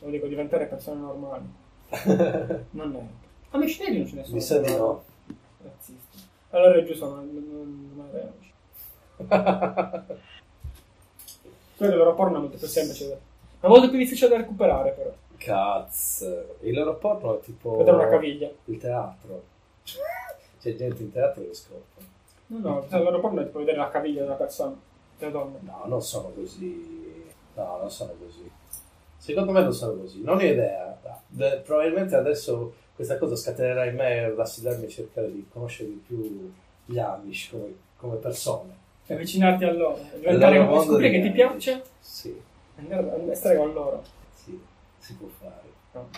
Lo dico diventare persone normali. *laughs* Non è. Amish neri non ce ne sono. Mi sa di no. Razzisti. Allora è giusto, non, non, è Amish. *laughs* Quello del loro porno è molto più semplice. È molto più difficile da recuperare, però. Cazzo. Il loro porno è tipo... Vedere una caviglia. Il teatro. C'è gente in teatro che scopre. No, no, il loro porno è tipo vedere la caviglia di una persona. Delle donne. No, non sono così. No, non sono così. Secondo me non sono così. Non ho idea. Beh, probabilmente adesso questa cosa scatenerà in me l'assidarmi a cercare di conoscere di più gli Amish come, come persone. Avvicinarti a loro. Diventare loro scoprire che ti piace. Sì, Andare a stare con loro. sì, si può fare. No.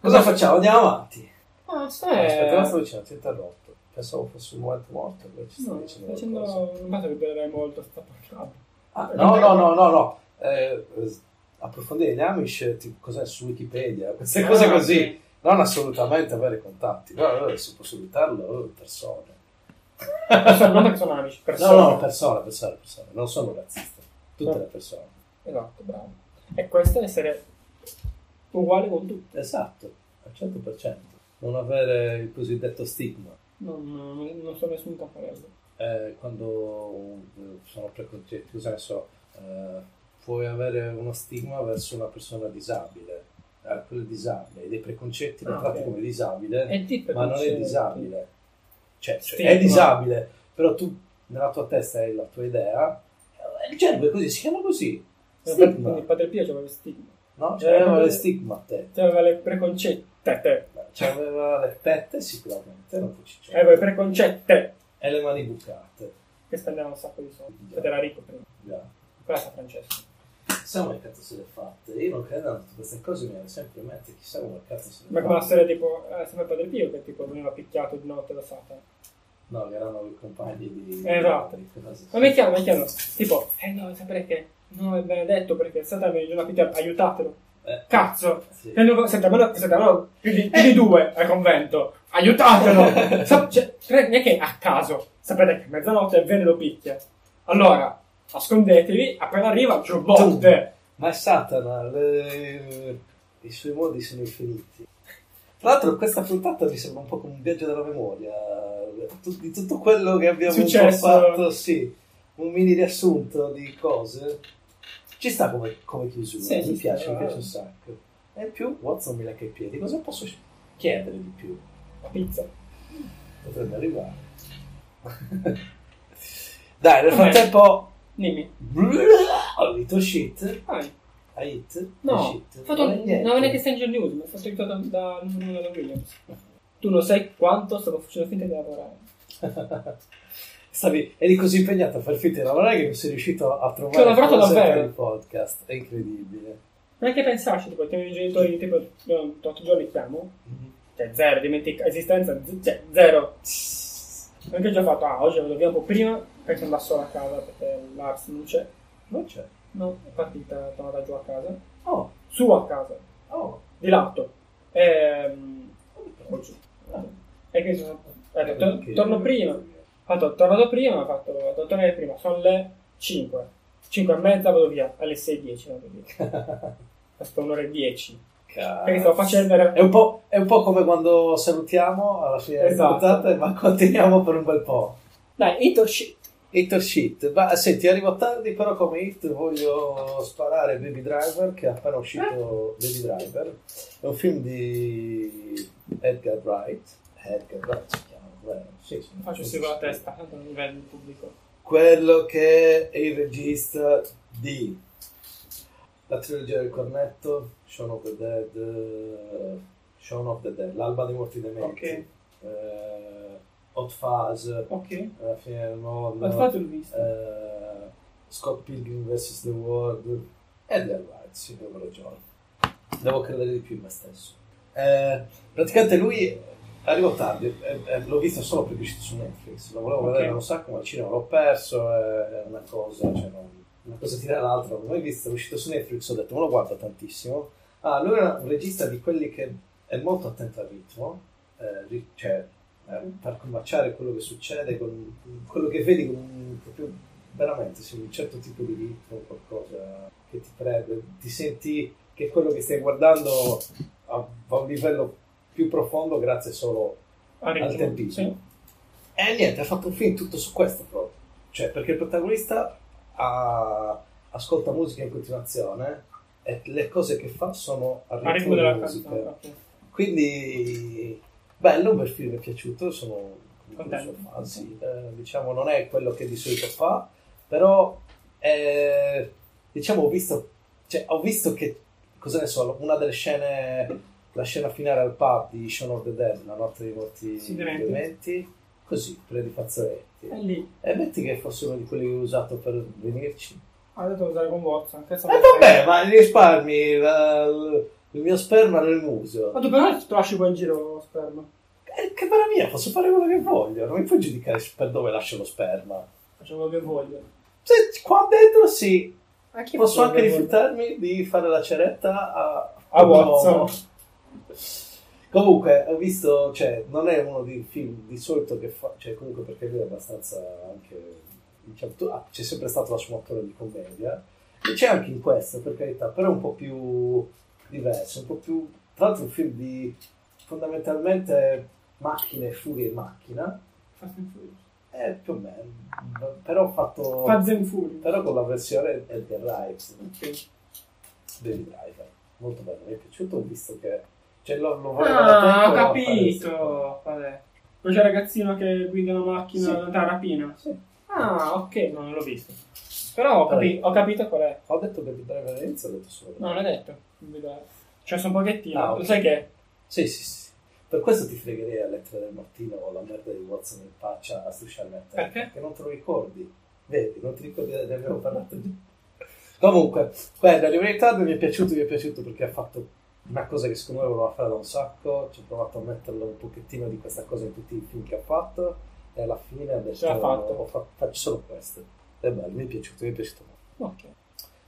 Cosa facciamo? Andiamo avanti. Ah, stai. Aspetta, non sto dicendo, ti interrotto. Pensavo fosse un momento morto, invece stai No, dicendo sto dicendo. Non penso che beverai molto, sta parlando. Ah, no, no, no, no, no. Eh, eh, approfondire gli Amish, tipo, cos'è su Wikipedia, queste Ah, cose così. sì. Non assolutamente avere contatti. No, allora se posso evitarlo, persone. Non sono amici, No, persone. no, persone, persone, persone. Non sono razzista. Tutte No. le persone. Esatto, bravo. E questo è essere uguale con tutti. Esatto, al 100%. Non avere il cosiddetto stigma. Non, non, non sono nessun campanello. Eh, quando eh, sono preconcetti, cosa ne so, eh, puoi avere uno stigma verso una persona disabile. Eh, quello è disabile, dei preconcetti, lo Ah, tratti ok. come disabile, ma non è disabile. Cioè, cioè, è disabile, però tu nella tua testa hai la tua idea. eh, Il gergo è così, si chiama così. Quindi Stigma. il padre Pio aveva le stigma. No? Eh, Cioè, aveva eh, le stigma te. Aveva le preconcette. Te. Cioè, aveva le tette sicuramente, non ci c'è. Aveva le preconcette. E le mani bucate. Che spendeva un sacco di soldi. Già. Era ricco prima. Già. Quella Francesco. Chissà come cazzo se le fatte. Io non credo a tutte queste cose, mi viene sempre in mente. Chissà come cazzo se le Ma come la fatte. storia tipo, eh, sempre padre Pio che tipo veniva picchiato di notte da Satana. No, che erano i compagni di. Esatto. di. Ma mi chiamano, mi chiamano. Tipo, eh no, sapere che no, è benedetto perché Satana mi viene a picchiare, aiutatelo. Eh, Cazzo! sì. E noi- Senta, ma no- senta, ma no, più di, più di due al convento. Aiutatelo! *laughs* Sa- cioè, cre- neanche a caso. Sapete che a mezzanotte viene lo picchia. Allora, nascondetevi, appena arriva, giù botte. Ma è Satana, le- i suoi modi sono infiniti. Tra l'altro, questa puntata mi sembra un po' come un viaggio della memoria. Di tutto quello che abbiamo un fatto, sì. Un mini riassunto di cose. Ci sta come, come chiusura, Sì, mi piace, mi piace un sacco. E in più, Watson mi lecca i piedi. Cosa posso chiedere di più? La pizza. Potrebbe arrivare. *laughs* Dai, nel frattempo... Dimmi. Ho detto shit. Vai. A hit? No, shit. fatto, Non è non è neanche Stranger News, ma è stato aiutato da, da, da Williams. Tu non sai quanto stavo facendo finta di lavorare. *laughs* Stavi, eri così impegnato a far finta di lavorare che non sei riuscito a trovare Che ho lavorato davvero. il podcast. È incredibile. Neanche pensarci, tipo, i miei genitori, tipo, io, tot giorni chiamo, zero, dimentica esistenza, z- cioè, zero. Anche ho già fatto, ah, oggi vado via un po' prima perché sono da sola a casa perché Lars non c'è. Non c'è. No, è partita, è tornata giù a casa. Oh, Su a casa, oh. di lato. Ehm, oggi. E quindi sono, detto, to- Perché- torno prima. Ho fatto, tornato prima, ho fatto, devo tornare prima, sono le 5. 5 e mezza vado via, alle 6.10 vado via. *laughs* Aspetta un'ora e 10. Perché stavo facendo... È un, po', è un po' come quando salutiamo alla fine Esatto. puntata, ma continuiamo per un bel po'. Dai, hit or shit. Hit or shit. Ma senti, arrivo tardi, però come hit voglio sparare Baby Driver, che è appena uscito Baby Driver. È un film di Edgar Wright. Edgar Wright Sì, sì. Faccio con la testa, tanto non vedo il pubblico. Quello che è il regista di La trilogia del cornetto, Shaun of the Dead, eh, Shaun of the Dead, L'alba dei morti dementi, Ok. eh, Hot Fuzz, Ok. alla fine del mondo, Ho fatto il visto. eh, Scott Pilgrim vs. The World, Edgar Wright, sì, avevo ragione. Devo credere di più in me stesso. Eh, praticamente lui arrivò tardi, eh, eh, l'ho visto solo perché è uscito su Netflix, lo volevo Ok. vedere un sacco, ma al cinema l'ho perso, è una cosa, cioè una cosa tira l'altra, non l'ho mai visto, è uscito su Netflix, ho detto, me lo guardo tantissimo. Ah, lui era un regista di quelli che è molto attento al ritmo, eh, cioè far combaciare quello che succede con quello che vedi con proprio veramente sì, un certo tipo di ritmo, qualcosa che ti prende, ti senti che quello che stai guardando va a un livello più profondo grazie solo Ha al tempismo. Sì. E niente, ha fatto un film tutto su questo proprio. Cioè, perché il protagonista ha- ascolta musica in continuazione e le cose che fa sono a ritmo, ritmo della musica. canzone. Quindi, bello, un bel film, mi è piaciuto, sono Contento. fan, sì. Eh, diciamo, non è quello che di solito fa, però, eh, diciamo, ho visto, cioè, ho visto che, cosa ne so, una delle scene, la scena finale al pub di Shaun of the Dead, la notte dei morti Sì, dementi, così, per i fazzoletti. E lì, E metti che fosse uno di quelli che ho usato per venirci. ha detto usare con Watson. E vabbè, ma risparmi la- l- il mio sperma nel muso. Ma tu però ti lasci qua in giro sperma. Eh, che bella mia, posso fare quello che voglio, non mi puoi giudicare per dove lascio lo sperma. Faccio quello che voglio. Se qua dentro sì, posso anche rifiutarmi di fare la ceretta a, A Watson. Comunque, ho visto, cioè, non è uno dei film di solito che fa, cioè, comunque perché lui è abbastanza anche, diciamo, ah, c'è sempre stato la sua motore di commedia, e c'è anche in questo, per carità, però è un po' più diverso, un po' più, tra l'altro un film di fondamentalmente macchine, furie e macchina, Fast and Furious. eh, più o meno, però fatto, Fast and Furious. però con la versione Edgar Wright. Baby Driver, molto bello, mi è piaciuto, ho visto che cioè, lo, lo da Ah, ho capito. Vabbè. Poi c'è il ragazzino che guida una macchina Sì. la rapina. Sì. Ah, ok, no, non l'ho visto. Però ho, capi- ho capito qual è. Ho detto Baby Driver all'inizio, ho detto solo. No, non l'hai detto. Cioè, sono un pochettino. Ah, ok. Lo sai che? Sì, sì, sì. Per questo ti fregherei a lettere del mattino o la merda di Watson in faccia a strisciarmi a te. Perché? non te lo ricordi. Vedi, non ti ricordi ne abbiamo parlato già. *laughs* Comunque, guarda, di verità mi è piaciuto, mi è piaciuto perché ha fatto una cosa che secondo me voleva fare da un sacco. Ci ho provato a metterlo un pochettino di questa cosa in tutti i film che ha fatto. E alla fine ha detto: fatto. "Ho fa- faccio solo questo. È bello, mi è piaciuto, mi è piaciuto molto. Ok.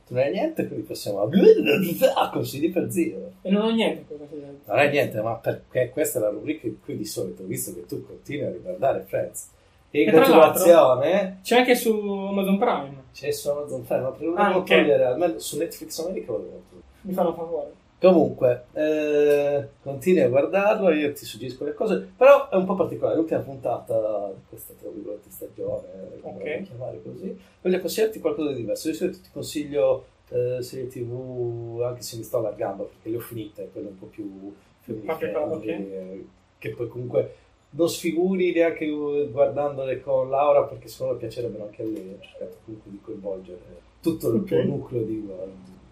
Tu non hai niente, quindi possiamo. *laughs* Ah, consigli per zio. E non ho niente si deve. Non è niente, ma perché questa è la rubrica in cui di solito, visto che tu continui a riguardare Friends, e in E continuazione C'è anche su Amazon Prime. c'è su Amazon Prime, ma prima Ah, devo ok. togliere, almeno su Netflix America lo devo togliere. Mi fanno favore. Comunque, eh, continui a guardarlo, io ti suggerisco le cose, però è un po' particolare, l'ultima puntata di questa, tra virgolette, stagione, come Ok. vogliamo chiamare così, voglio consigliarti qualcosa di diverso. Di solito ti consiglio eh, serie tv, anche se mi sto allargando, perché le ho finite, quelle un po' più family Ok, friendly, ok. eh, che poi comunque non sfiguri neanche guardandole con Laura, perché secondo me piacerebbero anche a lei, ho cercato comunque di coinvolgere tutto il Ok. tuo nucleo di,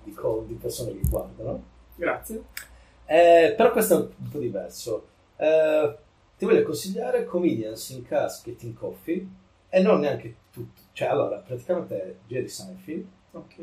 di, di persone che guardano. Grazie. Eh, però questo è un po' diverso. Eh, ti voglio consigliare Comedians in Cars Getting Coffee e non neanche tutto. Cioè, allora, praticamente è Jerry Seinfeld Ok.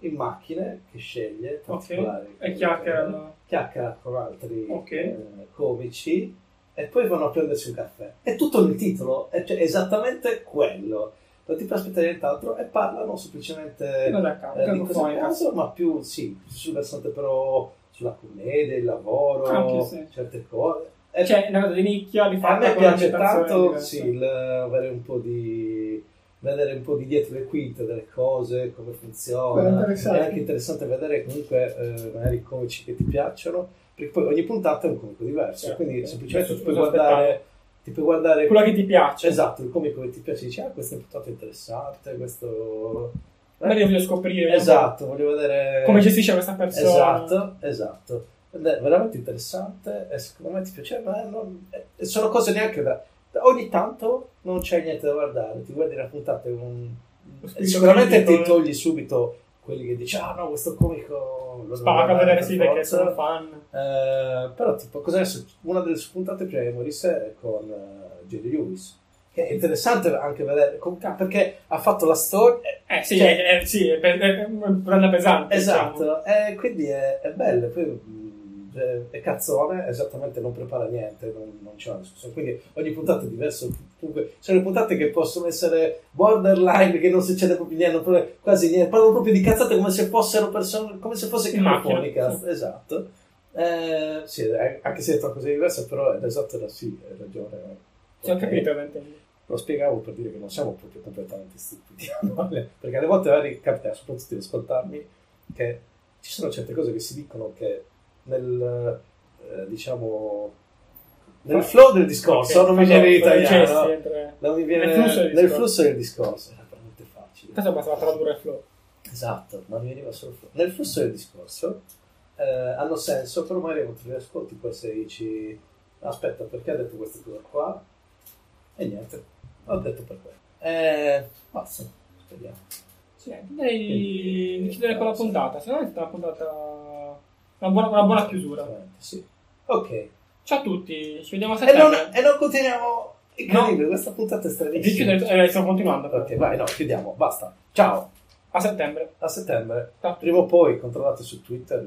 in macchine che sceglie Ok. particolari. E chiacchierano. chiacchiera con altri Ok. eh, comici e poi vanno a prendersi un caffè. È tutto nel titolo, è cioè, esattamente quello. Non ti puoi aspettare nient'altro e parlano semplicemente a eh, di cose a caso, ma più sì, sul versante però sulla commedia, il lavoro, Anche sì. certe cose. E Cioè, una cosa di nicchia, di a fatto me piace tanto sì, il avere un po' di vedere un po' di dietro le quinte delle cose, come funziona. È anche interessante vedere comunque eh, magari i comici che ti piacciono, perché poi ogni puntata è un comico diverso, Certo. quindi semplicemente puoi guardare, ti puoi guardare Quello che ti piace. esatto, il comico che ti piace, dici ah questo è puntata interessante, questo Magari io voglio scoprire esatto, voglio vedere come gestisce questa persona. Esatto, esatto. È veramente interessante e secondo me ti piace, ma non- e sono cose neanche da... Ogni tanto non c'è niente da guardare, ti guardi la puntata un... Sicuramente ti togli subito quelli che dici ah no questo comico lo Spacca a vedere sì perché forza". sono fan. Eh, però tipo adesso una delle sue puntate prima di morisse è con uh, Jerry Lewis che è interessante anche vedere com- perché ha fatto la storia Eh sì, Cioè- è, è- sì, è, è un prenda pesante. diciamo. Esatto, e quindi è, è bello, poi è cazzone, esattamente non prepara niente, non, non c'è una discussione, quindi ogni puntata è diversa, comunque sono puntate che possono essere borderline, che non succede proprio niente, proprio- quasi niente, parlano proprio di cazzate come se fossero persone, come se fosse Cacofonicast, esatto. Eh, sì, anche se è una cosa diversa, però è esatto, era sì, hai ragione. Ho capito. Lo spiegavo per dire che non siamo proprio completamente stupidi, *laughs* no? perché alle volte magari capita, soprattutto di ascoltarmi, che ci sono certe cose che si dicono che nel, eh, diciamo, nel flow del discorso, Ok, non mi viene in italiano, non mi viene nel flusso del nel discorso. flusso del discorso, era veramente facile. Tanto basta tradurre il flow. Esatto, non mi veniva solo flow. Nel flusso del discorso eh, hanno senso, però magari quando li ascolti poi se dici aspetta perché ha detto questa cosa qua e niente, ho detto per quello. Eh, basta, speriamo. Sì, direi di chiudere con la puntata. Secondo me è stata una puntata. Una buona, una buona chiusura. Sì. Ok. E Ciao a tutti, ci vediamo a non, settembre. e non continuiamo. Incredibile, questa puntata è stranissima. eh, sto continuando. Ok, vai, no, chiudiamo, basta. Ciao, A settembre. a settembre. Ciao. Prima o poi controllate su Twitter,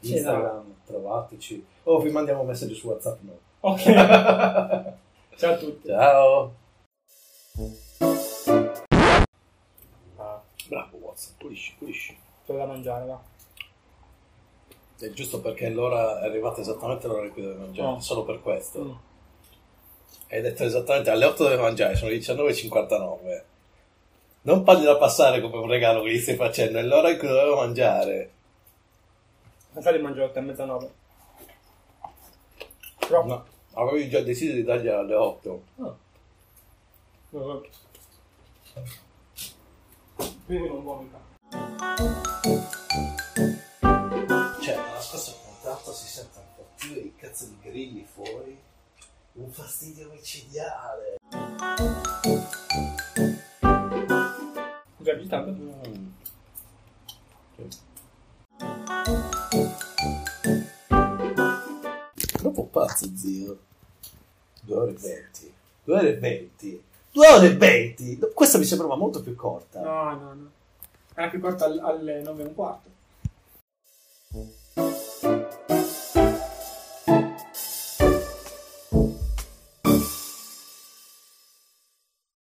Sì, Instagram, trovateci. O vi mandiamo un messaggio su WhatsApp. No. Ok. *laughs* Ciao a tutti. Ciao. Ah, bravo Watson, pulisci, pulisci. C'ho da mangiare, va. È giusto perché l'ora è arrivata esattamente all'ora in cui deve mangiare, Oh. solo per questo. Mm. Hai detto esattamente alle 8 deve mangiare, sono le 19.59. Non fargliela passare come un regalo che gli stai facendo, è l'ora in cui dovevo mangiare. Mangiare alle 8 e mezza 9. Però. No, avevi già deciso di dargliela alle 8. Quindi non vomita. Cazzo di grilli fuori. Un fastidio micidiale. Scusa, agitando? Mm. Troppo pazzo, zio. 2 ore e 20. 2 ore e 20. 2 ore e 20. Questa mi sembrava molto più corta. No, no, no. Era più corta al- alle 9 e un quarto.